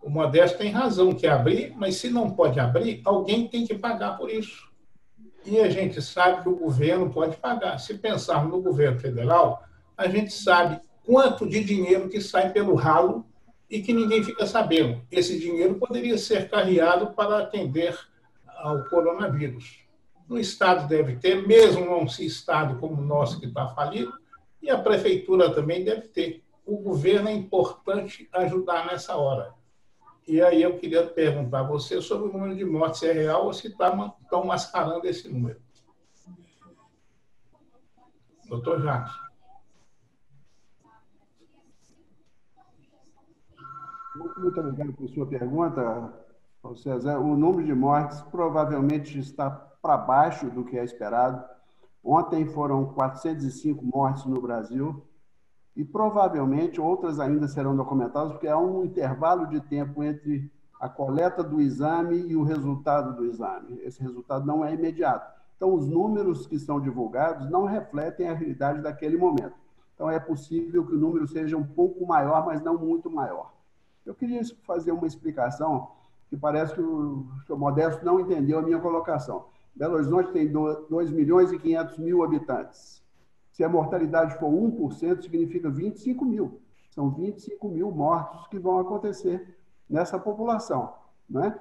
S12: O Modesto tem razão que abrir, mas se não pode abrir, alguém tem que pagar por isso e a gente sabe que o governo pode pagar. Se pensarmos no governo federal, a gente sabe quanto de dinheiro que sai pelo ralo e que ninguém fica sabendo. Esse dinheiro poderia ser carreado para atender ao coronavírus. No Estado deve ter, mesmo não se Estado como o nosso que está falido, e a Prefeitura também deve ter. O governo é importante ajudar nessa hora. E aí eu queria perguntar a você sobre o número de mortes, é real ou se estão tá, mascarando esse número. Doutor Jacques.
S3: Muito obrigado por sua pergunta, César. O número de mortes provavelmente está para baixo do que é esperado. Ontem foram 405 mortes no Brasil, e provavelmente outras ainda serão documentadas, porque há um intervalo de tempo entre a coleta do exame e o resultado do exame. Esse resultado não é imediato. Então, os números que são divulgados não refletem a realidade daquele momento. Então, é possível que o número seja um pouco maior, mas não muito maior. Eu queria fazer uma explicação que parece que o senhor Modesto não entendeu a minha colocação. Belo Horizonte tem 2 milhões e 500 mil habitantes. Se a mortalidade for 1%, significa 25 mil. São 25 mil mortos que vão acontecer nessa população. Né?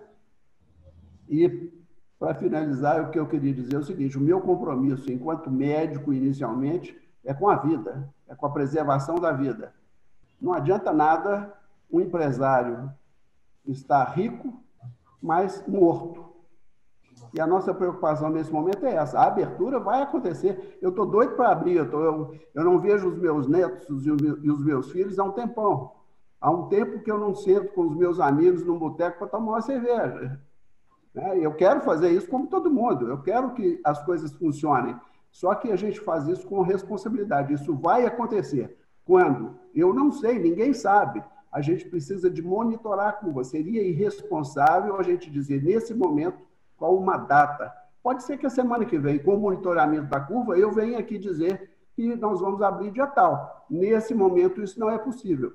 S3: E, para finalizar, o que eu queria dizer é o seguinte: o meu compromisso, enquanto médico, inicialmente, é com a vida, é com a preservação da vida. Não adianta nada um empresário estar rico, mas morto. E a nossa preocupação nesse momento é essa. A abertura vai acontecer. Eu estou doido para abrir. Eu, tô, eu, eu, não vejo os meus netos e os meus filhos há um tempão. Há um tempo que eu não sento com os meus amigos num boteco para tomar uma cerveja. Né? Eu quero fazer isso como todo mundo. Eu quero que as coisas funcionem. Só que a gente faz isso com responsabilidade. Isso vai acontecer. Quando? Eu não sei, ninguém sabe. A gente precisa de monitorar a curva. Seria irresponsável a gente dizer, nesse momento, qual uma data. Pode ser que a semana que vem, com o monitoramento da curva, eu venha aqui dizer que nós vamos abrir dia tal. Nesse momento, isso não é possível.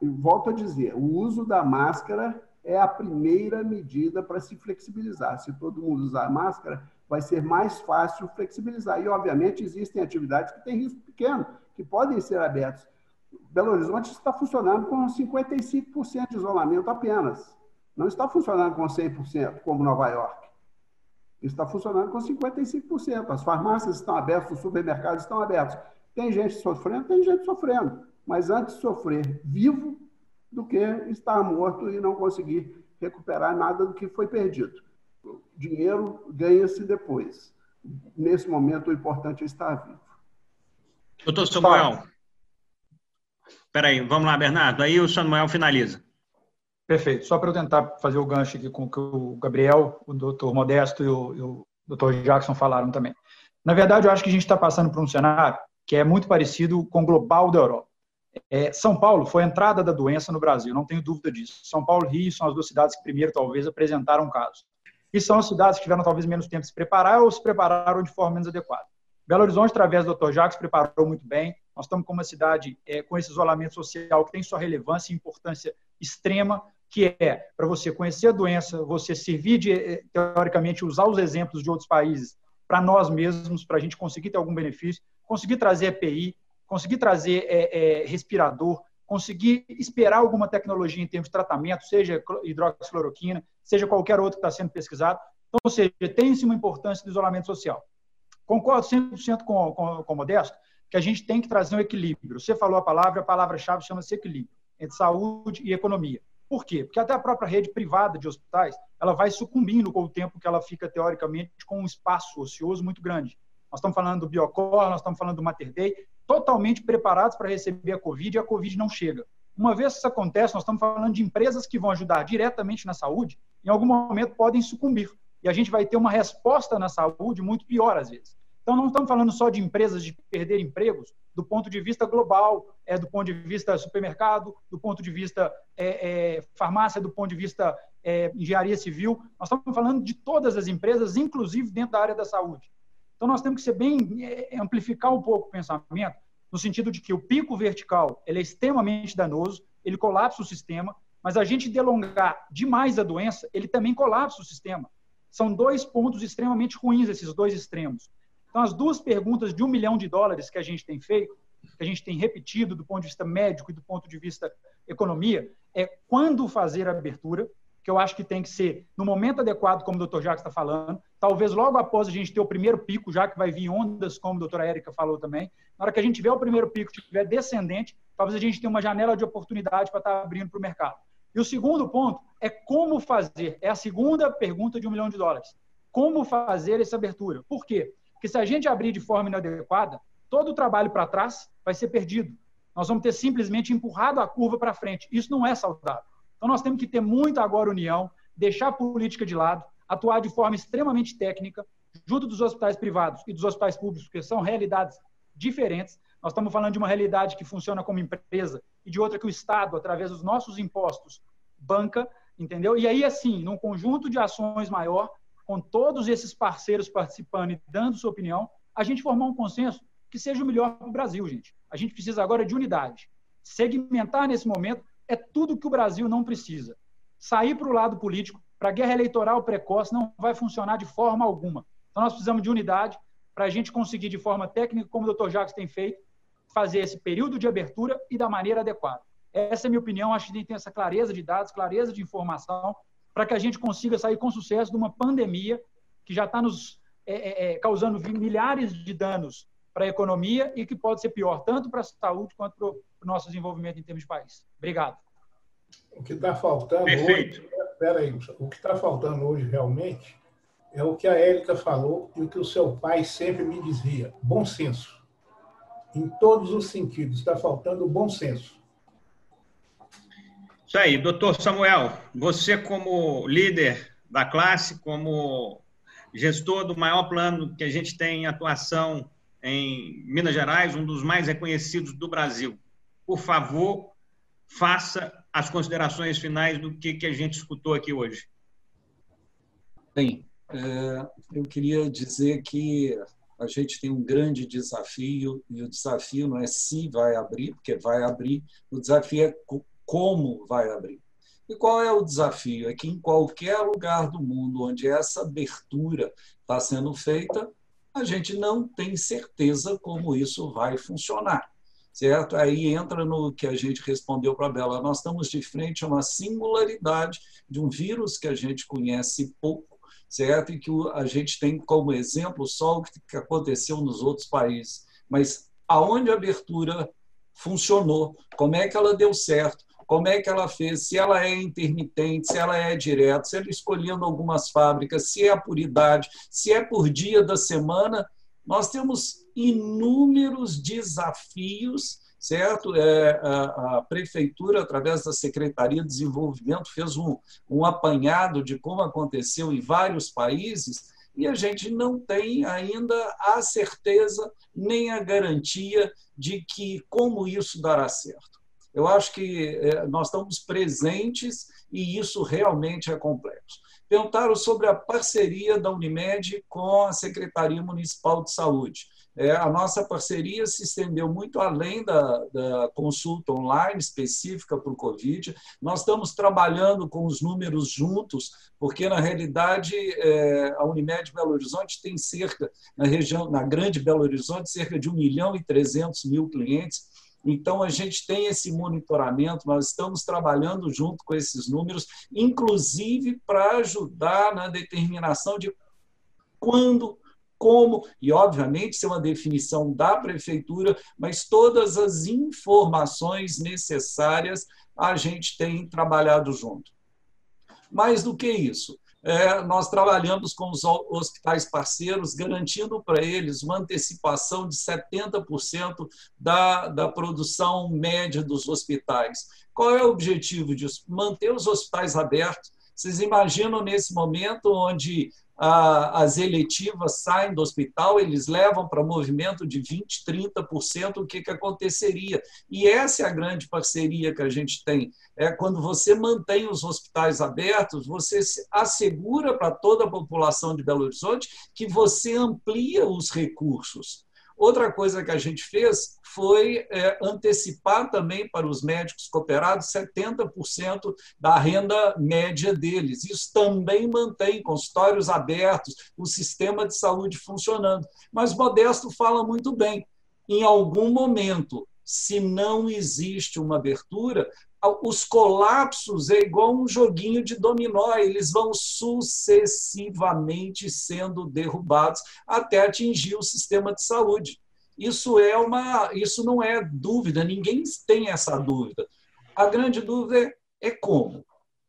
S3: volto a dizer, o uso da máscara é a primeira medida para se flexibilizar. Se todo mundo usar máscara, vai ser mais fácil flexibilizar. E, obviamente, existem atividades que têm risco pequeno, que podem ser abertas. Belo Horizonte está funcionando com 55% de isolamento apenas. Não está funcionando com 100%, como Nova York. Está funcionando com 55%. As farmácias estão abertas, os supermercados estão abertos. Tem gente sofrendo, tem gente sofrendo. Mas antes sofrer vivo do que estar morto e não conseguir recuperar nada do que foi perdido. O dinheiro ganha-se depois. nesse momento, o importante é estar vivo.
S1: Doutor Samuel. Espera aí, vamos lá, Bernardo. Aí o Samuel finaliza.
S2: Perfeito. Só para eu tentar fazer o gancho aqui com o que o Gabriel, o doutor Modesto e o, e o doutor Jackson falaram também. Na verdade, eu acho que a gente está passando por um cenário que é muito parecido com o global da Europa. É, São Paulo foi a entrada da doença no Brasil, não tenho dúvida disso. São Paulo e Rio são as duas cidades que primeiro, talvez, apresentaram casos. E são as cidades que tiveram talvez menos tempo de se preparar ou se prepararam de forma menos adequada. Belo Horizonte, através do Dr. Jacques, preparou muito bem. Nós estamos com uma cidade é, com esse isolamento social que tem sua relevância e importância extrema, que é para você conhecer a doença, você servir de, é, teoricamente, usar os exemplos de outros países para nós mesmos, para a gente conseguir ter algum benefício, conseguir trazer EPI, conseguir trazer é, é, respirador, conseguir esperar alguma tecnologia em termos de tratamento, seja hidroxicloroquina, seja qualquer outro que está sendo pesquisado. Então, ou seja, tem-se uma importância do isolamento social. Concordo 100% com, com, com o Modesto que a gente tem que trazer um equilíbrio. Você falou a palavra, a palavra-chave chama-se equilíbrio entre saúde e economia. Por quê? Porque até a própria rede privada de hospitais, ela vai sucumbindo com o tempo que ela fica, teoricamente, com um espaço ocioso muito grande. Nós estamos falando do Biocor, nós estamos falando do Mater Dei, totalmente preparados para receber a Covid e a Covid não chega. Uma vez que isso acontece, nós estamos falando de empresas que vão ajudar diretamente na saúde, em algum momento podem sucumbir. E a gente vai ter uma resposta na saúde muito pior, às vezes. Então, não estamos falando só de empresas de perder empregos do ponto de vista global, é, do ponto de vista supermercado, do ponto de vista é, é, farmácia, do ponto de vista é, engenharia civil. Nós estamos falando de todas as empresas, inclusive dentro da área da saúde. Então, nós temos que ser bem, é, amplificar um pouco o pensamento, no sentido de que o pico vertical ele é extremamente danoso, ele colapsa o sistema, mas a gente delongar demais a doença, ele também colapsa o sistema. São dois pontos extremamente ruins, esses dois extremos. Então, as duas perguntas de um milhão de dólares que a gente tem feito, que a gente tem repetido do ponto de vista médico e do ponto de vista economia, é quando fazer a abertura, que eu acho que tem que ser no momento adequado, como o doutor Jacques está falando, talvez logo após a gente ter o primeiro pico, já que vai vir ondas, como a doutora Érica falou também, na hora que a gente tiver o primeiro pico, tiver descendente, talvez a gente tenha uma janela de oportunidade para estar tá abrindo para o mercado. E o segundo ponto é como fazer, é a segunda pergunta de um milhão de dólares. Como fazer essa abertura? Por quê? Porque se a gente abrir de forma inadequada, todo o trabalho para trás vai ser perdido. Nós vamos ter simplesmente empurrado a curva para frente. Isso não é saudável. Então, nós temos que ter muito agora união, deixar a política de lado, atuar de forma extremamente técnica, junto dos hospitais privados e dos hospitais públicos, porque são realidades diferentes. Nós estamos falando de uma realidade que funciona como empresa e de outra que o Estado, através dos nossos impostos, banca, entendeu? E aí, assim, num conjunto de ações maior, com todos esses parceiros participando e dando sua opinião, a gente formar um consenso que seja o melhor para o Brasil, gente. A gente precisa agora de unidade. Segmentar nesse momento é tudo que o Brasil não precisa. Sair para o lado político, para a guerra eleitoral precoce, não vai funcionar de forma alguma. Então, nós precisamos de unidade para a gente conseguir, de forma técnica, como o Dr. Jacques tem feito, fazer esse período de abertura e da maneira adequada. Essa é a minha opinião. Acho que a gente tem essa clareza de dados, clareza de informação, para que a gente consiga sair com sucesso de uma pandemia que já está nos é, é, é causando milhares de danos para a economia e que pode ser pior tanto para a saúde quanto para o nosso desenvolvimento em termos de país. Obrigado.
S12: O que está faltando Perfeito. hoje, espera aí, o que está faltando hoje realmente é o que a Érica falou e o que o seu pai sempre me dizia: bom senso. Em todos os sentidos, está faltando bom senso.
S1: Isso aí, doutor Samuel, você como líder da classe, como gestor do maior plano que a gente tem em atuação em Minas Gerais, um dos mais reconhecidos do Brasil. Por favor, faça as considerações finais do que, que a gente escutou aqui hoje.
S5: Bem, é, eu queria dizer que a gente tem um grande desafio, e o desafio não é se vai abrir, porque vai abrir, o desafio é como vai abrir. E qual é o desafio? É que em qualquer lugar do mundo onde essa abertura está sendo feita, a gente não tem certeza como isso vai funcionar. Certo? Aí entra no que a gente respondeu para a Bela. Nós estamos de frente a uma singularidade de um vírus que a gente conhece pouco, certo? E que a gente tem como exemplo só o que aconteceu nos outros países. Mas aonde a abertura funcionou, como é que ela deu certo, como é que ela fez, se ela é intermitente, se ela é direta, se ela escolhendo algumas fábricas, se é por idade, se é por dia da semana. Nós temos inúmeros desafios certo? É, a, a, prefeitura, através da Secretaria de Desenvolvimento, fez um, um apanhado de como aconteceu em vários países e a gente não tem ainda a certeza nem a garantia de que como isso dará certo. Eu acho que é, nós estamos presentes e isso realmente é complexo. Perguntaram sobre a parceria da Unimed com a Secretaria Municipal de Saúde. É, a nossa parceria se estendeu muito além da, da consulta online específica para o Covid. Nós estamos trabalhando com os números juntos, porque, na realidade, é, a Unimed Belo Horizonte tem cerca, na região, na grande Belo Horizonte, cerca de 1 milhão e 300 mil clientes. Então, a gente tem esse monitoramento, nós estamos trabalhando junto com esses números, inclusive para ajudar na determinação de quando como, e obviamente isso é uma definição da prefeitura, mas todas as informações necessárias a gente tem trabalhado junto. Mais do que isso, é, nós trabalhamos com os hospitais parceiros, garantindo para eles uma antecipação de 70% da, da produção média dos hospitais. Qual é o objetivo disso? Manter os hospitais abertos. Vocês imaginam nesse momento onde as eletivas saem do hospital, eles levam para movimento de 20%, 30%, o que, que aconteceria? E essa é a grande parceria que a gente tem. É quando você mantém os hospitais abertos, você assegura para toda a população de Belo Horizonte que você amplia os recursos. Outra coisa que a gente fez foi é, antecipar também para os médicos cooperados 70% da renda média deles. Isso também mantém consultórios abertos, o sistema de saúde funcionando. Mas Modesto fala muito bem. Em algum momento, se não existe uma abertura, os colapsos é igual um joguinho de dominó, eles vão sucessivamente sendo derrubados até atingir o sistema de saúde. Isso é uma, isso não é dúvida, ninguém tem essa dúvida. A grande dúvida é, é como.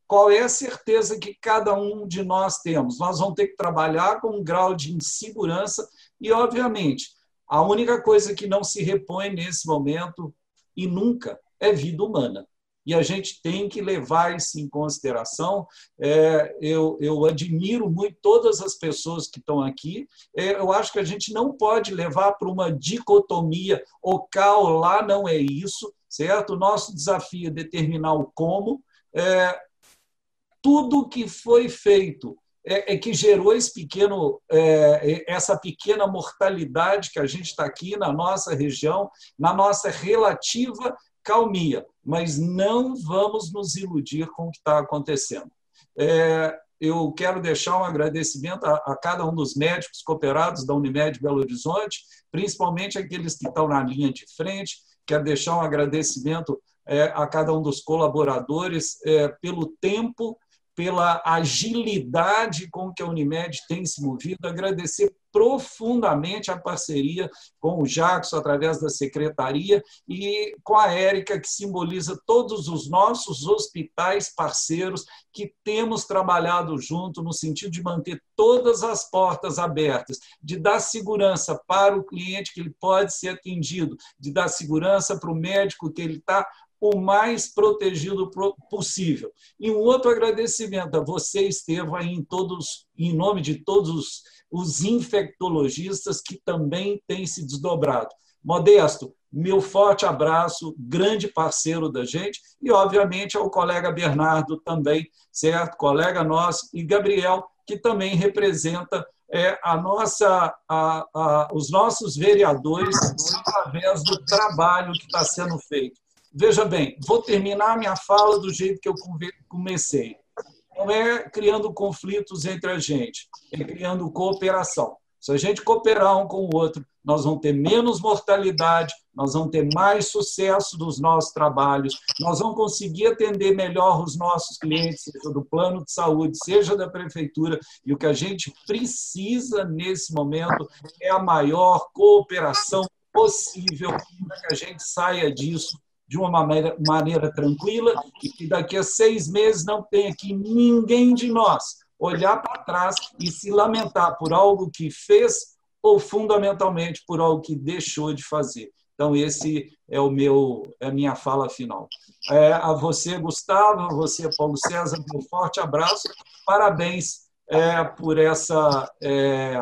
S5: Qual é a certeza que cada um de nós temos? Nós vamos ter que trabalhar com um grau de insegurança e, obviamente, a única coisa que não se repõe nesse momento e nunca é vida humana e a gente tem que levar isso em consideração. É, eu, eu admiro muito todas as pessoas que estão aqui. É, eu acho que a gente não pode levar para uma dicotomia, o ou lá não é isso, certo? O nosso desafio é determinar o como. É, tudo que foi feito é, é, que gerou esse pequeno, é, essa pequena mortalidade que a gente está aqui na nossa região, na nossa relativa calmia, mas não vamos nos iludir com o que está acontecendo. É, eu quero deixar um agradecimento a, a, cada um dos médicos cooperados da Unimed Belo Horizonte, principalmente aqueles que estão na linha de frente. Quero deixar um agradecimento é, a cada um dos colaboradores é, pelo tempo pela agilidade com que a Unimed tem se movido, agradecer profundamente a parceria com o Jackson, através da secretaria, e com a Érica, que simboliza todos os nossos hospitais parceiros que temos trabalhado junto no sentido de manter todas as portas abertas, de dar segurança para o cliente que ele pode ser atendido, de dar segurança para o médico que ele está o mais protegido possível. E um outro agradecimento a você, Estevam, em, todos, em nome de todos os infectologistas que também têm se desdobrado. Modesto, meu forte abraço, grande parceiro da gente, e obviamente ao colega Bernardo também, certo? Colega nosso, e Gabriel, que também representa é, a nossa, a, a, os nossos vereadores através do trabalho que está sendo feito. Veja bem, vou terminar minha fala do jeito que eu comecei. Não é criando conflitos entre a gente, é criando cooperação. Se a gente cooperar um com o outro, nós vamos ter menos mortalidade, nós vamos ter mais sucesso dos nossos trabalhos, nós vamos conseguir atender melhor os nossos clientes, seja do plano de saúde, seja da prefeitura. E o que a gente precisa nesse momento é a maior cooperação possível para que a gente saia disso de uma maneira, maneira tranquila e que daqui a seis meses não tenha que ninguém de nós olhar para trás e se lamentar por algo que fez ou fundamentalmente por algo que deixou de fazer. Então esse é o meu é a minha fala final. É, a você Gustavo, a você Paulo César, um forte abraço, parabéns é, por essa é,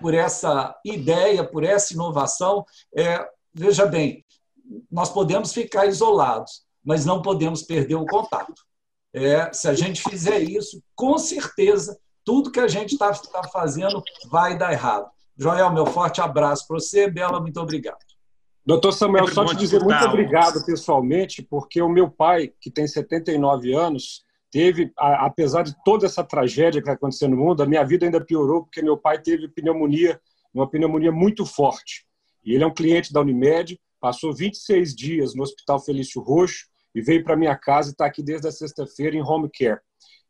S5: por essa ideia, por essa inovação. É, veja bem, nós podemos ficar isolados, mas não podemos perder o contato. É, se a gente fizer isso, com certeza, tudo que a gente está tá fazendo vai dar errado. Joel, meu forte abraço para você. Bela, muito obrigado.
S10: Doutor Samuel, só te dizer muito obrigado pessoalmente, porque o meu pai, que tem 79 anos, teve, apesar de toda essa tragédia que está acontecendo no mundo, a minha vida ainda piorou, porque meu pai teve pneumonia, uma pneumonia muito forte. E ele é um cliente da Unimed, passou 26 dias no Hospital Felício Roxo, e veio para minha casa e está aqui desde a sexta-feira em home care.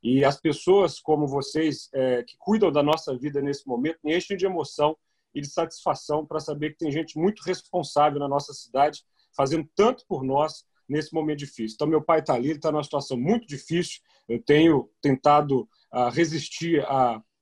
S10: E as pessoas como vocês, é, que cuidam da nossa vida nesse momento, me enchem de emoção e de satisfação para saber que tem gente muito responsável na nossa cidade, fazendo tanto por nós nesse momento difícil. Então, meu pai está ali, ele está numa situação muito difícil. Eu tenho tentado uh, resistir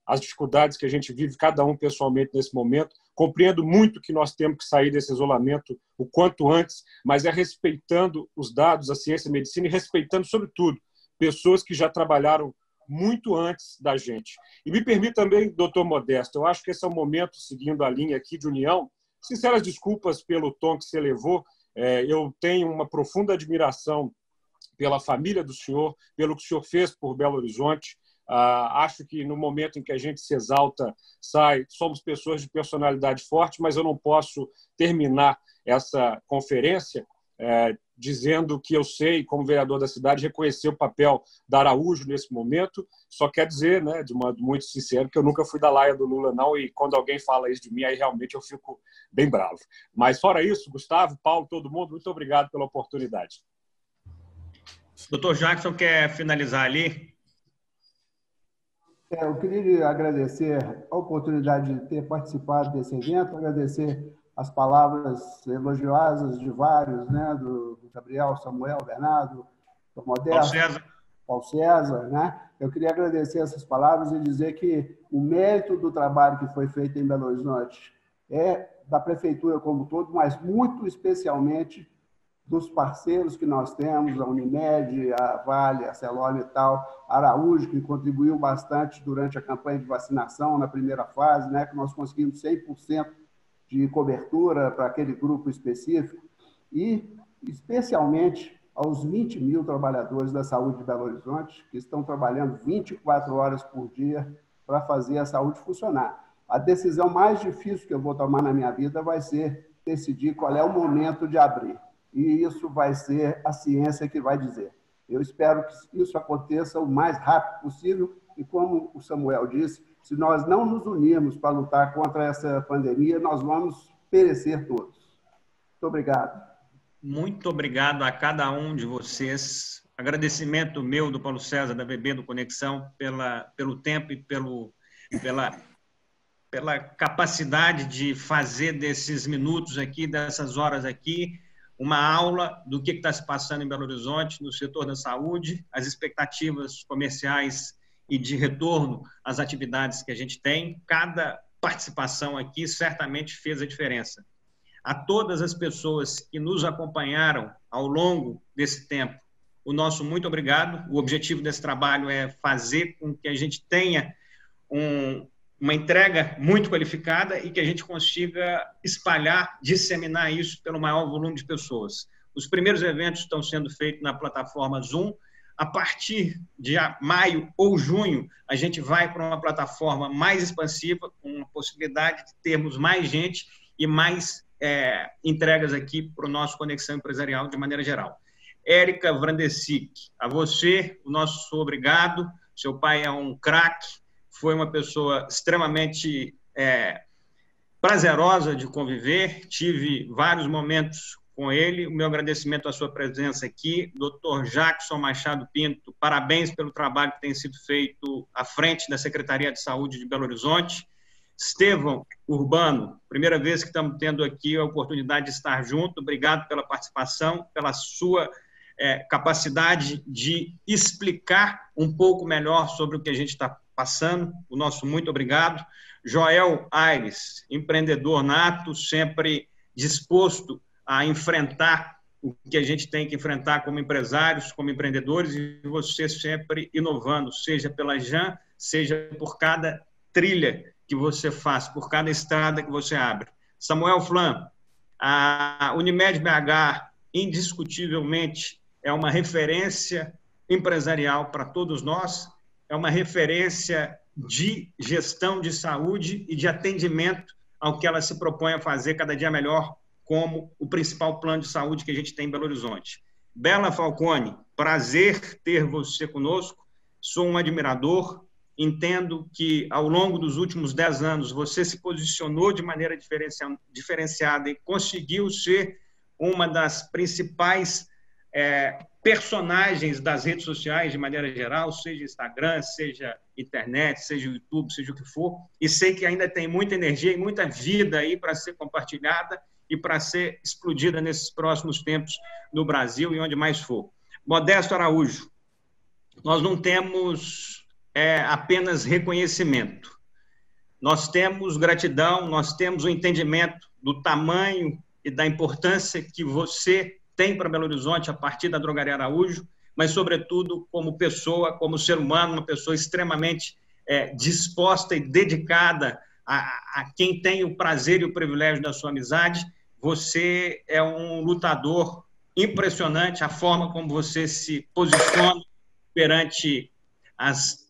S10: às dificuldades que a gente vive, cada um pessoalmente nesse momento, Compreendo muito que nós temos que sair desse isolamento o quanto antes, mas é respeitando os dados, a ciência e a medicina e respeitando, sobretudo, pessoas que já trabalharam muito antes da gente. E me permite também, doutor Modesto, eu acho que esse é o momento, seguindo a linha aqui de união, sinceras desculpas pelo tom que você levou, é, eu tenho uma profunda admiração pela família do senhor, pelo que o senhor fez por Belo Horizonte, Uh, acho que no momento em que a gente se exalta, sai, somos pessoas de personalidade forte, mas eu não posso terminar essa conferência é, dizendo que eu sei, como vereador da cidade, reconhecer o papel da Araújo nesse momento. Só quer dizer, né, de modo muito sincero, que eu nunca fui da laia do Lula, não, e quando alguém fala isso de mim, aí realmente eu fico bem bravo. Mas fora isso, Gustavo, Paulo, todo mundo, muito obrigado pela oportunidade.
S1: Doutor Jackson quer finalizar ali
S3: é, eu queria agradecer a oportunidade de ter participado desse evento, agradecer as palavras elogiosas de vários, né, do Gabriel, Samuel, Bernardo, do Modesto, Paulo César. Paulo César, né? Eu queria agradecer essas palavras e dizer que o mérito do trabalho que foi feito em Belo Horizonte é da prefeitura como todo, mas muito especialmente dos parceiros que nós temos, a Unimed, a Vale, a Celone e tal, Araújo, que contribuiu bastante durante a campanha de vacinação na primeira fase, né, que nós conseguimos 100% de cobertura para aquele grupo específico, e especialmente aos 20 mil trabalhadores da saúde de Belo Horizonte, que estão trabalhando 24 horas por dia para fazer a saúde funcionar. A decisão mais difícil que eu vou tomar na minha vida vai ser decidir qual é o momento de abrir e isso vai ser a ciência que vai dizer. Eu espero que isso aconteça o mais rápido possível e, como o Samuel disse, se nós não nos unirmos para lutar contra essa pandemia, nós vamos perecer todos. Muito obrigado.
S1: Muito obrigado a cada um de vocês. Agradecimento meu do Paulo César, da BB do Conexão, pela, pelo tempo e pelo, pela, pela capacidade de fazer desses minutos aqui, dessas horas aqui, uma aula do que está se passando em Belo Horizonte no setor da saúde, as expectativas comerciais e de retorno às atividades que a gente tem. Cada participação aqui certamente fez a diferença. A todas as pessoas que nos acompanharam ao longo desse tempo, o nosso muito obrigado. O objetivo desse trabalho é fazer com que a gente tenha um, uma entrega muito qualificada e que a gente consiga espalhar, disseminar isso pelo maior volume de pessoas. Os primeiros eventos estão sendo feitos na plataforma Zoom. A partir de maio ou junho, a gente vai para uma plataforma mais expansiva, com a possibilidade de termos mais gente e mais é, entregas aqui para o nosso Conexão Empresarial de maneira geral. Érica Vrandesic, a você, o nosso obrigado. Seu pai é um craque, foi uma pessoa extremamente é, prazerosa de conviver, tive vários momentos com ele. O meu agradecimento à sua presença aqui. Dr. Jackson Machado Pinto, parabéns pelo trabalho que tem sido feito à frente da Secretaria de Saúde de Belo Horizonte. Estevão Urbano, primeira vez que estamos tendo aqui a oportunidade de estar junto. Obrigado pela participação, pela sua é, capacidade de explicar um pouco melhor sobre o que a gente está passando. O nosso muito obrigado. Joel Aires, empreendedor nato, sempre disposto a enfrentar o que a gente tem que enfrentar como empresários, como empreendedores, e você sempre inovando, seja pela JAN, seja por cada trilha que você faz, por cada estrada que você abre. Samuel Flan, a Unimed BH, indiscutivelmente, é uma referência empresarial para todos nós, é uma referência de gestão de saúde e de atendimento ao que ela se propõe a fazer cada dia melhor como o principal plano de saúde que a gente tem em Belo Horizonte. Bela Falcone, prazer ter você conosco. Sou um admirador. Entendo que ao longo dos últimos dez anos você se posicionou de maneira diferenciada e conseguiu ser uma das principais é, personagens das redes sociais de maneira geral, seja Instagram, seja internet, seja YouTube, seja o que for, e sei que ainda tem muita energia e muita vida aí para ser compartilhada e para ser explodida nesses próximos tempos no Brasil e onde mais for. Modesto Araújo, nós não temos é, apenas reconhecimento, nós temos gratidão, nós temos o entendimento do tamanho e da importância que você tem para Belo Horizonte a partir da Drogaria Araújo, mas, sobretudo, como pessoa, como ser humano, uma pessoa extremamente é, disposta e dedicada a, a, quem tem o prazer e o privilégio da sua amizade. Você é um lutador impressionante, a forma como você se posiciona perante as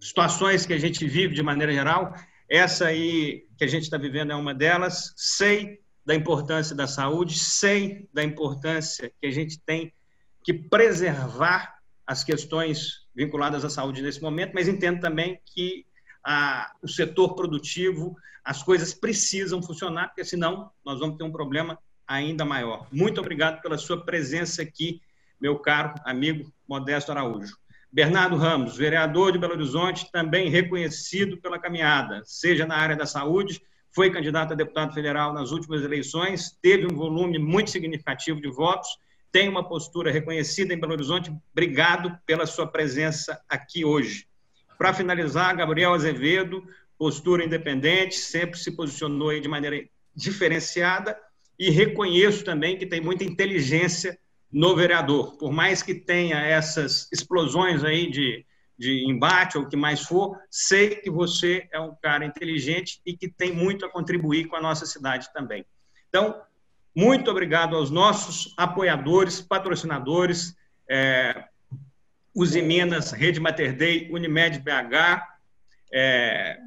S1: situações que a gente vive de maneira geral. Essa aí que a gente está vivendo é uma delas. Sei da importância da saúde, sei da importância que a gente tem que preservar as questões vinculadas à saúde nesse momento, mas entendo também que a, o setor produtivo, as coisas precisam funcionar, porque senão nós vamos ter um problema ainda maior. Muito obrigado pela sua presença aqui, meu caro amigo Modesto Araújo. Bernardo Ramos, vereador de Belo Horizonte, também reconhecido pela caminhada, seja na área da saúde, foi candidato a deputado federal nas últimas eleições, teve um volume muito significativo de votos, tem uma postura reconhecida em Belo Horizonte. Obrigado pela sua presença aqui hoje. Para finalizar, Gabriel Azevedo, postura independente, sempre se posicionou de maneira diferenciada e reconheço também que tem muita inteligência no vereador. Por mais que tenha essas explosões aí de de embate ou o que mais for, sei que você é um cara inteligente e que tem muito a contribuir com a nossa cidade também. Então, muito obrigado aos nossos apoiadores, patrocinadores, é, Uzi Minas, Rede Mater Dei, Unimed BH, é,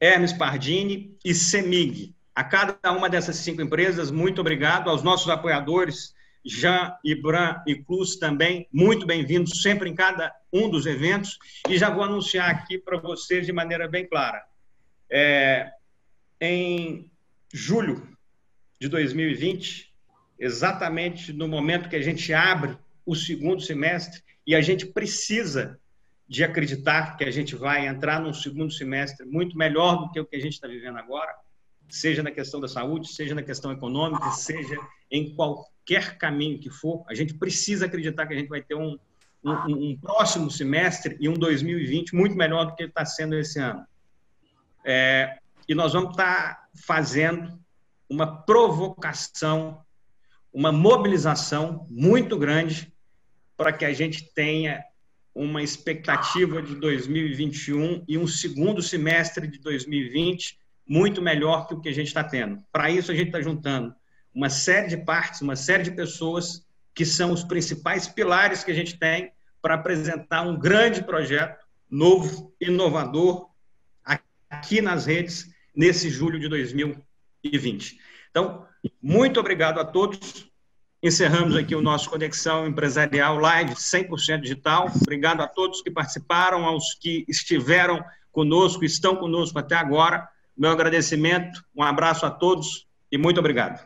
S1: Hermes Pardini e Semig. A cada uma dessas cinco empresas, muito obrigado aos nossos apoiadores, Jean, Ibran e Cruz também, muito bem-vindos sempre em cada um dos eventos. E já vou anunciar aqui para vocês de maneira bem clara. É, em julho de 2020, exatamente no momento que a gente abre o segundo semestre, e a gente precisa de acreditar que a gente vai entrar num segundo semestre muito melhor do que o que a gente está vivendo agora, seja na questão da saúde, seja na questão econômica, seja em qualquer caminho que for, a gente precisa acreditar que a gente vai ter um, um, um próximo semestre e um 2020 muito melhor do que está sendo esse ano. É, e nós vamos estar tá fazendo uma provocação, uma mobilização muito grande para que a gente tenha uma expectativa de 2021 e um segundo semestre de 2020 muito melhor que o que a gente está tendo. Para isso, a gente está juntando uma série de partes, uma série de pessoas que são os principais pilares que a gente tem para apresentar um grande projeto novo, inovador, aqui nas redes, nesse julho de 2020. Então, muito obrigado a todos. Encerramos aqui o nosso Conexão Empresarial Live 100% digital. Obrigado a todos que participaram, aos que estiveram conosco, estão conosco até agora. Meu agradecimento, um abraço a todos e muito obrigado.